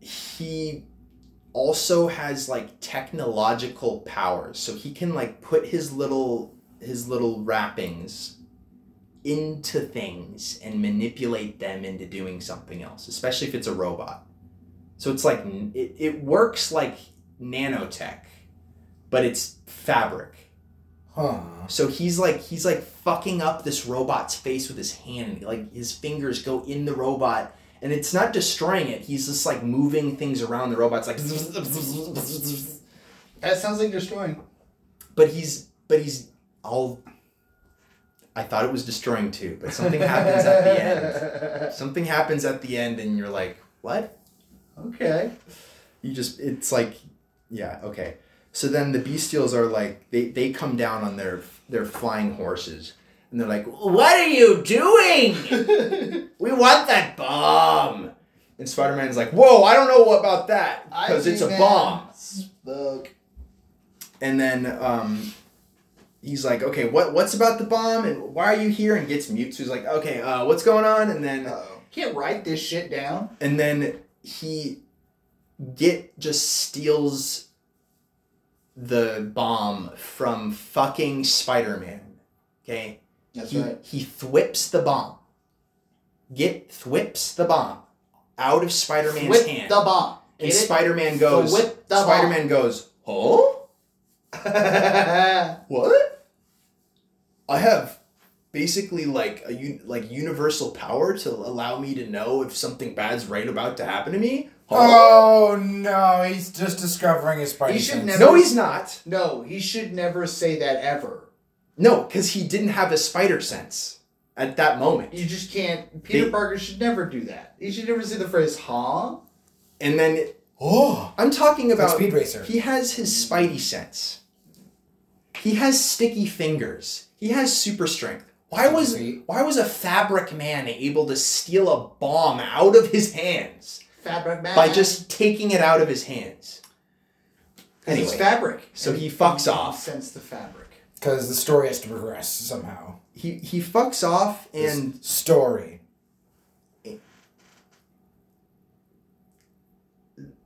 he also has like technological powers. So he can like put his little his little wrappings into things and manipulate them into doing something else, especially if it's a robot. So it's like it, it works like nanotech, but it's fabric. Huh. So he's like he's like fucking up this robot's face with his hand. Like his fingers go in the robot and it's not destroying it. He's just like moving things around the robot. It's like That sounds like destroying. but he's but he's all I thought it was destroying too, but something happens at the end. Something happens at the end and you're like, "What?" Okay. You just it's like yeah, okay. So then the bestials are like they they come down on their their flying horses and they're like, "What are you doing? we want that bomb." And Spider-Man's like, "Whoa, I don't know about that because it's a bomb." Spoke. And then um, he's like, "Okay, what what's about the bomb and why are you here?" And gets mute. So he's like, "Okay, uh, what's going on?" And then Uh-oh. Can't write this shit down. and then he get just steals the bomb from fucking Spider-Man. Okay? That's he, right. he thwips the bomb. Get thwips the bomb out of Spider-Man's Whip hand. the bomb. and Get it? Spider-Man goes the bomb. Spider-Man goes, "Oh? What? I have basically like a un- like universal power to allow me to know if something bad's right about to happen to me. Huh? Oh no, he's just discovering his spider He should sense. never- no, he's not. no, he should never say that ever. No, because he didn't have a spider sense at that moment. You just can't. Peter They- Parker should never do that. He should never say the phrase "huh." And then Oh, I'm talking about Speed Racer. he has his spidey sense. He has sticky fingers. He has super strength. Why was why was a fabric man able to steal a bomb out of his hands? Fabric man. by just taking it out of his hands. 'Cause it's Anyway, fabric. so And he fucks he off. Sense the fabric. Because the story has to progress somehow. he he fucks off and This story. n-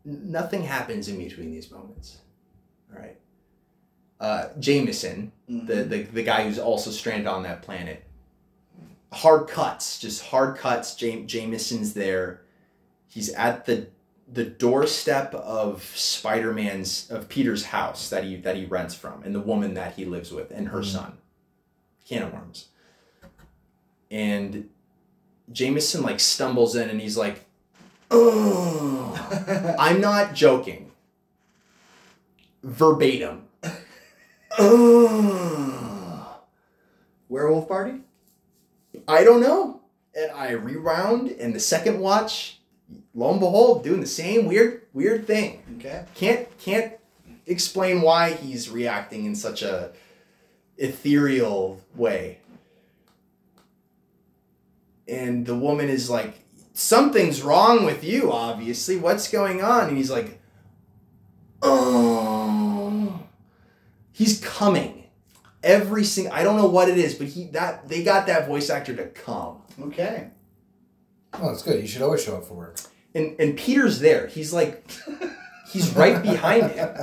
nothing happens in between these moments. All right. Uh, Jameson, the, the the guy who's also stranded on that planet. Hard cuts, just hard cuts. Jam- Jameson's there. He's at the the doorstep of Spider-Man's of Peter's house that he that he rents from, and the woman that he lives with, and her Mhm. son. Can of worms. And Jameson like stumbles in, and he's like, "Ugh." I'm not joking. Verbatim. Ugh. Werewolf party. I don't know. And I rewound, and the second watch, lo and behold, doing the same weird, weird thing. Okay. Can't can't explain why he's reacting in such a ethereal way. And the woman is like something's wrong with you, obviously. What's going on? And he's like, oh. He's coming. Every single, I don't know what it is, but he that they got that voice actor to come. Okay. Oh, that's good. You should always show up for work. And and Peter's there. He's like, he's right behind him.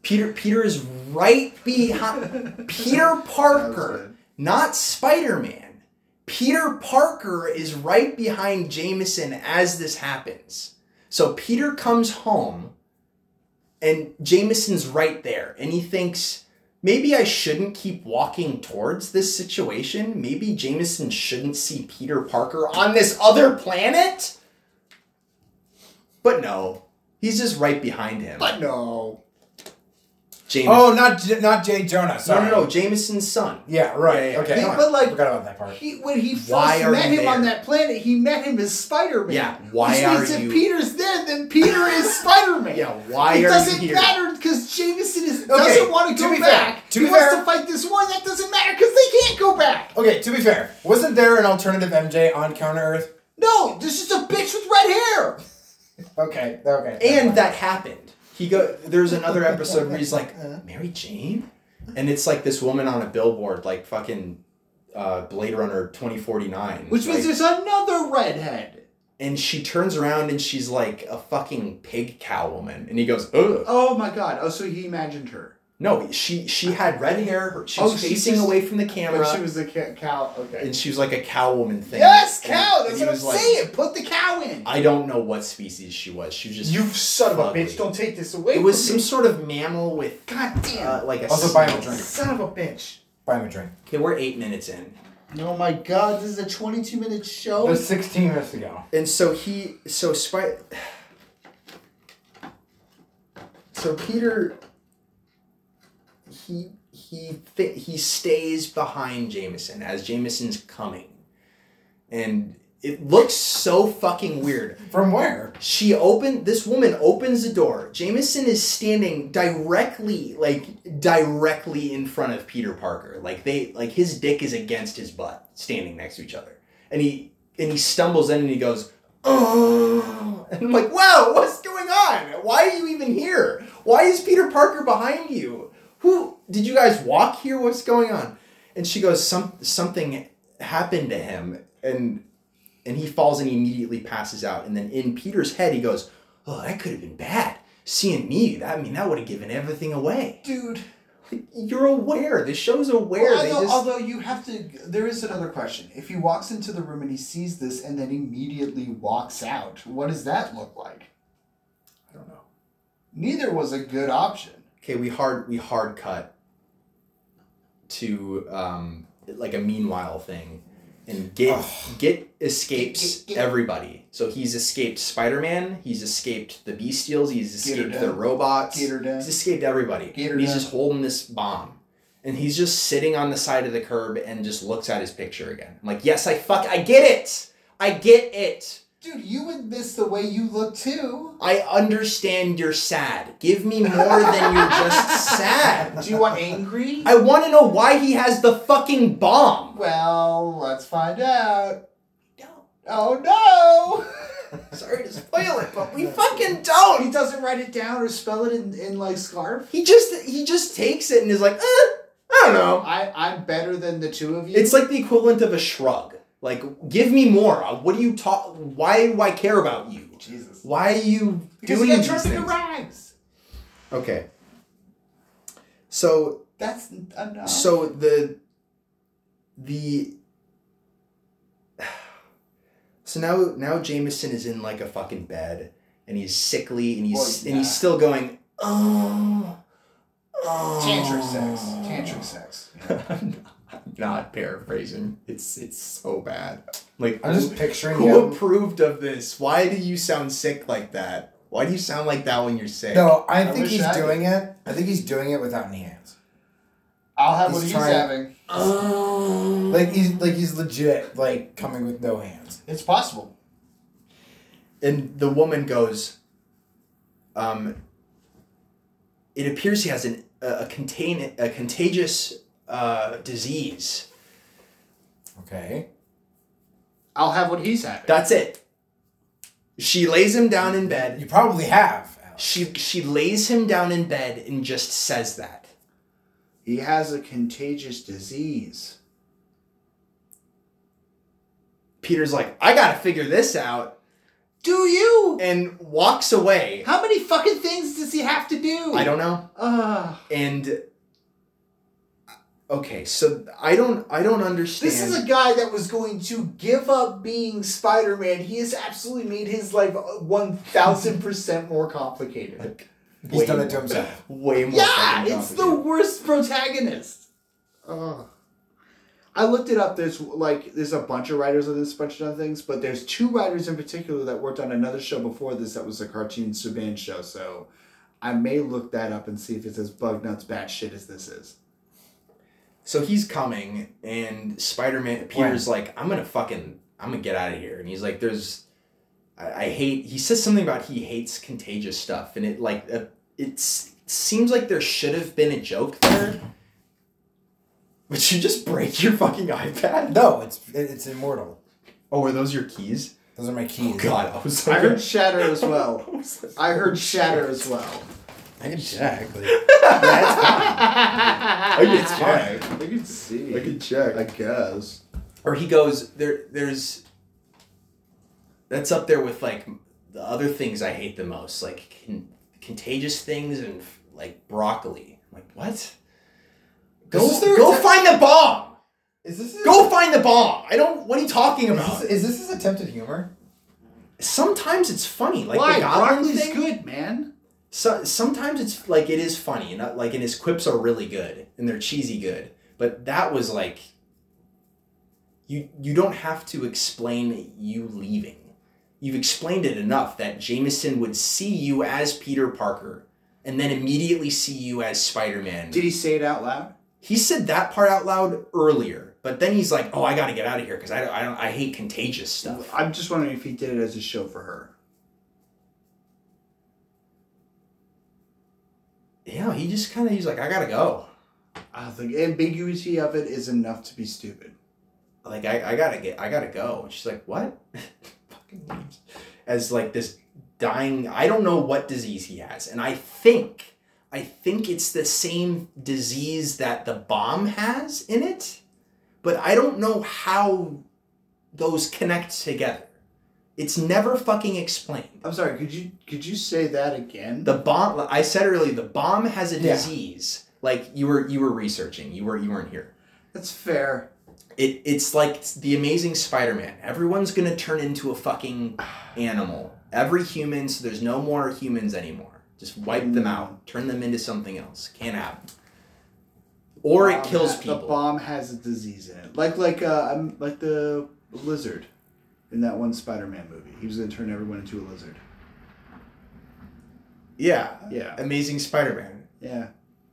Peter Peter is right behind Peter Parker, not Spider Man. Peter Parker is right behind Jameson as this happens. So Peter comes home, and Jameson's right there, and he thinks maybe I shouldn't keep walking towards this situation. Maybe Jameson shouldn't see Peter Parker on this other planet. But no, he's just right behind him. But no. Jameson. Oh, not J- not Jay Jonah. no, Sorry. no, no, Jameson's son. Yeah, right. Yeah, yeah, Okay. on. But, like- forgot about that part. He when he first Why met you him on that planet, he met him as Spider Man. Yeah, why Which are means you? if Peter's there, then Peter is Spider Man. Yeah, why are? it are doesn't matter because Jameson is, Okay, doesn't want to go be fair, back. to he be wants fair- to fight this war. That doesn't matter because they can't go back. Okay, to be fair, wasn't there an alternative MJ on Counter Earth? No, this is a bitch with red hair. Okay, okay. And that happened. He go. There's another episode where he's like, Mary Jane, and it's like this woman on a billboard, like fucking uh, Blade Runner twenty forty nine. Which means there's another redhead. and she turns around and she's like a fucking pig cow woman, and he goes, ugh. Oh my god. Oh, so he imagined her. No, she she had red hair. her- She was Oh, she facing just- away from the camera, she was a ca- cow. Okay. and she was like a cow woman thing. Yes, cow. and That's he what I'm was like, saying. Put the cow in. I don't know what species she was. She was just You son of a bitch! Don't take this away. It was from some me. sort of mammal with God damn. uh, like a Also buy him a drink. son of a bitch. Buy him a drink. Okay, we're eight minutes in. Oh my god, this is a 22 minute show. There's 16 minutes to go. And so he, so Spy, so Peter, he he th- he stays behind Jameson as Jameson's coming, and it looks so fucking weird. From where? She opened this woman opens the door. Jameson is standing directly like directly in front of Peter Parker. Like they like his dick is against his butt, standing next to each other. And he and he stumbles in and he goes, "Oh." And I'm like, wow, what's going on? Why are you even here? Why is Peter Parker behind you? Who did you guys walk here? What's going on?" And she goes, "Some something happened to him." And and he falls and he immediately passes out. And then in Peter's head, he goes, "Oh, that could have been bad. Seeing me, that I mean, that would have given everything away." Dude. You're aware. The show's aware. Well, although, just although you have to, there is another question. If he walks into the room and he sees this and then immediately walks out, what does that look like? I don't know. Neither was a good option. Okay, we hard we hard cut to um like a meanwhile thing, and get get escapes everybody. So he's escaped Spider Man. He's escaped the Bestials. He's escaped the robots. He's escaped everybody. Gator he's just holding this bomb. And he's just sitting on the side of the curb and just looks at his picture again. I'm like, yes, I fuck I get it. I get it. Dude, you would miss the way you look too. I understand you're sad. Give me more than you're just sad. Do you want angry? I want to know why he has the fucking bomb. well, let's find out. No. Oh no! Sorry to spoil it, but we fucking don't. he doesn't write it down or spell it in, in like scarf. He just he just takes it and is like, eh, I don't know. I I'm better than the two of you. It's like the equivalent of a shrug. Like, give me more. Uh, What do you talk? Why do I care about you? Jesus. Why are you Because doing got these things? rags. Okay. So That's enough. so the the so now now Jameson is in like a fucking bed and he's sickly and he's and he's still going oh, oh. tantric sex. Tantric sex. I'm not paraphrasing. It's it's so bad. Like I'm who, just picturing who him. approved of this? Why do you sound sick like that? Why do you sound like that when you're sick? No, I I think he's I doing it. I think he's doing it without any hands. I'll have He's what he's trying- having. Like he's like he's legit like coming with no hands. It's possible. and the woman goes um it appears he has an a, a contain a contagious uh, disease Okay. I'll have what he's having. That's it. She lays him down in bed. You probably have. Alex. She she lays him down in bed and just says that. he has a contagious disease. Peter's like, I gotta figure this out, Do you? and walks away. How many fucking things does he have to do? I don't know. Uh, And okay, so I don't I don't understand. this is a guy that was going to give up being Spider Man. He has absolutely made his life uh, one thousand percent more complicated. He's way done it to himself. way more. Yeah, it's the worst protagonist. Ugh. I looked it up. There's like there's a bunch of writers on this, bunch of other things, but there's two writers in particular that worked on another show before this that was a cartoon Saban show. So I may look that up and see if it's as bug nuts bad shit as this is. So he's coming, and Spider Man Peter's like, I'm gonna fucking I'm gonna get out of here, and he's like, there's. I, I hate. He says something about he hates contagious stuff, and it like uh, it's seems like there should have been a joke there. Would you just break your fucking iPad? No, it's it- it's immortal. Oh, were those your keys? Those are my keys. Oh God, I was. I heard shatter as well. I heard shatter as well. I can check. Like, I can check. I can see. I can check. I guess. or he goes there there's that's up there with like the other things i hate the most like con- contagious things and like broccoli I'm like what go, is their go attempt- find the bomb is this his, go find the bomb i don't what are you talking about? Is about this, is this his attempted humor? sometimes it's funny like Why? the goblin Broccoli's thing good, man. So, sometimes it's like it is funny not uh, like and his quips are really good and they're cheesy good but that was like you you don't have to explain you leaving you've explained it enough that jameson would see you as peter parker and then immediately see you as spider-man Did he say it out loud? he said that part out loud earlier but then he's like oh i gotta get out of here because I, don't- I don't i hate contagious stuff I'm just wondering if he did it as a show for her. Yeah he just kind of he's like i gotta go Uh, the ambiguity of it is enough to be stupid. like I, I gotta get I gotta go. And she's like, what? Fucking leaves. As like this dying I don't know what disease he has. And I think I think it's the same disease that the bomb has in it. But I don't know how those connect together. It's never fucking explained. I'm sorry. Could you could you say that again? The bomb I said earlier, the bomb has a Yeah. disease. Like you were you were researching. You were you weren't here. That's fair. It it's like the Amazing Spider-Man. Everyone's gonna turn into a fucking animal. Every human, so there's no more humans anymore. Just wipe them out. Turn them into something else. Can't happen. Or it kills ha- people. The bomb has a disease in it, like like uh like the lizard in that one Spider-Man movie. He was gonna turn everyone into a lizard. Yeah. Yeah, Amazing Spider-Man. yeah.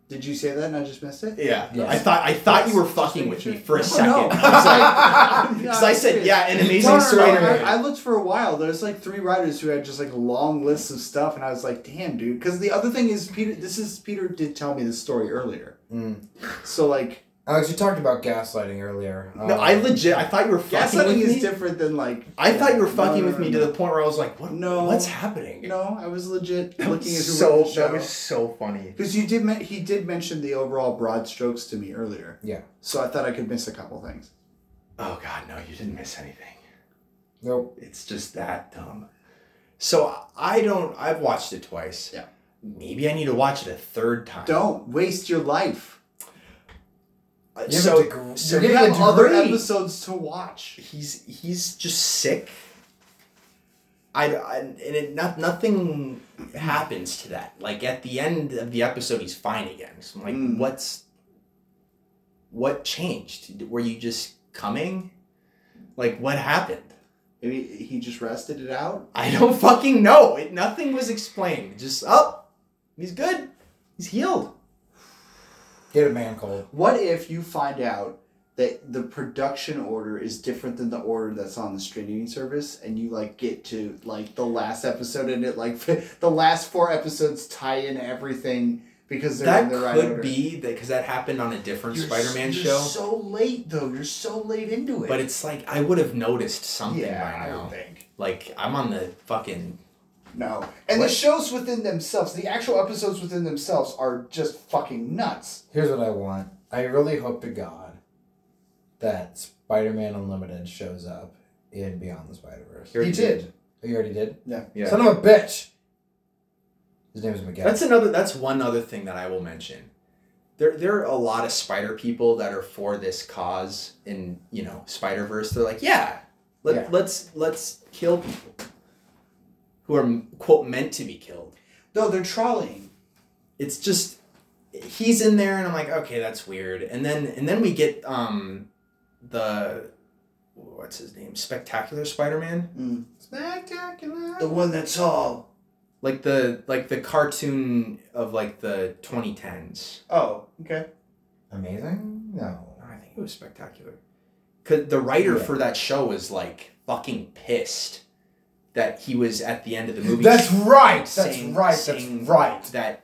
Did you say that and I just missed it? Yeah. Yes. I thought I thought you were fucking with me for a No, second. no. I was like, No, because I said, yeah, an Amazing No, no, no, Spider-Man. I, I looked for a while. There's like three writers who had just like long lists of stuff, and I was like, "Damn, dude!" Because the other thing is, Peter. This is Peter did tell me this story earlier. Mm. So like, Alex, you talked about gaslighting earlier. no, Um, I legit I thought you were fucking gaslighting with is me. different than like. I thought you were No, fucking no, with no, me no. to the point where I was like, what, No. what's happening? No, I was legit That looking at was who so the show. that was so funny. Because you did, men- he did mention the overall broad strokes to me earlier. Yeah. So I thought I could miss a couple things. Oh god, no, you didn't miss anything. Nope. It's just that dumb. So I don't. I've watched it twice. Yeah. Maybe I need to watch it a third time. Don't waste your life. You So, degree- so You have other episodes to watch. he's he's just sick. I, I and it not nothing happens to that. Like at the end of the episode, he's fine again. So I'm like, Mm. what's what changed? Were you just coming? Like what happened? Maybe he just rested it out. I don't fucking know. It nothing was explained. Just oh, he's good. He's healed. Get a man cold. What if you find out that the production order is different than the order that's on the streaming service, and you like get to like the last episode, and it like the last four episodes tie in everything because they're that in the right could order. be that because that happened on a different You're Spider-Man s- show. You're so late though. You're so late into it. but it's like I would have noticed something yeah, by I now. would think. Like I'm on the fucking No, and What? the shows within themselves, the actual episodes within themselves, are just fucking nuts. Here's what I want. I really hope to God that Spider-Man Unlimited shows up in Beyond the Spider-Verse. Here he it did. Oh, you already did? Yeah. Yeah. Son of a bitch! His name is Miguel. That's another. That's one other thing that I will mention. There, there are a lot of Spider people that are for this cause in you know Spider Verse. They're like, yeah, let, Yeah. let's let's kill people who are quote meant to be killed. No, they're trolleying. It's just he's in there, and I'm like, okay, that's weird. And then and then we get um the what's his name, Spectacular Spider Man, Mm. spectacular. The one that's all. like the like the cartoon of like the 2010s. Oh, okay. Amazing? No. I think it was spectacular. Cause the writer Yeah. for that show was like fucking pissed that he was at the end of the movie. That's right. That's right. saying That's right. That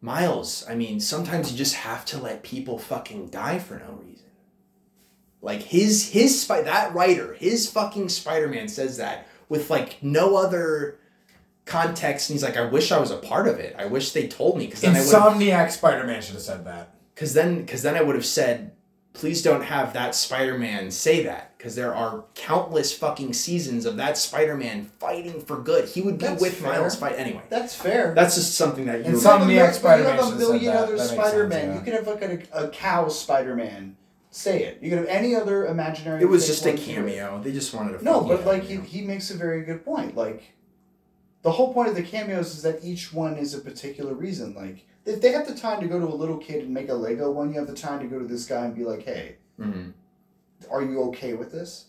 Miles, I mean, sometimes you just have to let people fucking die for no reason. Like his his spy that writer, his fucking Spider Man says that with like no other context, and he's like, I wish I was a part of it. I wish they told me because then I Insomniac Spider-Man should have said that. because then because then I would have said, please don't have that Spider-Man say that because there are countless fucking seasons of that Spider-Man fighting for good. He would be That's with fair. Miles fight anyway. That's fair. That's just something that you. And some- Insomniac You have a- Spider-Man You have a million other Spider-Man. yeah. You could have like a, a cow Spider-Man. Say it. You could have any other imaginary. it was just a cameo. They just wanted to. No, but like he, he makes a very good point. Like the whole point of the cameos is that each one is a particular reason. Like if they have the time to go to a little kid and make a Lego one, you have the time to go to this guy and be like, "Hey, Mhm. are you okay with this?"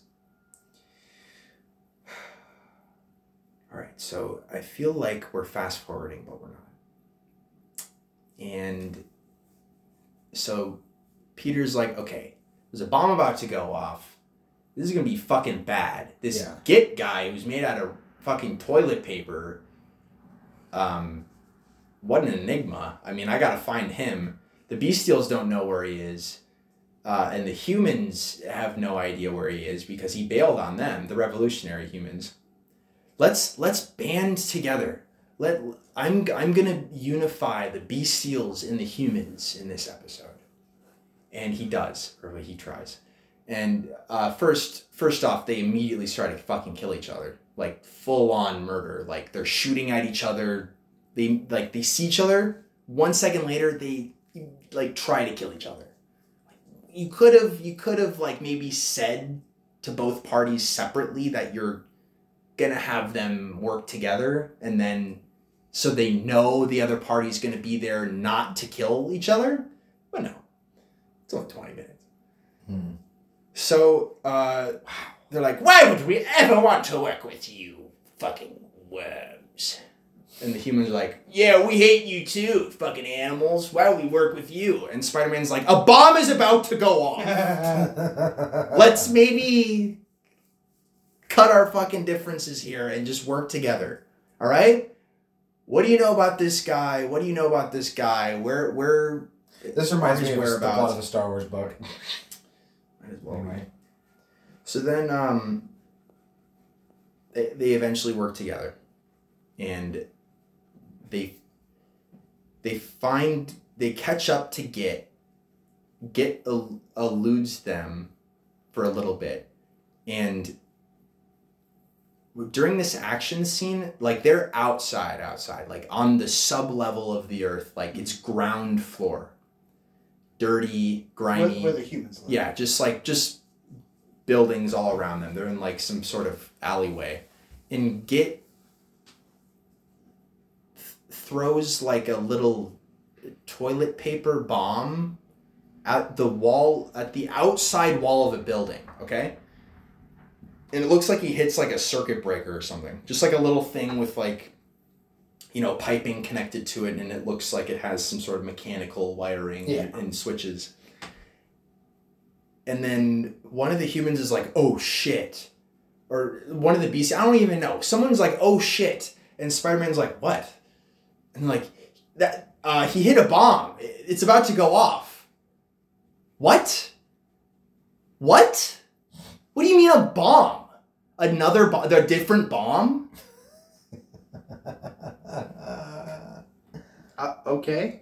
All right, so I feel like we're fast forwarding, but we're not. And so Peter's like, okay, there's a bomb about to go off. This is gonna be fucking bad. This Yeah. Git guy who's made out of fucking toilet paper, um, what an enigma. I mean, I gotta find him. The Bestials don't know where he is. Uh, and the humans have no idea where he is because he bailed on them, the revolutionary humans let's let's band together. Let I'm I'm gonna unify the bestials and the humans in this episode, and he does, or he tries. And uh, first first off, they immediately start to fucking kill each other, like full on murder. Like they're shooting at each other. They like they see each other. One second later, they like try to kill each other. You could have you could have like maybe said to both parties separately that you're gonna have them work together and then so they know the other party's gonna be there not to kill each other but no it's only 20 minutes Hmm. so uh they're like why would we ever want to work with you fucking worms and the humans are like yeah we hate you too fucking animals why would we work with you and spider-man's like a bomb is about to go off let's maybe cut our fucking differences here and just work together. All right? What do you know about this guy? What do you know about this guy? Where where This reminds me of the plot of a Star Wars book. Might as well Anyway. be. So then um they, they eventually work together and they they find they catch up to Git. Git el- eludes them for a little bit and during this action scene like they're outside outside like on the sub level of the earth like it's ground floor dirty Where, grimy where the humans live. yeah, just like just buildings all around them. They're in like some sort of alleyway. And Git throws like a little toilet paper bomb at the wall at the outside wall of a building, okay? And it looks like he hits like a circuit breaker or something. Just like a little thing with like you know, piping connected to it and it looks like it has some sort of mechanical wiring Yeah. and, and switches and then one of the humans is like, "Oh shit," or one of the beasts. I don't even know. Someone's like, "Oh shit," and Spider Man's like, "What?" And like that uh, he hit a bomb. It's about to go off. What? What? What do you mean a bomb? Another bomb? A different bomb? Uh, okay.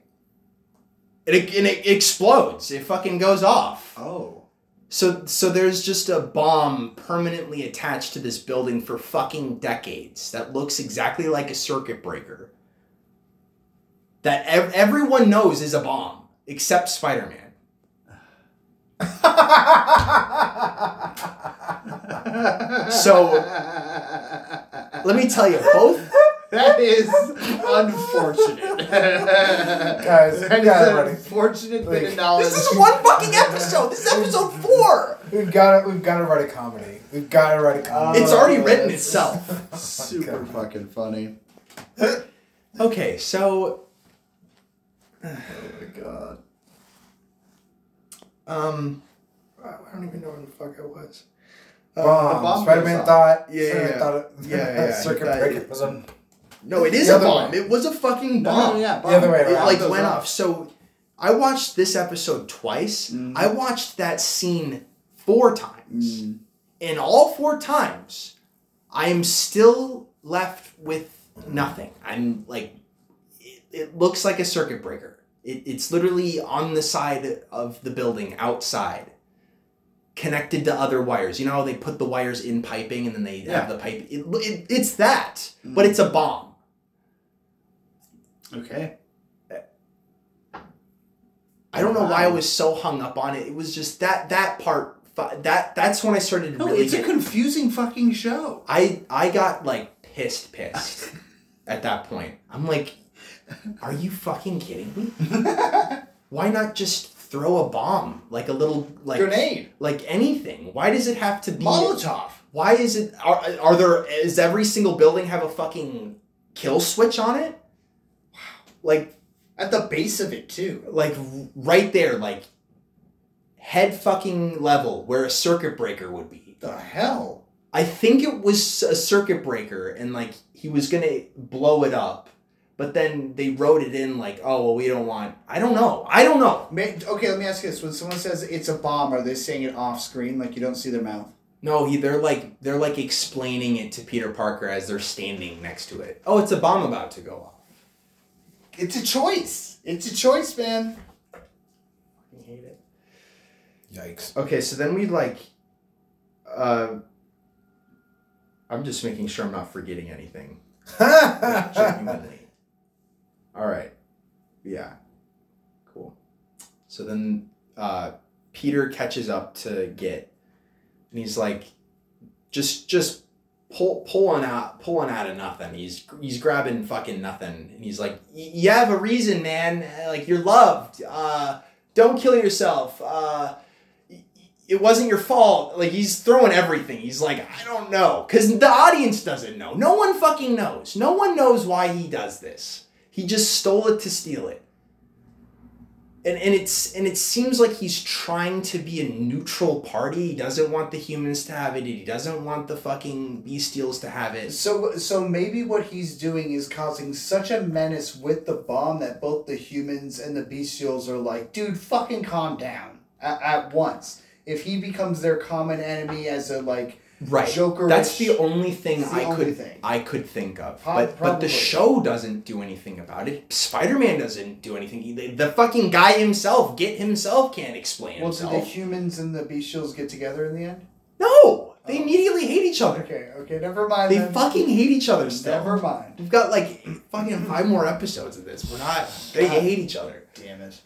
And it, and it explodes. It fucking goes off. Oh. So so there's just a bomb permanently attached to this building for fucking decades that looks exactly like a circuit breaker. That ev- everyone knows is a bomb except Spider-Man. So- Let me tell you, both That is unfortunate. Guys, that is gotta an ready. unfortunate Like, bit of knowledge. This is one fucking episode. This is episode 4. We've got to we've got to write a comedy. We've got to write a comedy. It's already written itself. super Okay. fucking funny. Okay, so Oh my god. um I don't even know where the fuck I was. bomb. bomb Spider-Man thought. Yeah, Spider-Man yeah. thought it, Yeah, yeah, yeah. Circuit breaker was a. No, it is a bomb. way. It was a fucking bomb. no, yeah, The other way around. It like went off. off. So I watched this episode twice. Mhm. I watched that scene four times. Mm. And all four times, I am still left with nothing. I'm like, it, looks like a circuit breaker. It, it's literally on the side of the building outside, connected to other wires. You know how they put the wires in piping and then they Yeah. have the pipe? It, it, it's that, but mm. it's a bomb. Okay. I don't know why I was so hung up on it. It was just that that part. That that's when I started No, really it's a get. confusing fucking show. I I got like pissed, pissed at that point. I'm like, are you fucking kidding me? Why not just throw a bomb, like a little like Grenade. like anything? Why does it have to be? Molotov. Why is it? Are, are there? Is every single building have a fucking kill switch on it? Like At the base of it too. like right there, like head fucking level where a circuit breaker would be. The hell? I think it was a circuit breaker and like he was gonna blow it up, but then they wrote it in like, oh well, we don't want. I don't know. I don't know. May- Okay, let me ask you this: When someone says it's a bomb, are they saying it off screen, like you don't see their mouth? No, he, they're like they're like explaining it to Peter Parker as they're standing next to it. Oh, it's a bomb about to go off. It's a choice. It's a choice, man. I hate it. Yikes. Okay, so then we like. Uh, I'm just making sure I'm not forgetting anything. Genuinely. All right. Yeah. Cool. So then uh, Peter catches up to Git, and he's like, just just pull pulling out pulling out of nothing. He's he's grabbing fucking nothing, and he's like, you have a reason, man. Like you're loved. Uh, don't kill yourself. Uh, it wasn't your fault. Like he's throwing everything. He's like, I don't know, because the audience doesn't know. No one fucking knows. No one knows why he does this. He just stole it to steal it. And and it's and it seems like he's trying to be a neutral party. He doesn't want the humans to have it. He doesn't want the fucking bestials to have it. So, so maybe what he's doing is causing such a menace with the bomb that both the humans and the bestials are like, dude, fucking calm down at, at once. If he becomes their common enemy as a like Right. Joker, That's the only thing the I only could thing. I could think of. But but the show doesn't do anything about it. Spider Man doesn't do anything. The, the fucking guy himself, Git himself, can't explain Well, do the humans and the bestials get together in the end? no, they Oh. immediately hate each other. Okay, okay, never mind. They then. fucking hate each other still. Never mind. We've got like fucking five more episodes of this. We're not. They hate each other. Damn it.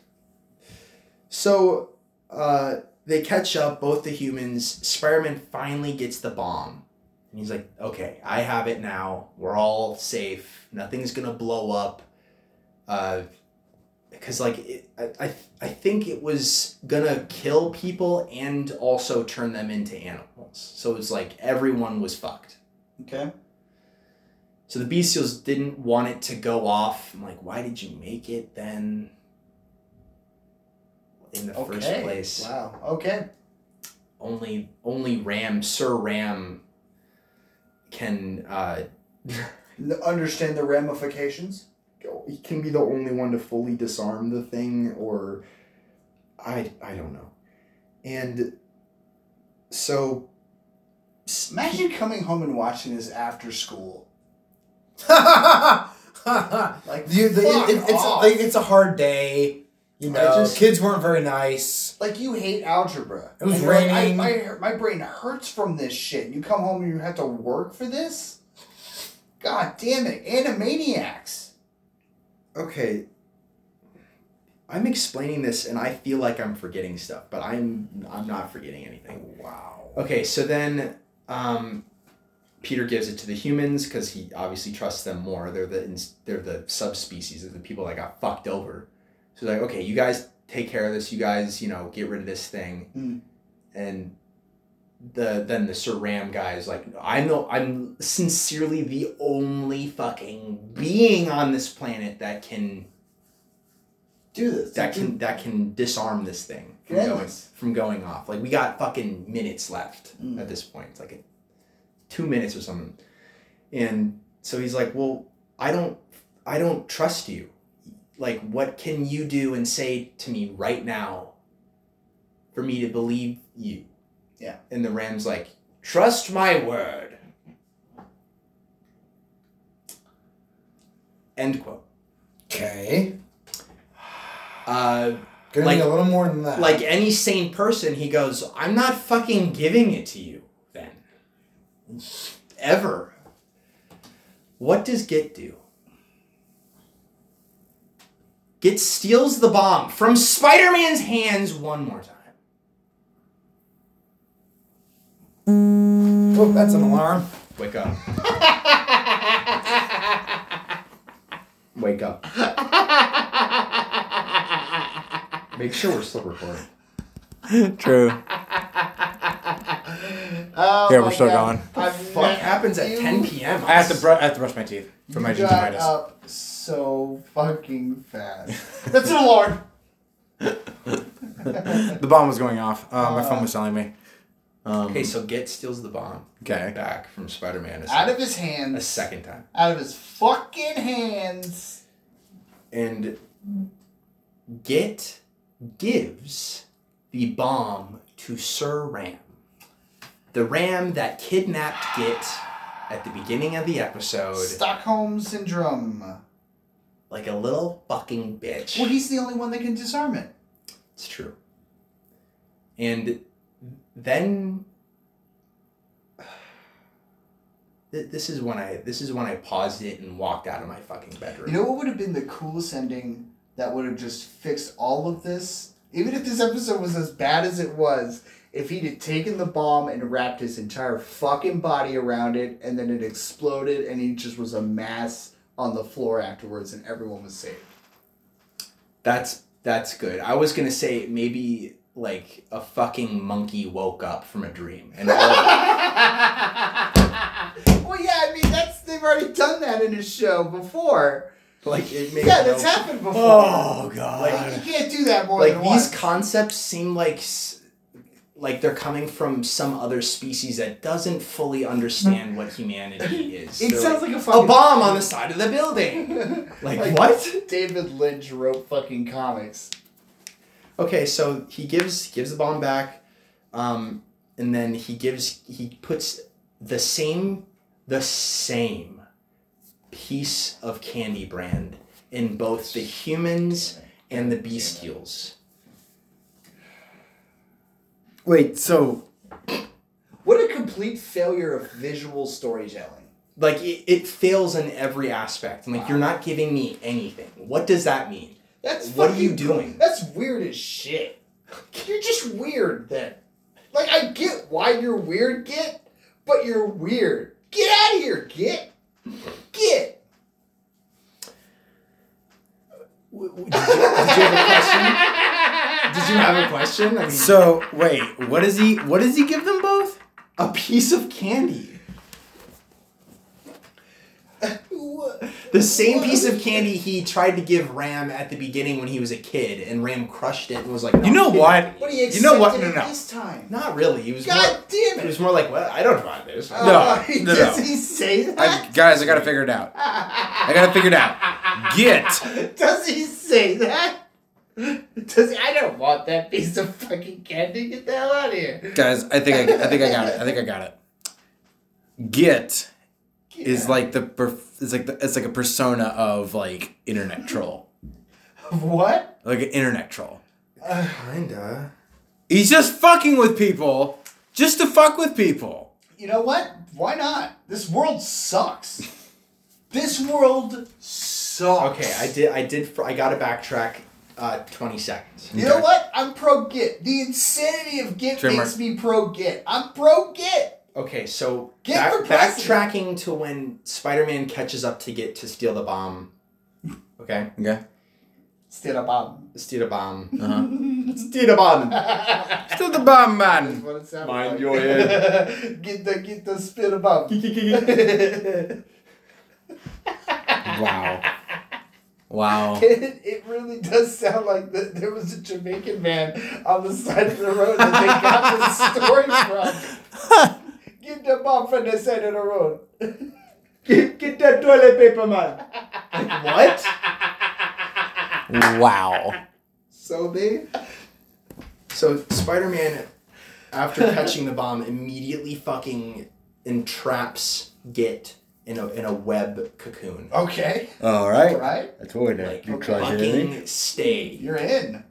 So, uh, they catch up, both the humans. Spider Man finally gets the bomb. And he's like, okay, I have it now. We're all safe. Nothing's going to blow up. Uh, because, like, it, I, I, I think it was going to kill people and also turn them into animals. So it's like everyone was fucked. Okay. So the bestials didn't want it to go off. I'm like, why did you make it then? In the Okay. first place, Wow. Okay. only only Ram, Sir Ram, can uh, understand the ramifications. he can be the only one to fully disarm the thing, or I I don't know. And so Imagine coming home and watching this after school. like you, the, fuck it, it's off. like it's a hard day. You know, just- kids weren't very nice. Like you hate algebra. It was And you're like, I- raining. my my brain hurts from this shit. You come home and you have to work for this. God damn it, Animaniacs. okay. I'm explaining this and I feel like I'm forgetting stuff, but I'm I'm not forgetting anything. Wow. Okay, so then um, Peter gives it to the humans because he obviously trusts them more. They're the they're the subspecies. They're the people that got fucked over. So like, okay, you guys take care of this. You guys, you know, get rid of this thing. Mm. And the then the Sir Ram guy is like, I know I'm sincerely the only fucking being on this planet that can Do this. that can that can disarm this thing from going from going off. Like we got fucking minutes left Mm. at this point. It's like a, two minutes or something. And so he's like, "Well, I don't I don't trust you. Like what can you do and say to me right now for me to believe you?" Yeah. And the Ram's like, "Trust my word." End quote. Okay. Uh Gonna Like- a little more than that. like any sane person, he goes, I'm not fucking giving it to you then. Ever. What does Git do? Git steals the bomb from Spider Man's hands one more time. oh, that's an alarm. Wake up. Wake up. Make sure we're still recording. True. Oh Yeah, we're still God. going. I've Fuck happens at you- 10 p.m. I have to br- I have to brush my teeth for my you got gingivitis. up so fucking fast. That's an alarm. the bomb was going off. Uh, my phone was telling me. Um, Okay, so Git steals the bomb okay. back from Spider Man a, Out sec- of his hands. a second time. Out of his fucking hands. And Git gives the bomb to Sir Ram. The Ram that kidnapped Git at the beginning of the episode Stockholm syndrome. like a little fucking bitch. Well, he's the only one that can disarm it. It's true. And then this is when I this is when I paused it and walked out of my fucking bedroom. You know what would have been the coolest ending that would have just fixed all of this? Even if this episode was as bad as it was, if he'd have taken the bomb and wrapped his entire fucking body around it and then it exploded and he just was a mass on the floor afterwards and everyone was saved. That's that's good. I was gonna say maybe like a fucking monkey woke up from a dream and all, well, yeah, I mean that's they've already done that in a show before. like it made Yeah, no- that's happened before. Oh god. Like you can't do that more like these once. concepts seem like s- like they're coming from some other species that doesn't fully understand what humanity is. it sounds like, like a fucking a bomb on the side of the building. Like, Like- what? David Lynch wrote fucking comics. Okay, so he gives gives the bomb back, um, and then he gives he puts the same the same piece of candy brand in both the humans and the bestials. Wait, so What a complete failure of visual storytelling. Like it, it fails in every aspect. I'm like, you're not giving me anything. What does that mean? That's What are you doing? cool. That's weird as shit. You're just weird then. Like I get why you're weird, Git, but you're weird. Get out of here, Git. Git. W- w- Did you, did you have a question? Did you have a question? I mean, so wait, what does he what does he give them both? a piece of candy. The same piece of candy he tried to give Ram at the beginning when he was a kid, and Ram crushed it and was like, no, You know I'm what? kidding. What do you You know what? accepted No, no. this time? Not really. He was God more. damn It it. was more like, well, I don't want this. Uh, No, no, Does he say that? I, guys, I gotta figure it out. I gotta figure it out. Get. Does he say that? Does he? I don't want that piece of fucking candy. Get the hell out of here. Guys, I think I, I think I got it. I think I got it. Git is like the perf- it's like the, it's like a persona of like internet troll, what? like an internet troll. Uh, kinda. He's just fucking with people, just to fuck with people. You know what? Why not? This world sucks. This world sucks. Okay, I did. I did. I got to backtrack. Uh, twenty seconds. You know what? I'm pro Git. The insanity of Git Trademark. makes me pro Git. I'm pro Git. Okay, so Get back, for backtracking to when Spider-Man catches up to Git to steal the bomb. Okay, Okay. Steal a bomb. steal a bomb. Uh-huh. steal the bomb. steal the bomb man. what it sounds Mind like. your head. get the get the spit a bomb. Wow. Wow. It, it really does sound like the, there was a Jamaican man on the side of the road that they got the story from. Get the bomb from the side of the road. get, get that toilet paper, man. what? Wow. So they. So Spider-Man, after catching the bomb, immediately fucking entraps Git in a in a web cocoon. Okay. All All right. right. That's what we Like You fucking stay. You're in.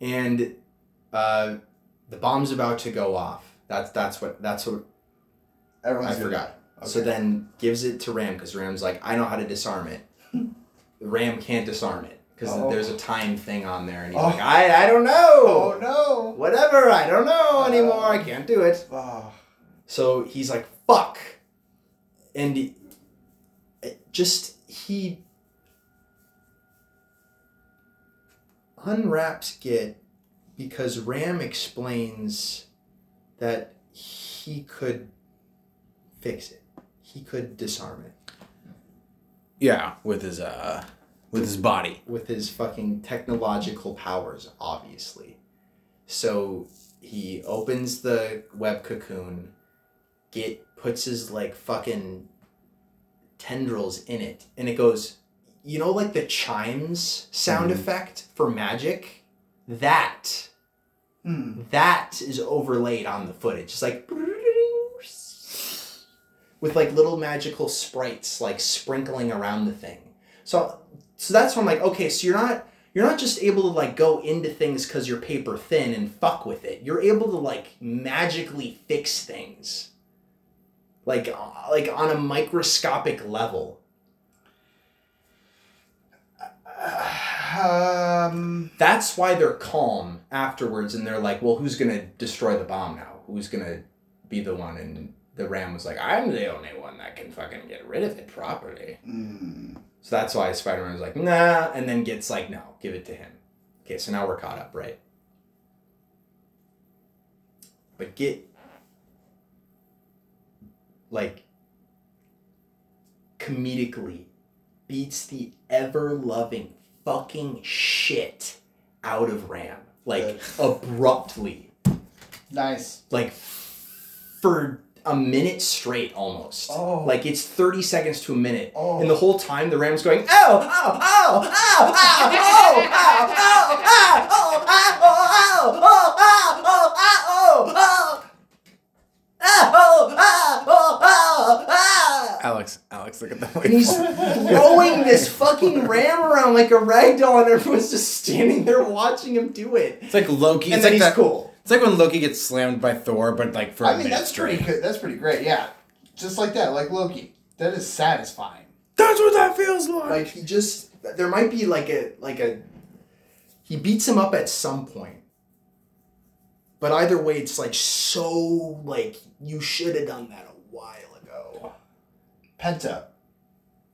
and uh, the bomb's about to go off. That's that's what that's what Everyone's I good. forgot. So then gives it to Ram because Ram's like, I know how to disarm it. Ram can't disarm it because Oh. there's a time thing on there, and he's Oh. like, I I don't know. Oh no. Whatever, I don't know anymore. I can't do it. Oh. So he's like, fuck. And he, it just, he unwraps Git because Ram explains that he could fix it. He could disarm it Yeah, with his uh, with his body. with his fucking technological powers, obviously. So he opens the web cocoon, Git puts his like fucking tendrils in it, and it goes, you know, like the chimes sound Mhm. effect for magic. That Hmm. that is overlaid on the footage. It's like with like little magical sprites like sprinkling around the thing. So so that's why I'm like, okay, so you're not you're not just able to like go into things because you're paper thin and fuck with it. You're able to like magically fix things. Like like on a microscopic level. Um. That's why they're calm afterwards and they're like, well, who's gonna destroy the bomb now? Who's gonna be the one? And the Ram was like, I'm the only one that can fucking get rid of it properly. hmm. So that's why Spider Man was like, nah, and then gets like, no, give it to him. Okay, so now we're caught up, right? But Git like comedically beats the ever loving fucking shit out of Ram. Like abruptly. Nice. Like for a minute straight almost. Oh. Like it's 30 seconds to a minute. Oh. And the whole time the Ram's going, oh, oh, oh, oh, oh, oh, oh, oh, oh, oh, oh, oh, oh, oh, oh, oh, oh. Oh, oh, oh, oh, oh. Ah, oh, ah, oh, ah, oh, Alex, Alex, look at that. And he's throwing this fucking ram around like a rag doll, and everyone's just standing there watching him do it. It's like Loki. And It's then like he's that. cool. It's like when Loki gets slammed by Thor, but like for a I mean, minute that's straight. pretty good. That's pretty great. Yeah. Just like that, like Loki. That is satisfying. That's what that feels like. Like he just, there might be like a like a, he beats him up at some point. But either way, it's like so like you should have done that a while ago. Penta.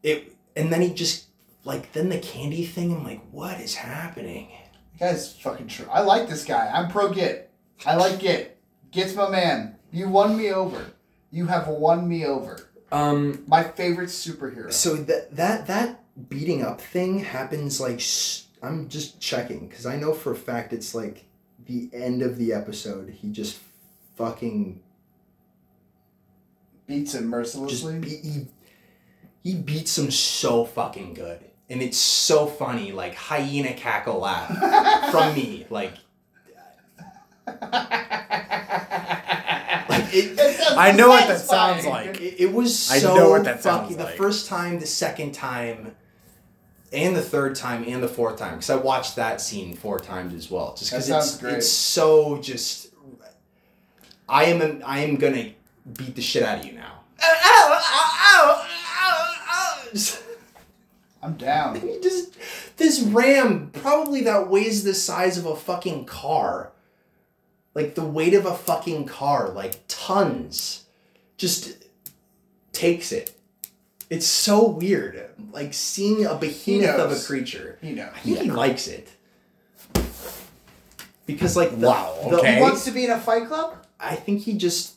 It and then he just like then the candy thing. I'm like, what is happening? The guy's fucking true. I like this guy. I'm pro Git. I like Git. Git's my man. You won me over. You have won me over. Um, My favorite superhero. So that that that beating up thing happens like I'm just checking because I know for a fact it's like the end of the episode. He just fucking Beats him just mercilessly. he, he beats him so fucking good. and it's so funny, like hyena cackle laugh from me, like. Like it, I know what that sounds like. it, it was I so know what that fucking- sounds The first time, the second time, and the third time, and the fourth time, because I watched that scene four times as well. Just because it's great. it's so just. I am I am gonna beat the shit out of you now. Ow, ow, ow, ow, ow. I'm down. he just this ram probably that weighs the size of a fucking car like the weight of a fucking car like tons just takes it it's so weird like seeing a behemoth of a knows. creature You know. i think he likes it because like the, Wow, the- okay. He wants to be in a fight club? I think he just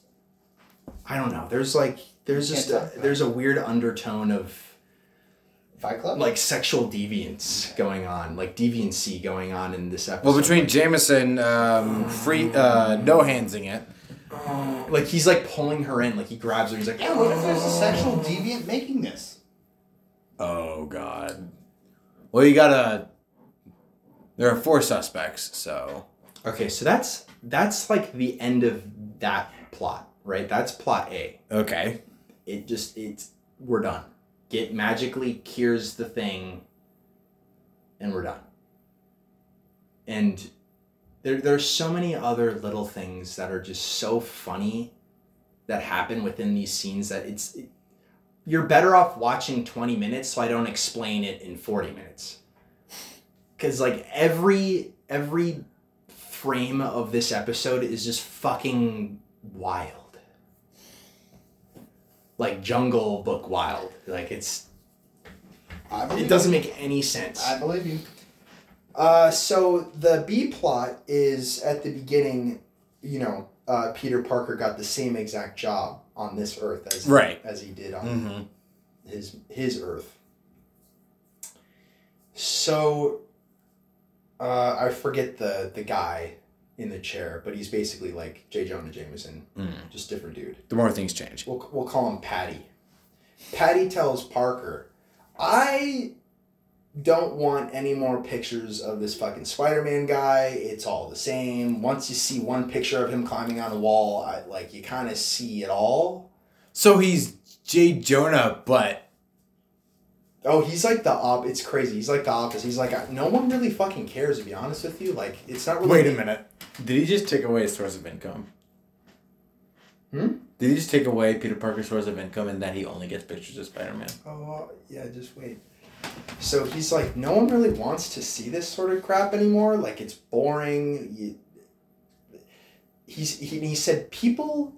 I don't know. There's like there's You just can't a, talk about there's a weird undertone of Fight club? like sexual deviance going on, like deviancy going on in this episode. Well, between Jameson um, free uh, no handsing it. Like he's like pulling her in, like he grabs her. He's like, yeah, what if there's a sexual deviant making this? Oh God. Well, you gotta. There are four suspects, so okay, so that's that's like the end of that plot, right? That's plot A. okay. It just it's we're done. Git magically cures the thing, and we're done. And there there's so many other little things that are just so funny that happen within these scenes that it's it, you're better off watching 20 minutes so I don't explain it in 40 minutes. Cuz like every every frame of this episode is just fucking wild. Like Jungle Book wild. Like it's I believe it doesn't make any sense. I believe you. Uh, so the B plot is at the beginning, you know, uh, Peter Parker got the same exact job on this Earth as Right. as he did on Mm-hmm. his his Earth. So, uh, I forget the the guy in the chair, but he's basically like J. Jonah Jameson, Mm. just different dude. The more things change. We'll, we'll call him Patty. Patty tells Parker, I don't want any more pictures of this fucking Spider Man guy. It's all the same. Once you see one picture of him climbing on a wall, I, like you kind of see it all. So he's Jay Jonah, but Oh, he's like the op. It's crazy. He's like the opposite. He's like, no one really fucking cares, to be honest with you. Like, it's not really. wait a minute. Did he just take away his source of income? Hmm? Did he just take away Peter Parker's source of income and that he only gets pictures of Spider Man? Oh, yeah, just wait. So he's like, no one really wants to see this sort of crap anymore. Like, it's boring. You, he's, he, he said, people,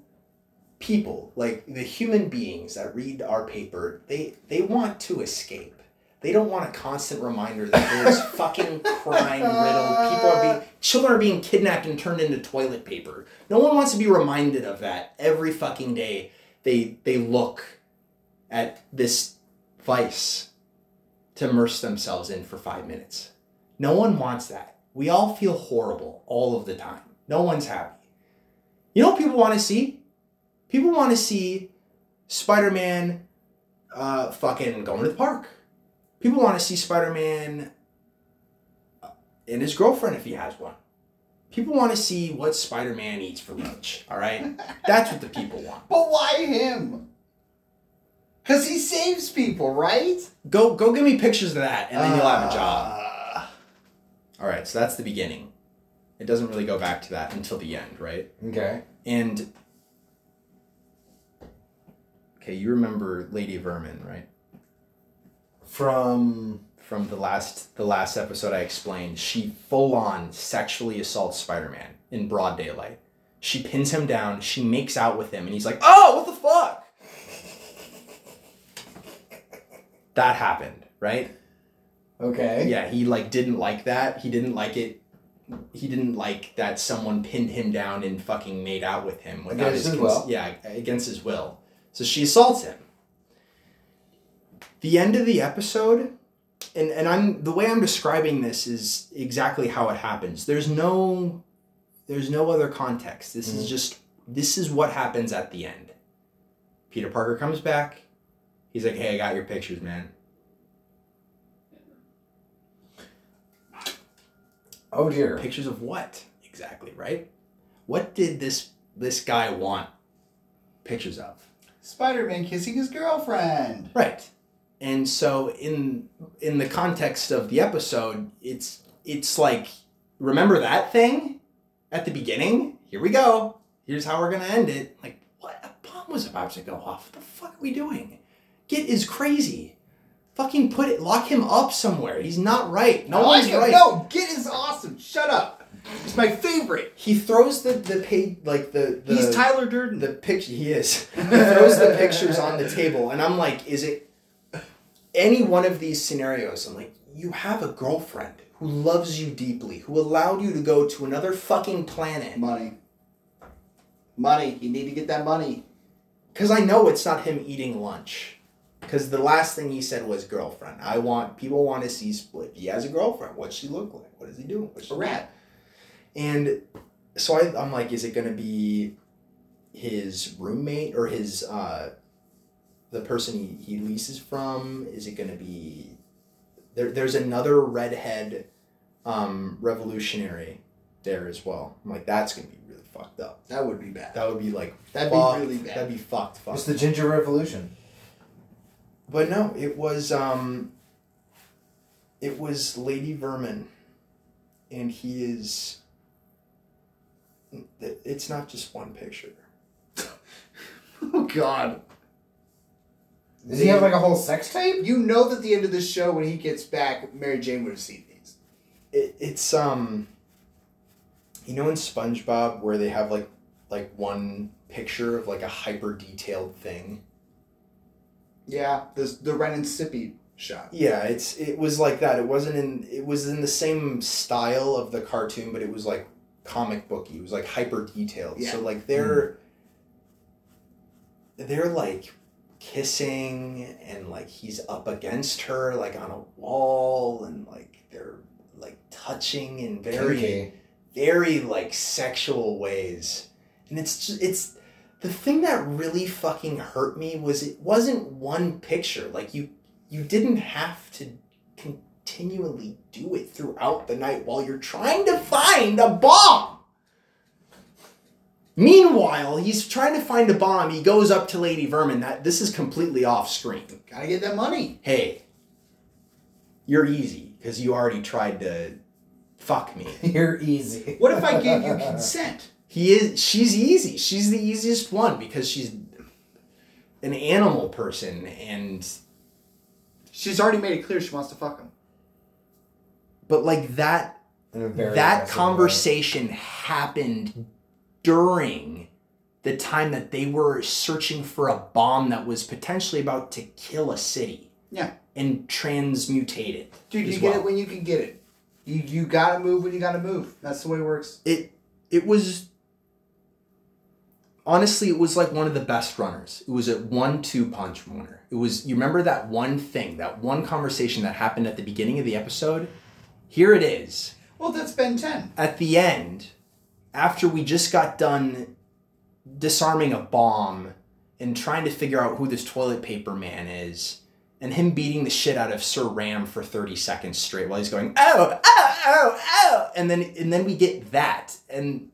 people, like the human beings that read our paper, they, they want to escape. They don't want a constant reminder that there's fucking crime riddled. People are being, children are being kidnapped and turned into toilet paper. No one wants to be reminded of that every fucking day. They, they look at this vice to immerse themselves in for five minutes. No one wants that. We all feel horrible all of the time. No one's happy. You know what people want to see? People want to see Spider Man uh, fucking going to the park. People want to see Spider Man and his girlfriend if he has one. People want to see what Spider Man eats for lunch, all right? That's what the people want. But why him? Because he saves people, right? Go go give me pictures of that and then you'll have a job. Uh, All right, so that's the beginning. It doesn't really go back to that until the end, right? Okay. And okay, you remember Lady Vermin, right? From From the last the last episode I explained, she full on sexually assaults Spider-Man in broad daylight. She pins him down, she makes out with him, and he's like, "Oh, what the fuck?" That happened, right? okay. Yeah, he like didn't like that. He didn't like it. He didn't like that someone pinned him down and fucking made out with him without Against his cons- will. Yeah, against his will. So she assaults him. The end of the episode, and and I'm the way I'm describing this is exactly how it happens. There's no, there's no other context. This is Mhm. just this is what happens at the end. Peter Parker comes back. He's like, hey, I got your pictures, man. Oh dear. Pictures of what exactly, right? What did this this guy want pictures of? Spider-Man kissing his girlfriend. Right. And so in in the context of the episode, it's it's like remember that thing at the beginning? Here we go. Here's how we're going to end it. Like what a bomb was about to go off. What the fuck are we doing? Git is crazy. Fucking put it lock him up somewhere. He's not right. No I one's right. No, Git is awesome. Shut up. It's my favorite. He throws the the page like the, the He's Tyler Durden. the picture he is he throws the pictures on the table and i'm like is it any one of these scenarios i'm like you have a girlfriend who loves you deeply who allowed you to go to another fucking planet money. Money. You need to get that money. because i know it's not him eating lunch because the last thing he said was girlfriend i want people want to see split he has a girlfriend what's she look like what is he doing What's she A rat. And so I, I'm like, is it going to be his roommate or his uh, the person he, he leases from? Is it going to be there? There's another redhead um, revolutionary there as well. I'm like, that's going to be really fucked up. That would be bad. That would be like That'd fucked. be really bad. That'd be fucked. Fucked. It's the Ginger Revolution. But no, it was um it was Lady Vermin and he is it's not just one picture. Oh God. Does he have like a whole sex tape? You know that the end of the show when he gets back, Mary Jane would have seen these. It, it's um you know in SpongeBob where they have like like one picture of like a hyper detailed thing. Yeah, the the Ren and Stimpy shot. Yeah, it's it was like that. It wasn't in it was in the same style of the cartoon, but it was like comic booky. It was like hyper detailed. Yeah. So like they're hmm. they're like kissing and like he's up against her like on a wall and like they're like touching in very Kinky. very like sexual ways and it's just it's the thing that really fucking hurt me was it wasn't one picture like you you didn't have to continually do it throughout the night while you're trying to find a bomb meanwhile he's trying to find a bomb he goes up to lady vermin that this is completely off screen Gotta get that money. hey you're easy because you already tried to fuck me You're easy. What if I gave you consent? He is. She's easy. She's the easiest one because she's an animal person, and She's already made it clear she wants to fuck him. but like that In a very that aggressive conversation happened during the time that they were searching for a bomb that was potentially about to kill a city. Yeah. And transmutate it. Dude, you as get well. it when you can get it. You you gotta move when you gotta move. That's the way it works. it it was honestly it was like one of the best runners. It was a one-two punch runner it was you remember that one thing that one conversation that happened at the beginning of the episode? Here it is. Well, that's Ben 10. at the end after we just got done disarming a bomb and trying to figure out who this toilet paper man is and him beating the shit out of Sir Ram for 30 seconds straight while he's going oh oh oh oh and then and then we get that and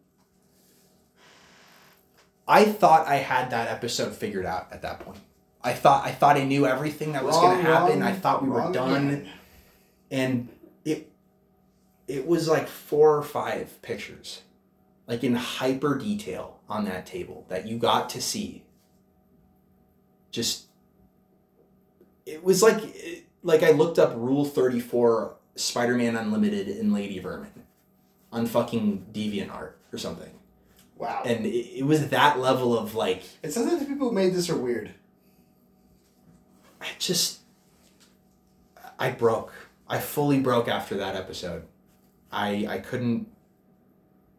I thought I had that episode figured out at that point. I thought I thought I knew everything that was going to happen. wrong, I thought we were done again. and it it was like four or five pictures like in hyper detail on that table that you got to see just it was like like i looked up rule 34 spider-man unlimited and lady vermin on fucking deviantart or something Wow. and it, it was that level of like It says that the people who made this are weird. I just I broke. I fully broke after that episode. I I couldn't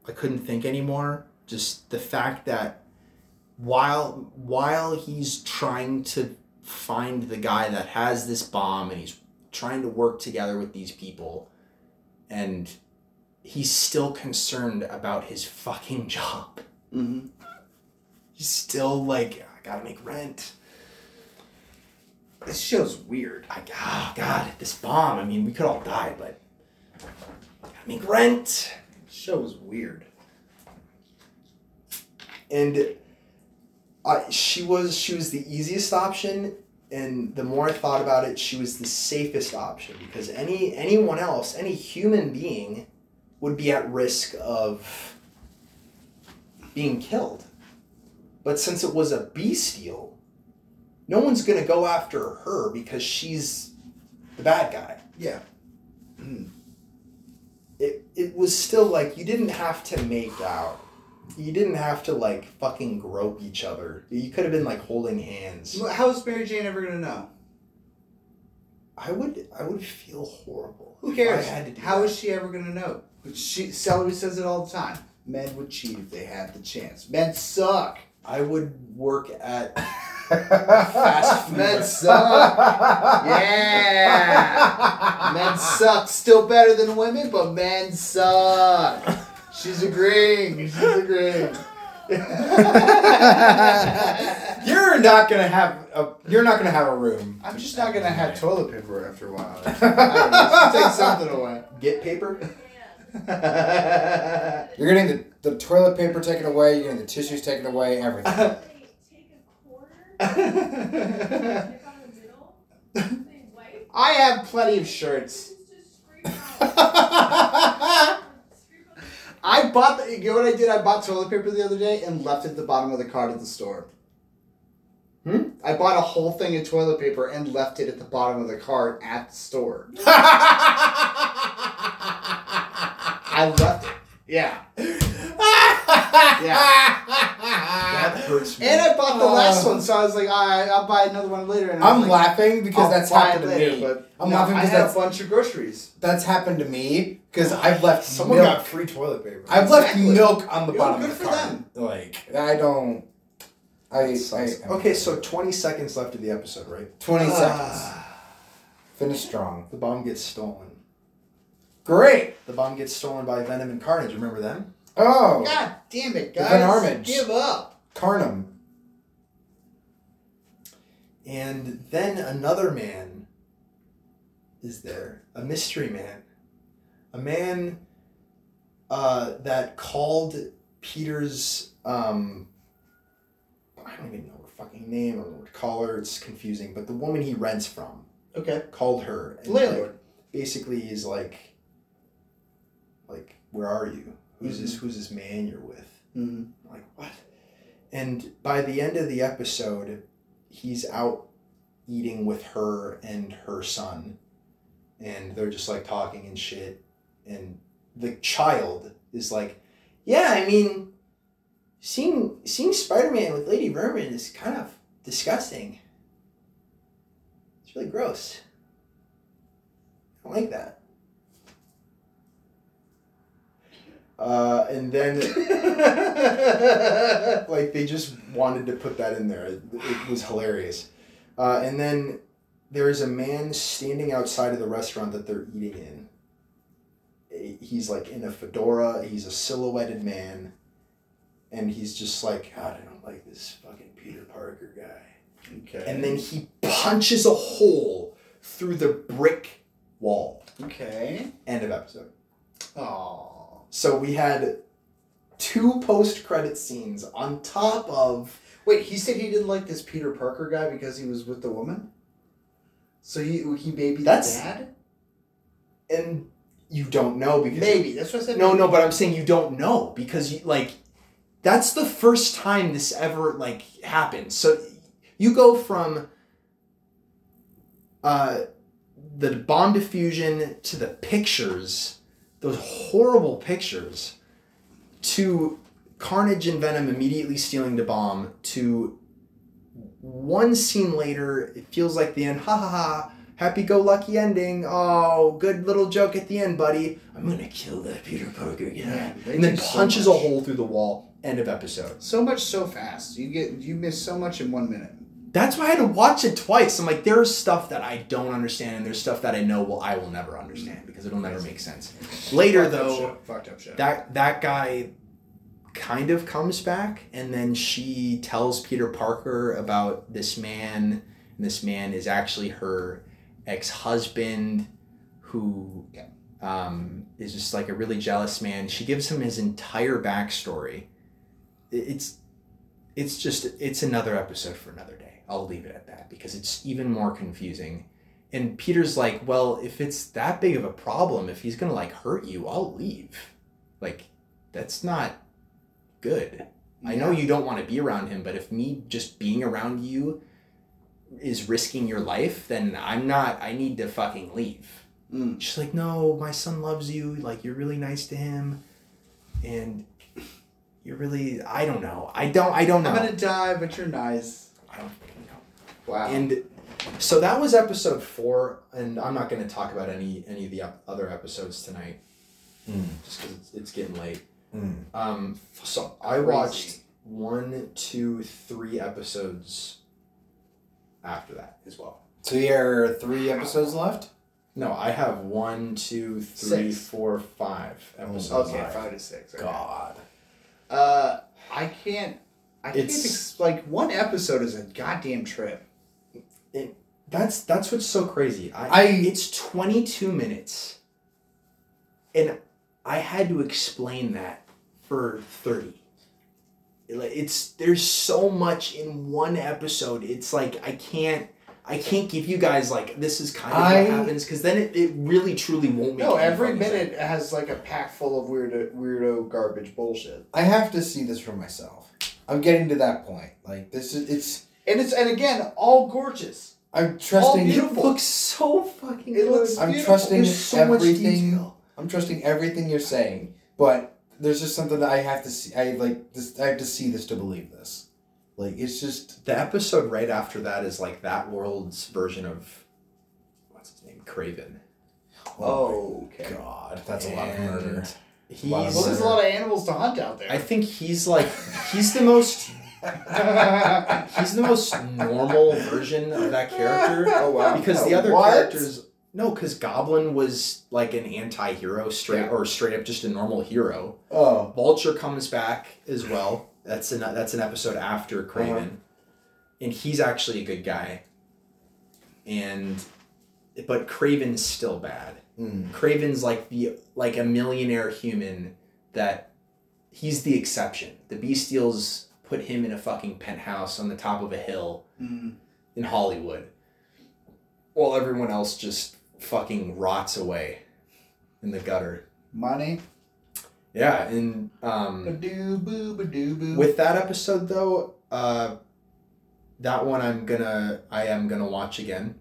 I couldn't think anymore. Just the fact that while while he's trying to find the guy that has this bomb and he's trying to work together with these people and he's still concerned about his fucking job. Mm-hmm. He's still like I got to make rent. This show's weird. I, oh God, this bomb. I mean, we could all die, but I gotta make rent. Show was weird. and I, she was she was the easiest option and the more i thought about it she was the safest option because any anyone else any human being would be at risk of being killed but since it was a bestial no one's going to go after her because she's the bad guy Yeah. Hmm. it, it was still like you didn't have to make out you didn't have to like fucking grope each other you could have been like holding hands How's Mary Jane ever gonna know? i would i would feel horrible Who cares? I had to do How that. is she ever gonna know? She Celery says it all the time. Men would cheat if they had the chance. Men suck. i would work at Fast Men suck. Yeah. Men suck. Still better than women, but men suck. She's agreeing. She's agreeing. You're not gonna have a. You're not gonna have a room. I'm just not gonna have toilet paper after a while. I don't know, take something away. get paper You're getting the, the toilet paper taken away. You're getting the tissues taken away. Everything. Take a quarter, stick on the middle, they wipe, I have plenty of shirts. just scrape out. Scrape out I bought the, you know what I did? I bought toilet paper the other day and left it at the bottom of the cart at the store. Hmm? I bought a whole thing of toilet paper and left it at the bottom of the cart at the store. I left it. Yeah. that hurts me And I bought the last one, so I was like, I, I'll buy another one later. And I I'm was like, laughing because I'll that's buy it happened to later, me. But I'm no, laughing I because had a that's bunch of groceries. that's happened to me because I've left someone milk. got free toilet paper I've left Exactly. milk on the Yo, bottom good of the for cart. them. Like I don't. I, I, okay so 20 seconds left of the episode right twenty Ah. seconds. Finish strong. the bomb gets stolen Great. the bomb gets stolen by venom and carnage remember them Oh, God damn it, guys. Van Armage. Give up. Carnum. And then another man is there, a mystery man, a man uh, that called Peter's. Um, I don't even know her fucking name. or what to call her. It's confusing. But the woman he rents from Okay. called her. and, like, Landlord. basically, is like, where are you? Who's this? Who's this man you're with? Mm-hmm. Like what and by the end of the episode he's out eating with her and her son and they're just like talking and shit and the child is like yeah i mean seeing seeing spider-man with lady vermin is kind of disgusting it's really gross i don't like that uh, and then like they just wanted to put that in there. It, it was hilarious. Uh, and then there is a man standing outside of the restaurant that they're eating in. He's like in a fedora. He's a silhouetted man, and he's just like, God, I don't like this fucking Peter Parker guy. Okay. And then he punches a hole through the brick wall. Okay. End of episode. Oh. So we had two post credit scenes on top of Wait, he said he didn't like this Peter Parker guy because he was with the woman. So he he be That's- the dad. and you don't know because Maybe that's what I said. no maybe. no but i'm saying you don't know because you like that's the first time this ever like happened so you go from uh the bomb diffusion to the pictures those horrible pictures to carnage and venom immediately stealing the bomb to one scene later it feels like the end ha ha ha happy go lucky ending. Oh good little joke at the end buddy. I'm gonna kill that peter parker guy. Yeah, and then do so punches a hole through the wall. End of episode. So much so fast. You get you miss so much in one minute. That's why i had to watch it twice i'm like there's stuff that i don't understand and there's stuff that i know will i will never understand because it'll never make sense later Fucked though show. Fucked up show. that that guy kind of comes back and then she tells Peter Parker about this man and this man is actually her ex-husband who um, is just like a really jealous man. She gives him his entire backstory. It's it's just it's another episode for another day. I'll leave it at that because it's even more confusing. And Peter's like, well, if it's that big of a problem, if he's gonna like hurt you, I'll leave. Like, that's not good. I know you don't want to be around him, but if me just being around you is risking your life, then I'm not. I need to fucking leave. Mm. She's like, no, my son loves you. Like, you're really nice to him, and you're really. I don't know. I don't. I don't know. I'm gonna die, but you're nice. I don't. Wow. And so that was episode four, and I'm not going to talk about any any of the ep- other episodes tonight, Mm. just because it's, it's getting late. Mm. Um, so I watched one, two, three episodes after that as well. So there are three episodes left. No, I have one, two, three, Six. four, five episodes. okay, left. five to six. okay. God. Uh, I can't. I can't. It's- Ex- like one episode is a goddamn trip. That's that's what's so crazy. I, I- it's twenty two minutes, and I had to explain that for thirty. Like, It's there's so much in one episode. It's like I can't I can't give you guys like this is kind of I- what happens because then it, it really truly won't make No, every minute sense. has like a pack full of weirdo, weirdo garbage bullshit. I have to see this for myself. I'm getting to that point. Like this is it's. And it's and again all gorgeous. I'm trusting. beautiful. It looks so fucking It good. looks I'm beautiful. trusting There's so much everything. detail. I'm trusting everything you're saying, but there's just something that I have to see. I like this. I have to see this to believe this. Like it's just. The episode right after that is like that world's version of what's his name, Kraven. Oh, oh, my okay. God, that's a lot of murder. He's, Well, there's a lot of animals to hunt out there. I think he's like he's the most he's the most normal version of that character oh wow. because the other What? characters no because Goblin was like an anti-hero straight Yeah. or straight up just a normal hero. Oh, Vulture comes back as well. That's an that's an episode after Kraven, and he's actually a good guy. And, but Kraven's still bad. mm. Kraven's like the like a millionaire human that he's the exception. The Bestials put him in a fucking penthouse on the top of a hill Mm. in Hollywood, while everyone else just fucking rots away in the gutter. Money. Yeah, and um. Ba-doo boo ba-doo boo. With that episode though, uh, that one I'm gonna I am gonna watch again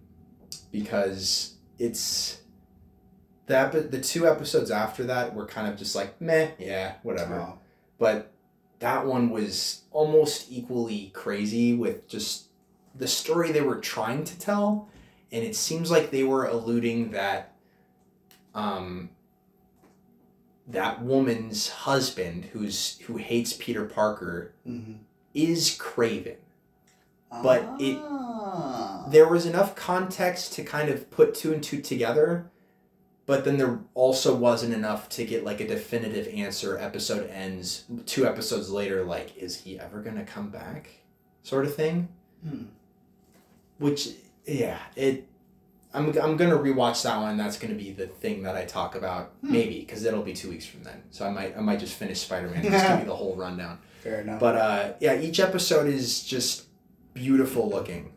because it's that but the two episodes after that were kind of just like meh yeah whatever Oh. but that one was almost equally crazy with just the story they were trying to tell and it seems like they were alluding that um that woman's husband who's who hates Peter Parker Mhm. is Kraven. But it- Ah. There was enough context to kind of put two and two together, but then there also wasn't enough to get like a definitive answer. Episode ends two episodes later, like, is he ever gonna come back? Sort of thing. Hmm. Which, yeah, it. I'm, I'm gonna rewatch that one. That's gonna be the thing that I talk about, Hmm. maybe, because it'll be two weeks from then. So I might I might just finish Spider Man and just give you the whole rundown. Fair enough. But uh, yeah, each episode is just beautiful looking.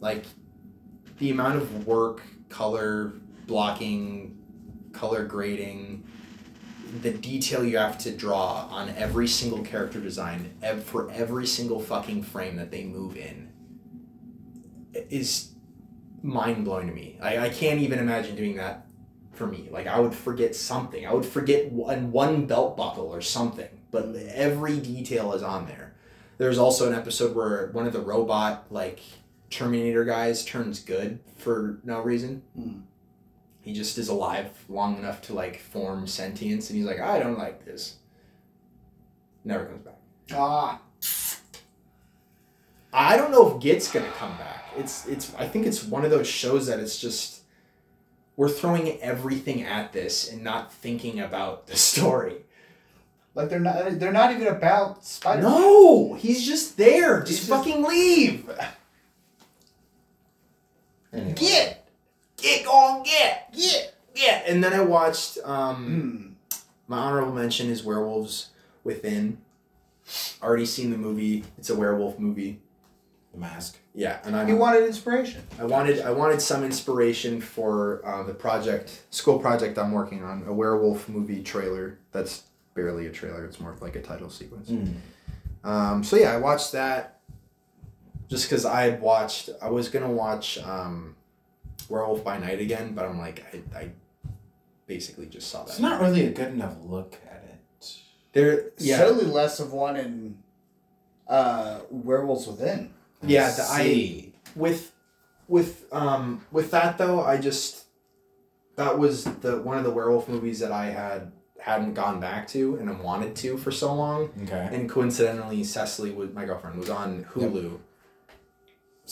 Like the amount of work, color blocking, color grading, the detail you have to draw on every single character design ev- for every single fucking frame that they move in is mind blowing to me. I, I can't even imagine doing that for me. Like I would forget something. I would forget one, one belt buckle or something. But every detail is on there. There's also an episode where one of the robot like Terminator guys turns good for no reason. Hmm. He just is alive long enough to like form sentience, and he's like, I don't like this. Never comes back. ah. I don't know if Git's gonna come back. It's it's I think it's one of those shows that it's just we're throwing everything at this and not thinking about the story. Like they're not. They're not even about Spider. No, he's just there. Just He's just- fucking leave. Anyway. Get, get, go on, get, get, get, and then I watched um, Hmm. my honorable mention is Werewolves Within. Already seen the movie. It's a werewolf movie. The mask. Yeah, and I He wanted inspiration. I wanted I wanted some inspiration for uh, the project school project I'm working on a werewolf movie trailer. That's barely a trailer. It's more like a title sequence. Mm. Um, so yeah, I watched that just because I had watched. I was gonna watch um, Werewolf by Night again, but I'm like I, I basically just saw that. It's not really a good enough look at it. there. Yeah, Certainly less of one in uh, Werewolves Within. Yeah, the- I- with with um with that though, I just that was the one of the werewolf movies that I had hadn't gone back to and I wanted to for so long. Okay. And coincidentally, Cecily was my girlfriend was on Hulu,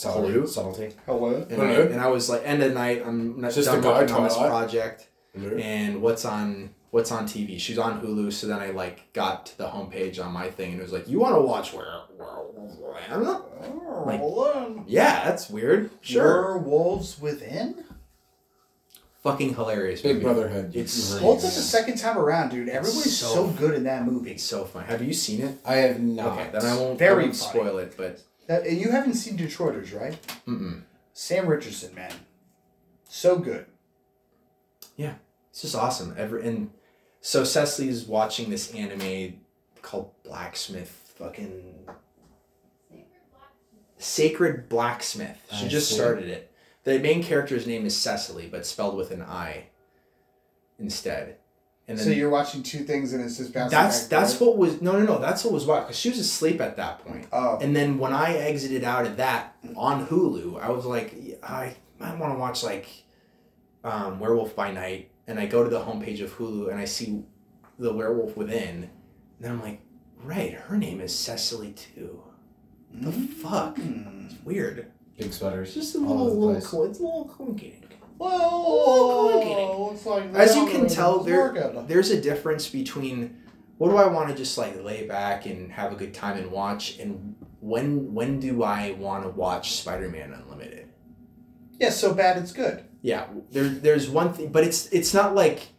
Subtlety. Hello? Subtlety. Hello. and, I, and I was like, end of night, I'm not Just done a guy working on this twilight. project, and what's on what's on TV? She's on Hulu, so then I like got to the homepage on my thing and it was like, you want to watch where? Werewolves? I'm not- oh, Like- Like, Yeah, that's weird. Sure, Werewolves Within? fucking hilarious. Big movie. Brotherhood. It's- Really Well, it's like the second time around, dude. Everybody's so so, good in that movie. It's so fun. Have you seen it? I have not. Okay, then I won't, Very I won't funny. spoil it, but That, and you haven't seen Detroiters, right? mm-mm. Sam Richardson, man. So good. Yeah, it's just awesome. Every and so Cecily's watching this anime called Blacksmith, fucking Sacred Blacksmith. She I just see. started it. The main character's name is Cecily, but spelled with an I instead. And then so you're watching two things and it's just bouncing that's back that's forth? what was no no no that's what was wild because she was asleep at that point. Oh. And then when I exited out of that on Hulu, I was like, I I want to watch like um, Werewolf by Night, and I go to the homepage of Hulu and I see the Werewolf Within, and then I'm like, right, her name is Cecily too. The fuck? Hmm. It's weird. Big sweaters. It's just a little, over little, co- it's a little coincidence. Well, it's like As you can tell, there there's a difference between what do I want to just like lay back and have a good time and watch, and when when do I want to watch Spider-Man Unlimited? Yeah, so bad it's good. Yeah, there, there's one thing, but it's it's not like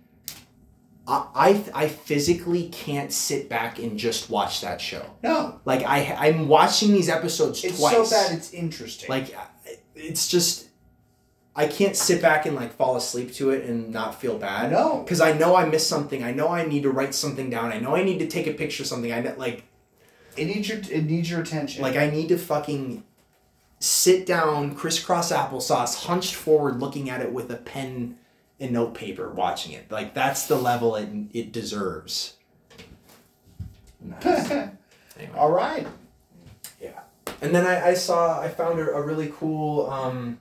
I, I I physically can't sit back and just watch that show. No, Like I I'm watching these episodes it's twice. It's so bad it's interesting. Like it's just I can't sit back and like fall asleep to it and not feel bad. no, Because I know I missed something. I know I need to write something down. I know I need to take a picture of something. I know, like it needs your it needs your attention. like I need to fucking sit down, crisscross applesauce, hunched forward, looking at it with a pen and notepaper, watching it. Like that's the level it it deserves. Nice. Anyway. all right. Yeah. And then I, I saw I found a, a really cool um,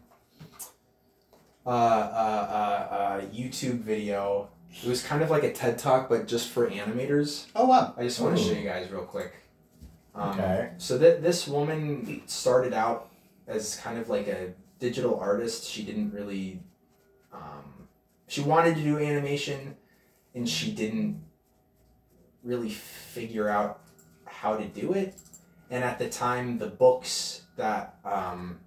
uh, uh, uh, uh, YouTube video. It was kind of like a TED talk, but just for animators. Oh wow. I just want to show you guys real quick. Um, Okay. So that this woman started out as kind of like a digital artist. She didn't really. Um, she wanted to do animation, and she didn't really figure out how to do it. And at the time, the books that um,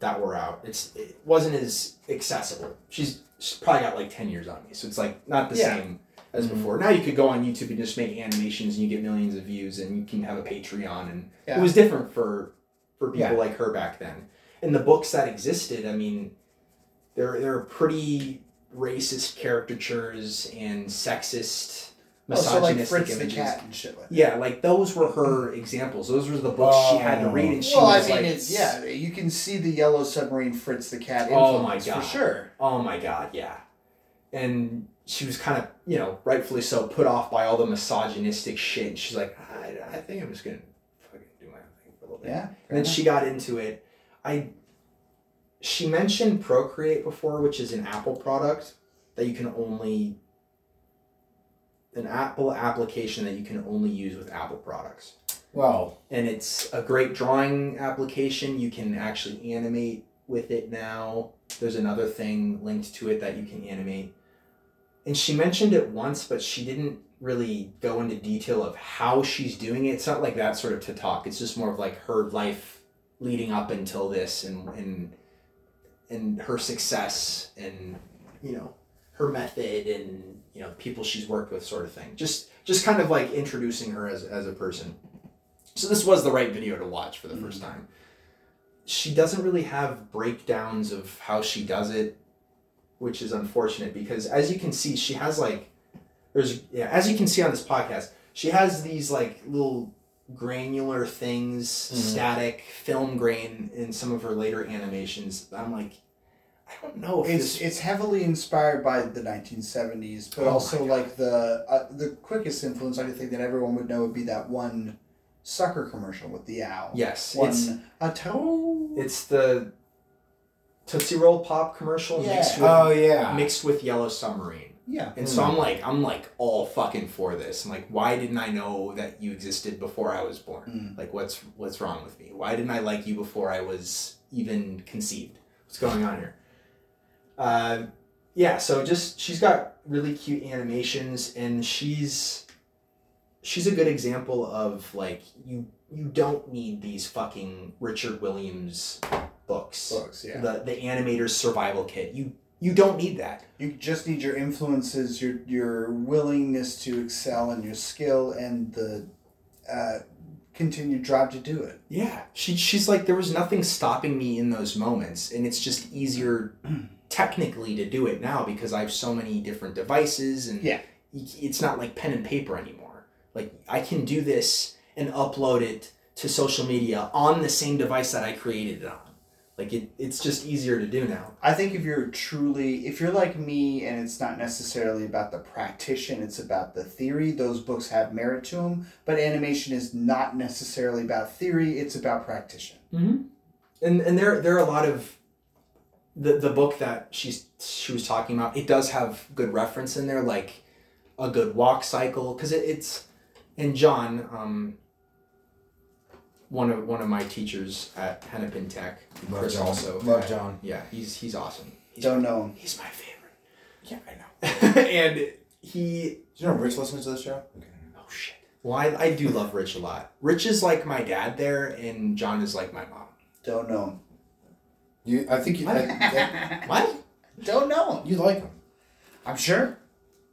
that were out, it's it wasn't as accessible. She's she's probably got like ten years on me, so it's like not the Yeah. same as Mhm. before. Now you could go on YouTube and just make animations, and you get millions of views, and you can have a Patreon, and Yeah. it was different for for people Yeah. like her back then. And the books that existed, I mean, they're they're pretty racist caricatures and sexist, Oh, so like misogynistic Fritz the cat and shit like that. Yeah, like those were her examples. Those were the books she had to oh. read, and she Well, I was mean, like, it's yeah. You can see the yellow submarine Fritz the cat. Oh my God. for sure. Oh my god, yeah. And she was kind of, you know, rightfully so, put off by all the misogynistic shit. And she's like, I, I think I'm just gonna fucking do my own thing for a little bit. Yeah. And then she got into it. I. She mentioned Procreate before, which is an Apple product that you can only. An Apple application that you can only use with Apple products Well, and it's a great drawing application. You can actually animate with it now. There's another thing linked to it that you can animate. And she mentioned it once, but she didn't really go into detail of how she's doing it. It's not like that sort of to talk. It's just more of like her life leading up until this and and and her success and you know her method and you know people she's worked with sort of thing. Just just kind of like introducing her as, as a person. So this was the right video to watch for the first time. She doesn't really have breakdowns of how she does it which is unfortunate because as you can see she has like there's yeah as you can see on this podcast she has these like little granular things Mhm. static film grain in some of her later animations. I'm like i don't know if It's this it's heavily inspired by the 1970s, but Oh also like the uh, the quickest influence I think that everyone would know would be that one sucker commercial with the owl. yes One it's a toe. it's the tootsie roll pop commercial Yeah. mixed with Oh yeah. mixed with yellow submarine yeah. And so I'm like, I'm like all fucking for this. I'm like, why didn't I know that you existed before I was born? Mm. Like, what's what's wrong with me? Why didn't I like you before I was even conceived? What's going on here? Uh, yeah. So just she's got really cute animations, and she's she's a good example of like you you don't need these fucking Richard Williams books. Books, yeah. The the animator's survival kit. You you don't need that. You just need your influences, your your willingness to excel and your skill, and the uh, continued drive to do it. Yeah, she she's like there was nothing stopping me in those moments, and it's just easier technically to do it now because I have so many different devices, and Yeah. it's not like pen and paper anymore. Like I can do this and upload it to social media on the same device that I created it on. Like it, it's just easier to do now. I think if you're truly, if you're like me, and it's not necessarily about the practitioner, it's about the theory. Those books have merit to them, but animation is not necessarily about theory; it's about practitioner. Mm-hmm. And and there there are a lot of the the book that she's she was talking about. It does have good reference in there, like a good walk cycle, because it, it's and John, um, one of one of my teachers at Hennepin Tech, Love Chris John. also. Love John. Yeah, he's he's awesome. He's, Don't know him. he's my favorite. Yeah, I know. and he Do you know Rich listens to the show? Okay. oh shit. Well, I, I do love Rich a lot. Rich is like my dad there, and John is like my mom. Don't know him. You, I think you, I, I- What? Don't know him. you like him. I'm sure.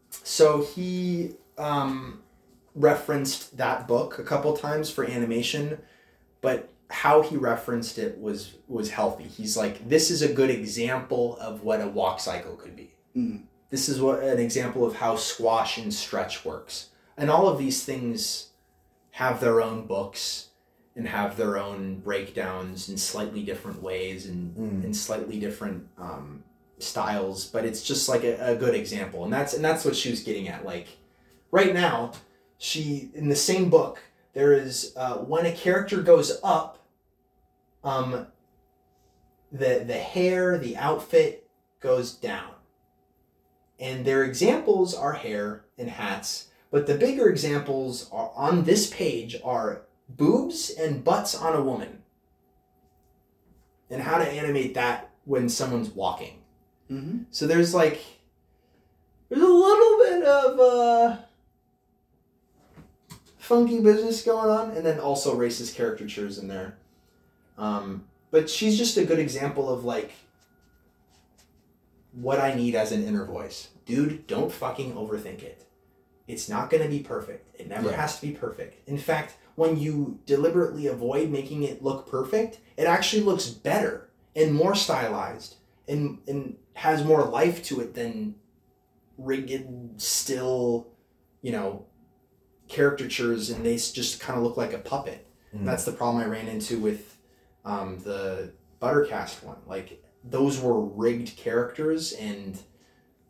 So he um, referenced that book a couple times for animation, but how he referenced it was was healthy. He's like, this is a good example of what a walk cycle could be. Mm. This is what an example of how squash and stretch works, and all of these things have their own books and have their own breakdowns in slightly different ways and Mm. in slightly different um, styles, but it's just like a, a good example, and that's and that's what she was getting at. Like right now, she in the same book there is uh, when a character goes up, um, the the hair, the outfit goes down, and their examples are hair and hats. But the bigger examples are on this page are boobs and butts on a woman, and how to animate that when someone's walking. Mm-hmm. So there's like there's a little bit of uh funky business going on and then also racist caricatures in there. Um but she's just a good example of like what I need as an inner voice. Dude, don't fucking overthink it. It's not going to be perfect. It never Yeah. has to be perfect. In fact, when you deliberately avoid making it look perfect, it actually looks better and more stylized and and has more life to it than rigid, still, you know, caricatures, and they just kind of look like a puppet. Mm. That's the problem I ran into with um, the Buttercast one. Like those were rigged characters, and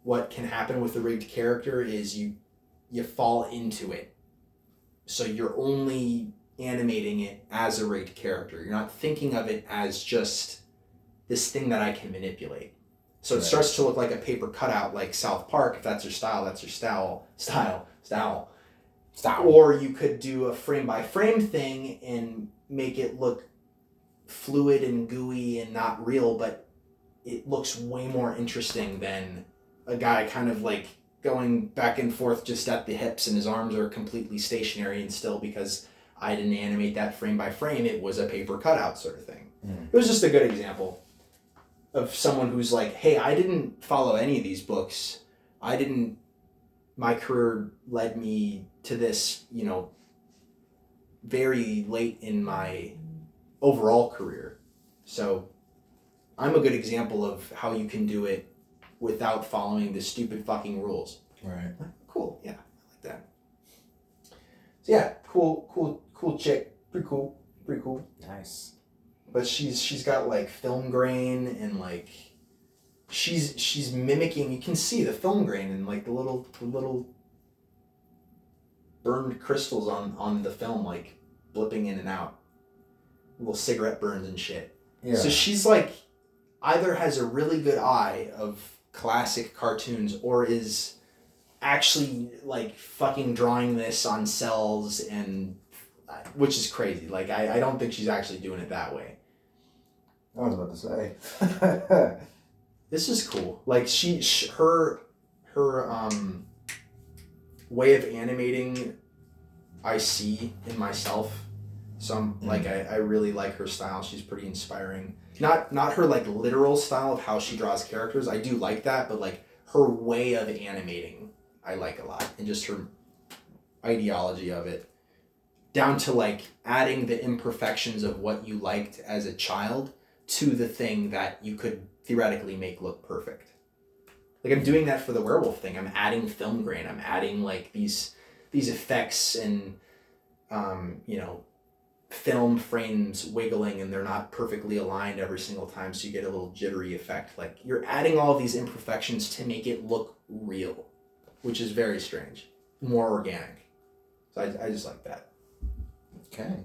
what can happen with a rigged character is you you fall into it. So you're only animating it as a rigged character. You're not thinking of it as just this thing that I can manipulate. So it Right. starts to look like a paper cutout, like South Park. If that's your style, that's your style, style, style. Stop. Or you could do a frame by frame thing and make it look fluid and gooey and not real, but it looks way more interesting than a guy kind of like going back and forth just at the hips and his arms are completely stationary and still because I didn't animate that frame by frame, it was a paper cutout sort of thing. Mm. It was just a good example of someone who's like, hey, I didn't follow any of these books, I didn't. My career led me to this, you know, very late in my overall career. So I'm a good example of how you can do it without following the stupid fucking rules. Right. Cool. Yeah, I like that. So yeah, cool, cool, cool chick. Pretty cool. Pretty cool. Nice. But she's she's got like film grain and like she's she's mimicking. You can see the film grain and like the little the little burned crystals on on the film like blipping in and out. Little cigarette burns and shit. Yeah. So she's like either has a really good eye of classic cartoons or is actually like fucking drawing this on cells and which is crazy. Like I, I don't think she's actually doing it that way. I was about to say. This is cool. Like she, sh her her um way of animating I see in myself. So I'm like I, I really like her style. She's pretty inspiring. Not not her like literal style of how she draws characters. I do like that, but like her way of animating I like a lot. And just her ideology of it. Down to like adding the imperfections of what you liked as a child to the thing that you could theoretically make look perfect. Like I'm doing that for the werewolf thing. I'm adding film grain. I'm adding like these these effects and um, you know film frames wiggling and they're not perfectly aligned every single time so you get a little jittery effect. Like you're adding all these imperfections to make it look real, which is very strange. More organic. So I, I just like that. okay.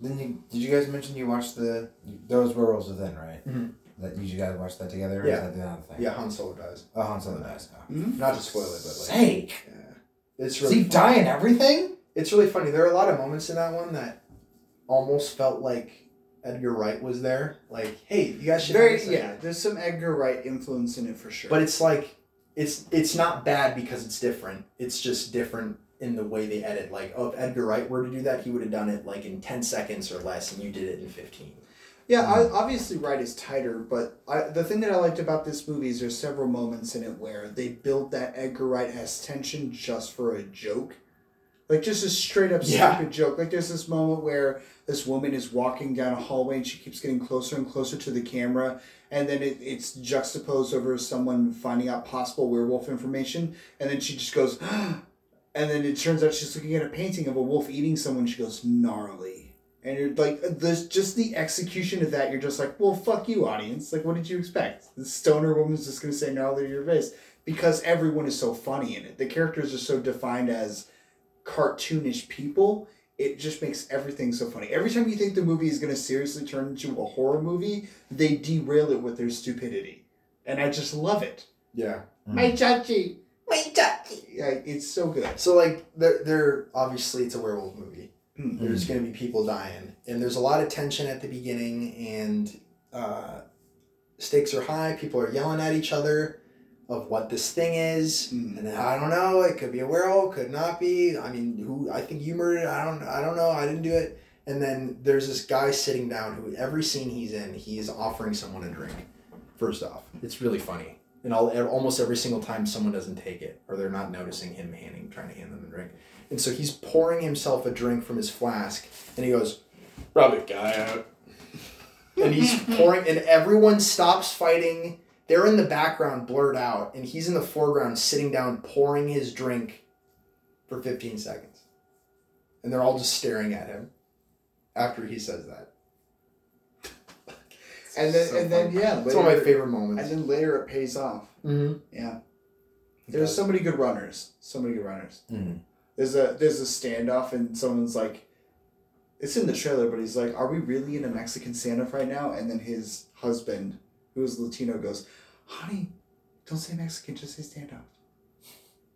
Then you did you guys mention you watched the those werewolves within right? Mhm. That you guys watched that together? Or Yeah. Is that the other thing? Yeah, Han Solo dies. Oh, Han Solo dies. Oh. Not to spoil it, but like Sake. yeah. It's really he die in everything? It's really funny. There are a lot of moments in that one that almost felt like Edgar Wright was there. Like, hey, you guys should Very yeah. There's some Edgar Wright influence in it for sure. But it's like it's it's not bad because it's different. It's just different in the way they edit. Like, oh, if Edgar Wright were to do that, he would have done it like in ten seconds or less, and you did it in fifteen. Yeah, I, mm. obviously Wright is tighter, but I, the thing that I liked about this movie is there's several moments in it where they build that Edgar Wright has tension just for a joke. Like just a straight up Yeah. stupid joke. Like there's this moment where this woman is walking down a hallway and she keeps getting closer and closer to the camera and then it, it's juxtaposed over someone finding out possible werewolf information and then she just goes and then it turns out she's looking at a painting of a wolf eating someone she goes gnarly and you're like, there's just the execution of that. You're just like, well, fuck you, audience. Like, what did you expect? The stoner woman's just gonna say gnarly to your face because everyone is so funny in it. The characters are so defined as cartoonish people. It just makes everything so funny. Every time you think the movie is gonna seriously turn into a horror movie, they derail it with their stupidity, and I just love it. Yeah. My chachi, My ducky. yeah, it's so good. So like, they're, they're obviously it's a werewolf movie. Mm. There's going to be people dying, and there's a lot of tension at the beginning, and uh, stakes are high. People are yelling at each other of what this thing is, Mm. and I don't know. It could be a werewolf, could not be. I mean, who? I think you murdered. I don't. I don't know. I didn't do it. And then there's this guy sitting down who every scene he's in, he is offering someone a drink. First off, it's really funny, and all almost every single time someone doesn't take it or they're not noticing him handing, trying to hand them a drink. And so he's pouring himself a drink from his flask, and he goes, "Rub it, guy out." And he's pouring, and everyone stops fighting. They're in the background, blurred out, and he's in the foreground, sitting down, pouring his drink for 15 seconds. And they're all just staring at him after he says that. And then, So and then, yeah, It's one of my favorite moments. And then later it pays off. Mm-hmm. Yeah. There's so many good runners. So many good runners. Mm. There's a there's a standoff and someone's like, it's in the trailer, but he's like, "Are we really in a Mexican standoff right now?" And then his husband, who is Latino, goes, "Honey, don't say Mexican, just say standoff."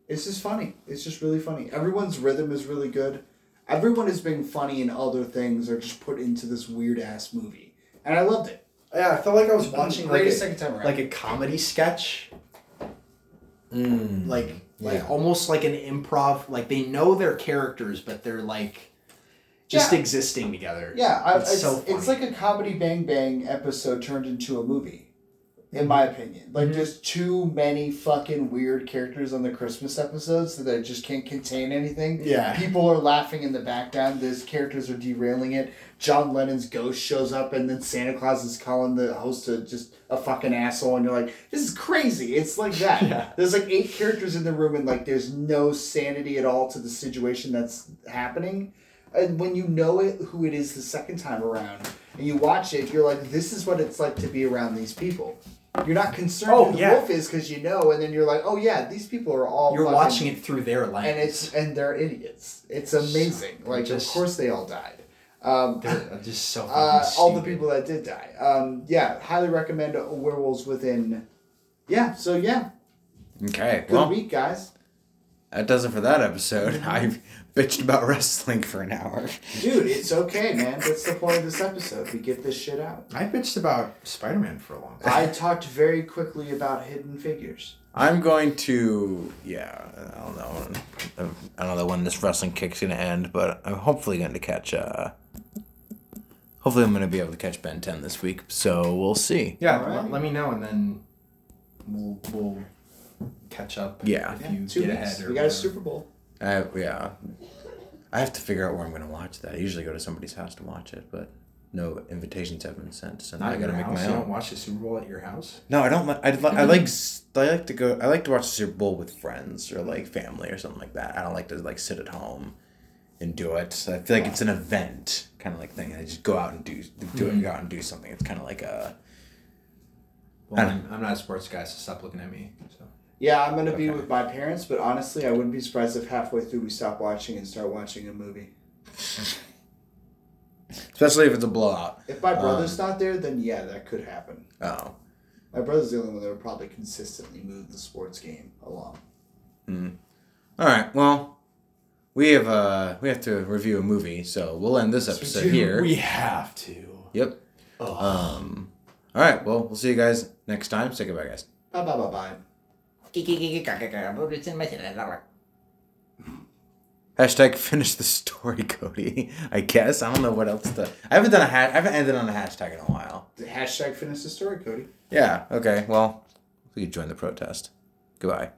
It's just funny. It's just really funny. Everyone's rhythm is really good. Everyone is being funny in other things or just put into this weird ass movie, and I loved it. Yeah, I felt like I was watching like Greatest a, second time around. like a comedy sketch Mm. like like Yeah. almost like an improv like they know their characters but they're like just Yeah. existing together Yeah, I, It's it's, so it's like a comedy Bang Bang episode turned into a movie. In my opinion. Like, Mm-hmm. there's too many fucking weird characters on the Christmas episodes that I just can't contain anything. Yeah. People are laughing in the background. These characters are derailing it. John Lennon's ghost shows up, and then Santa Claus is calling the host a, just a fucking asshole, and you're like, this is crazy. It's like that. Yeah. There's like eight characters in the room, and like there's no sanity at all to the situation that's happening. And when you know it, who it is the second time around, and you watch it, you're like, this is what it's like to be around these people. You're not concerned Oh, who the yeah. wolf is because you know, and then you're like, oh yeah, these people are all. You're fucking- watching it through their lens. and it's and they're idiots. It's amazing. Like just- of course they all died. Um, They're just so uh, all the people that did die. Um, yeah, highly recommend Werewolves Within. Yeah, so yeah, Okay, good well, week, guys. that does it for that episode. I bitched about wrestling for an hour. Dude, it's okay, man. That's the point of this episode. We get this shit out. I bitched about Spider Man for a long time. I talked very quickly about Hidden Figures. I'm going to, yeah, I don't know. I don't know when this wrestling kick's gonna end, but I'm hopefully going to catch. uh Hopefully, I'm going to be able to catch Ben 10 this week. So we'll see. Yeah, Alright. let, let me know and then we'll we'll catch up. Yeah. if Yeah, you two get weeks. ahead or We got a. Super Bowl. I, yeah, I have to figure out where I'm going to watch that. I usually go to somebody's house to watch it, but no invitations have been sent, so now I got to make house. my You don't own. watch the Super Bowl at your house. No, I don't. I, I mm-hmm. like. s- I like to go. I like to watch the Super Bowl with friends or like family or something like that. I don't like to like sit at home and do it. I feel like it's an event kind of like thing. I just go out and do do it. Mm-hmm. Go out and do something. It's kind of like a. Well, I'm, I'm not a sports guy, so stop looking at me. So Yeah, I'm gonna be Okay. with my parents, but honestly, I wouldn't be surprised if halfway through we stop watching and start watching a movie. Especially if it's a blowout. If my brother's Um, not there, then yeah, that could happen. Oh. My brother's the only one that would probably consistently move the sports game along. All right. Well, we have uh we have to review a movie, so we'll end this episode here. We have to. Yep. Um. All right. Well, we'll see you guys next time. Say goodbye, guys. Bye bye bye bye. Hashtag finish the story, Cody. I guess I don't know what else to. I haven't done a hat. I haven't ended on a hashtag in a while. Hashtag finish the story, Cody. Yeah. Okay. Well, we could join the protest. Goodbye.